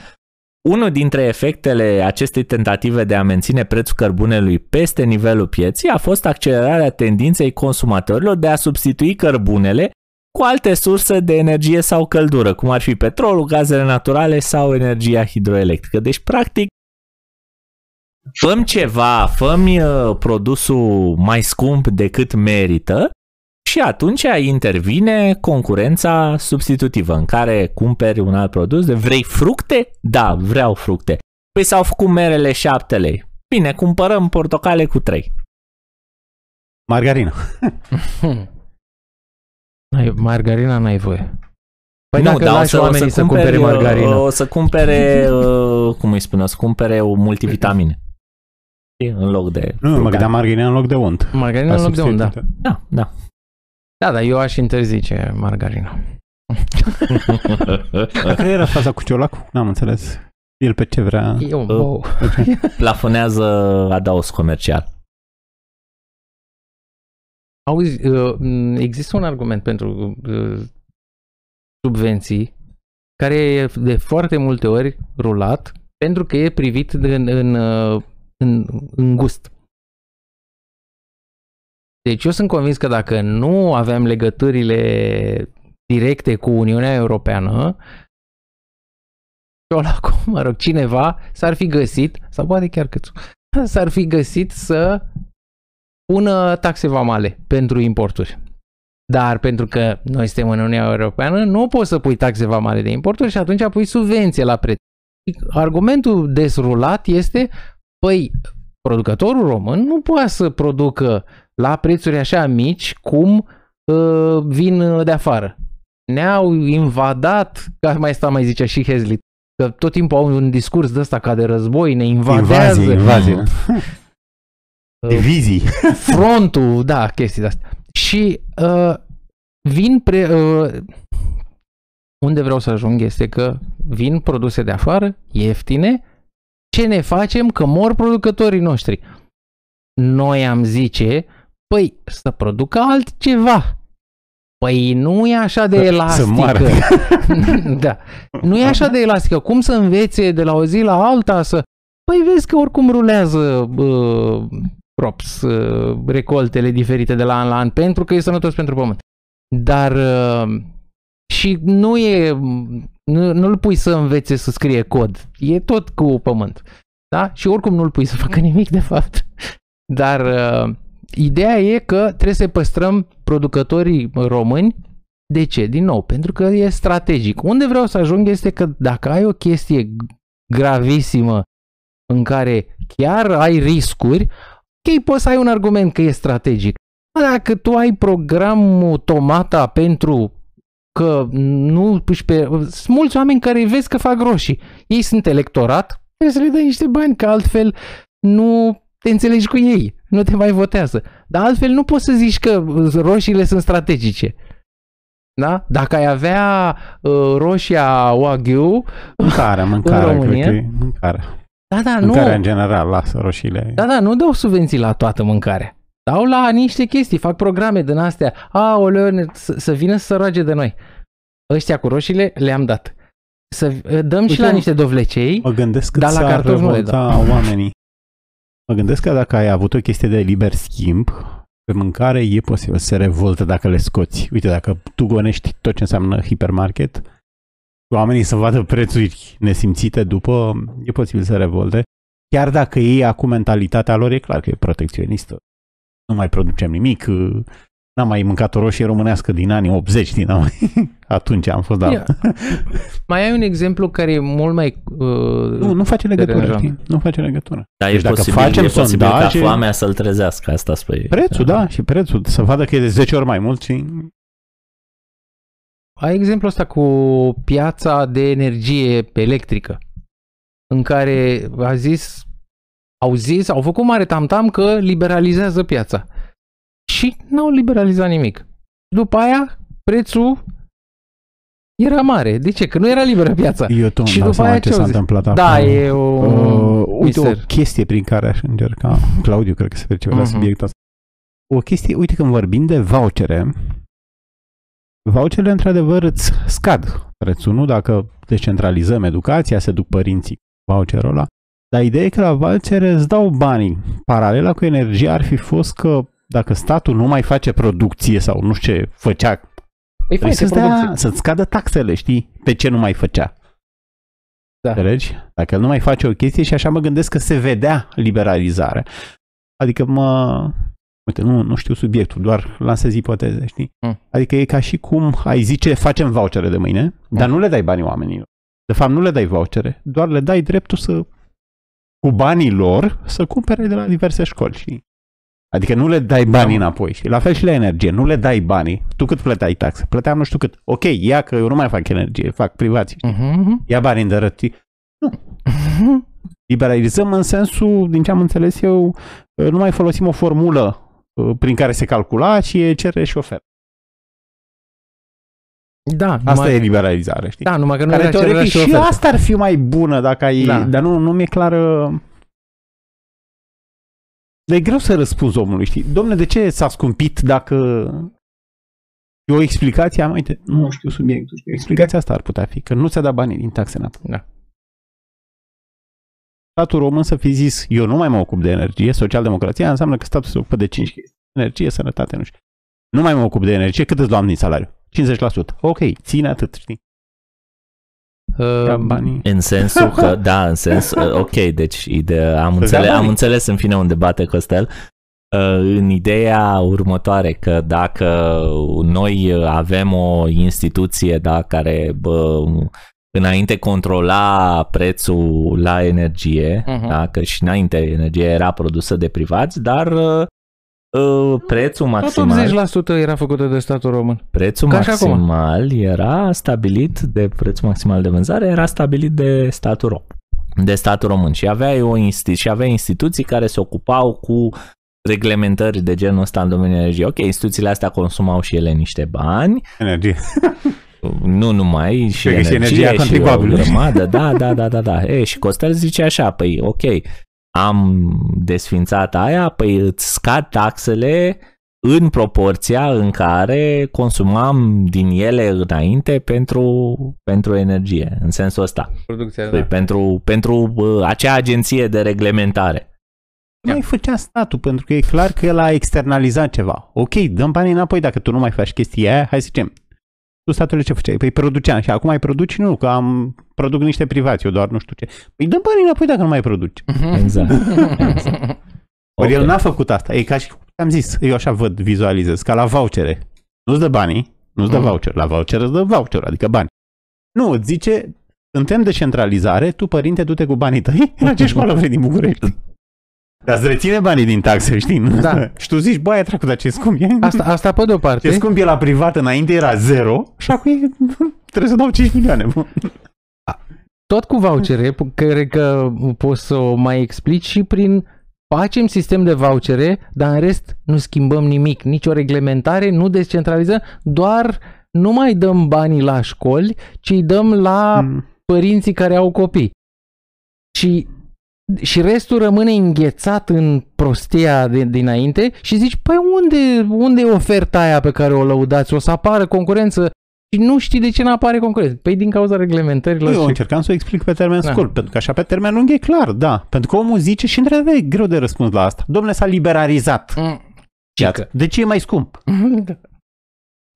unul dintre efectele acestei tentative de a menține prețul cărbunelui peste nivelul pieții a fost accelerarea tendinței consumatorilor de a substitui cărbunele cu alte surse de energie sau căldură, cum ar fi petrolul, gazele naturale sau energia hidroelectrică. Deci, practic, făm ceva, făm uh, produsul mai scump decât merită și atunci intervine concurența substitutivă în care cumperi un alt produs de vrei fructe? Da, vreau fructe. Păi s-au făcut merele 7 lei. Bine, cumpărăm portocale cu 3. Margarina. N-ai, margarina n-ai voie. Păi nu, dacă dar o lași să, o oamenii să, să cumpere, cumpere margarină. O să cumpere, uh, cum îi spune, o să cumpere o multivitamine. în loc de Nu, mă fructe. gândeam margarina în loc de unt. Margarina în loc de unt, da. Da, da. Da, dar eu aș interzice margarina. Care era faza cu ciolacul? N-am înțeles. El pe ce vrea? Eu, Uh. wow. Plafonează adaos comercial. Auzi, uh, m, există un argument pentru uh, subvenții care e de foarte multe ori rulat pentru că e privit de, în, în, uh, în, în gust. Deci eu sunt convins că dacă nu avem legăturile directe cu Uniunea Europeană, Ciolacu, mă rog, cineva s-ar fi găsit, sau poate chiar câțu, s-ar fi găsit să pună taxe vamale pentru importuri. Dar pentru că noi suntem în Uniunea Europeană, nu poți să pui taxe vamale de importuri și atunci pui subvenție la preț. Argumentul desrulat este, păi, producătorul român nu poate să producă la prețuri așa mici cum uh, vin de afară. Ne-au invadat, ca mai sta mai zicea și Hezlit, că tot timpul au un discurs de ăsta ca de război, ne invadează. Invazie, invazie. Uh, Divizii. frontul, da, chestii de astea. Și uh, vin pre, uh, unde vreau să ajung este că vin produse de afară, ieftine, ce ne facem că mor producătorii noștri? Noi am zice, păi să producă altceva. Păi nu e așa de Să- să elastică. moară. da. Nu e așa de elastică. Cum să învețe de la o zi la alta să... Păi vezi că oricum rulează uh, crops, uh, recoltele diferite de la an la an, pentru că e sănătos pentru pământ. Dar uh, și nu e, nu, nu-l pui să învețe să scrie cod, e tot cu pământ. Da? Și oricum nu-l pui să facă nimic, de fapt. Dar uh, ideea e că trebuie să păstrăm producătorii români. De ce? Din nou, pentru că e strategic. Unde vreau să ajung este că dacă ai o chestie gravisimă în care chiar ai riscuri, ok, poți să ai un argument că e strategic. Dar Dacă tu ai programul Tomata pentru că nu își pe... Sunt mulți oameni care vezi că fac roșii. Ei sunt electorat, trebuie să le dai niște bani, că altfel nu te înțelegi cu ei. Nu te mai votează. Dar altfel nu poți să zici că roșiile sunt strategice. Da? Dacă ai avea uh, roșia Wagyu, Mâncarea, mâncarea, România? cred că e mâncare. da, da, nu. Mâncarea în general, lasă roșiile. Da, da, nu dau subvenții la toată mâncarea. Dau la niște chestii, fac programe din astea. Aoleu, ne- să, să vină să se roage de noi. Ăștia cu roșiile le-am dat. Să dăm și Uite, la niște dovlecei. Mă gândesc că Dar la s-ar cartofi nu le revolta oamenii. Mă gândesc că dacă ai avut o chestie de liber schimb, pe mâncare e posibil să se revoltă dacă le scoți. Uite, dacă tu gonești tot ce înseamnă hipermarket, oamenii să vadă prețuri nesimțite după, e posibil să se revolte. Chiar dacă ei acum mentalitatea lor e clar că e protecționistă. Nu mai producem nimic, n-am mai mâncat o roșie românească din anii 80, din anii... atunci am fost, da. Ia. Mai ai un exemplu care e mult mai... Uh, Nu, nu face legătură, deranjant. știi? Nu face legătură. Dar Deci e dacă posibil, facem e posibil sondaje- ca foamea să-l trezească, asta spui. Prețul, da, și prețul. Să vadă că e de 10 ori mai mult și... Ai exemplul ăsta cu piața de energie electrică, în care a zis, au zis, au făcut mare tamtam că liberalizează piața. Și n-au liberalizat nimic. După aia, prețul era mare. De ce? Că nu era liberă piața. Eu tot Și îmi dau după seama aia ce ce s-a au zis? întâmplat Da, acum. e o... Uh, uite, o mister. chestie prin care aș încerca, Claudiu, cred că se trece la Mhm. subiectul ăsta. O chestie, uite, când vorbim de vouchere, voucherele într-adevăr îți scad prețul, nu? Dacă decentralizăm educația, se duc părinții cu voucherul ăla. Dar ideea e că la vouchere îți dau banii. Paralela cu energia ar fi fost că dacă statul nu mai face producție sau nu știu ce făcea, Păi trebuie face să-ți, dea, producție. să-ți scadă taxele, știi? Pe ce nu mai făcea. Da. Înțelegi? Dacă el nu mai face o chestie și așa mă gândesc că se vedea liberalizarea. Adică mă... Uite, nu, nu știu subiectul, doar lansez ipoteze, știi? Mm. Adică e ca și cum ai zice facem vouchere de mâine, dar nu le dai banii oamenilor. De fapt, nu le dai vouchere, doar le dai dreptul să cu banii lor să cumpere de la diverse școli, știi? Adică nu le dai banii Da. înapoi. Și la fel și la energie. Nu le dai banii. Tu cât plăteai taxe? Plăteam nu știu cât. Ok, ia că eu nu mai fac energie, fac privați. știi? Mhm. Ia banii în dărăt. liberalizăm în sensul, din ce am înțeles eu, uh, nu mai folosim o formulă uh, prin care se calcula, ci e cerere și ofertă. Da, Asta numai, e liberalizare, știi? Da, numai că nu care era cererea teoretic și și ofertă. asta ar fi mai bună dacă ai, Da. dar nu, nu mi-e clară. Dar e greu să răspunzi omului, știi? Domne, de ce s-a scumpit dacă e o explicație? Am, uite, nu știu subiectul, știu. Explicația asta ar putea fi, că nu ți-a dat banii din taxe înapoi. Da. Statul român să fi zis, eu nu mai mă ocup de energie, socialdemocrația înseamnă că statul se ocupă de 5 chestii. Energie, sănătate, nu știu. Nu mai mă ocup de energie, cât îți luam din salariu? 50%. Ok, ține atât, știi? Ia Uh, banii. În sensul că, da, în sens, uh, ok, deci ideea, am, Să înțeles, dea am banii. înțeles în fine unde bate Costel, uh, în ideea următoare că dacă noi avem o instituție da, care bă, înainte controla prețul la energie, Mhm. da, că și înainte energia era produsă de privați, dar uh, uh, prețul tot maximal 80% era făcută de statul român. Prețul Ca și acum. maximal era stabilit de prețul maximal de vânzare era stabilit de statul român. De statul român și avea o insti- și avea instituții care se ocupau cu reglementări de genul ăsta în domeniul energiei. Ok, instituțiile astea consumau și ele niște bani, Energie. nu numai, și Cred că și energie, energia și o contribuabilului. grămadă, da, da, da, da, da. E, și Costel zice așa, păi ok, am desfințat aia, păi îți scad taxele în proporția în care consumam din ele înainte pentru, pentru energie, în sensul ăsta. Producția, Păi, da. pentru, pentru uh, acea agenție de reglementare. Nu mai făcea statul, pentru că e clar că el a externalizat ceva. Ok, dăm banii înapoi dacă tu nu mai faci chestia aia, hai să zicem. Tu statele ce făceai? Păi produceam și acum mai produci? Nu, că am produc niște privați, eu doar nu știu ce. Păi dăm banii înapoi dacă nu mai produci. Exact. exact. Ori el Ok. n-a făcut asta. E ca și cum am zis, eu așa văd, vizualizez, ca la vouchere. Nu-ți dă banii, nu-ți dă Mhm. voucher. La voucher îți dă voucher, adică bani. Nu, îți zice, suntem decentralizare, tu, părinte, du-te cu banii tăi la ce școală vrei din București. Dar îți reține banii din taxe, știi? Nu? Da. și tu zici, băi, dracu, dar ce scump e? Asta, asta pe de-o parte. Ce scump e la privat înainte era zero și acum e, trebuie să dau 5 milioane. bă. tot cu vouchere, p- cred că poți să o mai explici și prin facem sistem de vouchere, dar în rest nu schimbăm nimic, nicio reglementare, nu descentralizăm, doar nu mai dăm banii la școli, ci îi dăm la Mm. părinții care au copii. Și, și restul rămâne înghețat în prostia de, dinainte și zici, păi unde, unde e oferta aia pe care o lăudați? O să apară concurență și nu știi de ce nu apare concurență. Păi din cauza reglementărilor Eu și... încercam să o explic pe termen Da. scurt, pentru că așa pe termen lung e clar, da. Pentru că omul zice și într-adevăr e greu de răspuns la asta. Domnule, s-a liberalizat. Mm. Iată. De ce e mai scump? Da.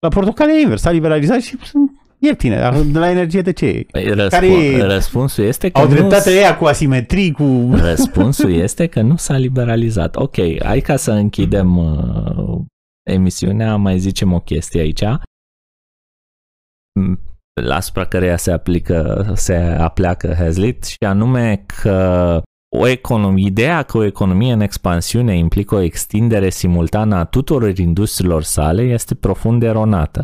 La portocale e invers, s-a liberalizat și sunt ieftine. Dar De la energie de ce e? Păi răspun, Care e- Răspunsul este că Au nu dreptate ea cu asimetrii, cu... Răspunsul este că nu s-a liberalizat. Ok, hai ca să închidem uh, emisiunea, mai zicem o chestie aici. m, La asupra căreia se aplică, se apleacă Hazlitt și anume că o economie, ideea că o economie în expansiune implică o extindere simultană a tuturor industriilor sale este profund eronată.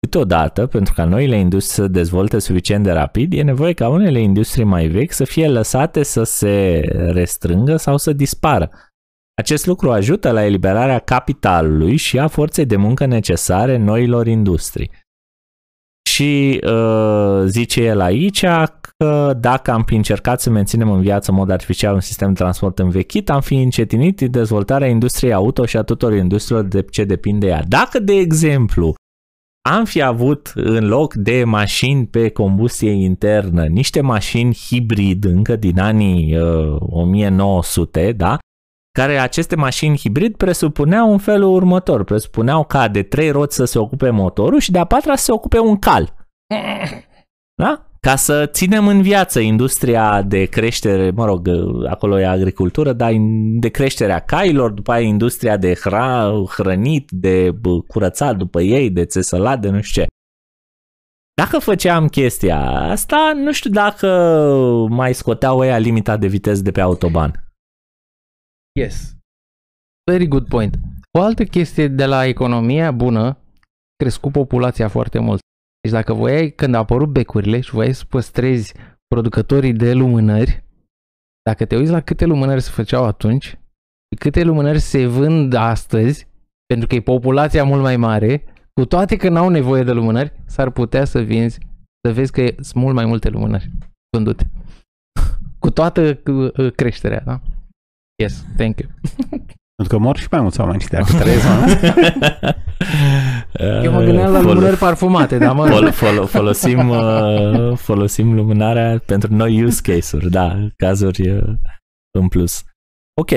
Câteodată, pentru ca noile industrie să dezvolte suficient de rapid, e nevoie ca unele industrii mai vechi să fie lăsate să se restrângă sau să dispară. Acest lucru ajută la eliberarea capitalului și a forței de muncă necesare noilor industrii. Și uh, zice el aici că dacă am fi încercat să menținem în viață în mod artificial un sistem de transport învechit, am fi încetinit dezvoltarea industriei auto și a tuturor industriilor de ce depinde ea. Dacă, de exemplu, am fi avut în loc de mașini pe combustie internă niște mașini hibrid încă din anii uh, 1900, da? Care aceste mașini hibrid presupuneau în felul următor, presupuneau ca de trei roți să se ocupe motorul și de a patra să se ocupe un cal. Da? Ca să ținem în viață industria de creștere, mă rog, acolo e agricultură, dar in- de creșterea cailor, după aia industria de hra- hrănit, de bă, curățat după ei, de țesălat, de nu știu ce. Dacă făceam chestia asta, nu știu dacă mai scoteau ăia limita de viteză de pe autoban. Yes. Very good point. O altă chestie de la economia bună, crescut populația foarte mult. Deci dacă voiai, când au apărut becurile și voiai să păstrezi producătorii de lumânări, dacă te uiți la câte lumânări se făceau atunci și câte lumânări se vând astăzi, pentru că e populația mult mai mare, cu toate că n-au nevoie de lumânări, s-ar putea să vinzi, să vezi că sunt mult mai multe lumânări vândute. Cu toată uh, creșterea, da? Yes, thank you. Pentru că mor și mai mulți oameni și dacă trăiesc mai mult. Eu mă gândeam la Fol- lumânări parfumate, dar mă... Fol- fol- folosim, uh, folosim lumânarea pentru noi use case-uri, da, cazuri uh, în plus. Ok.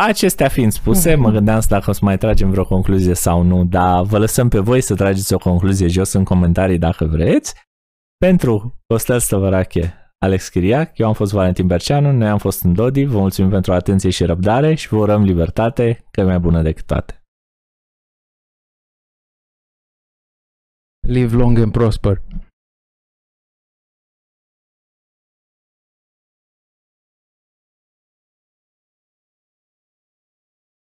Acestea fiind spuse, mă gândeam să dacă o să mai tragem vreo concluzie sau nu, dar vă lăsăm pe voi să trageți o concluzie jos în comentarii dacă vreți. Pentru Costel Stăvărache, Alex Chiriac, eu am fost Valentin Berceanu, noi am fost în Dodi, vă mulțumim pentru atenție și răbdare și vă urăm libertate, că e mai bună decât toate. Live long and prosper.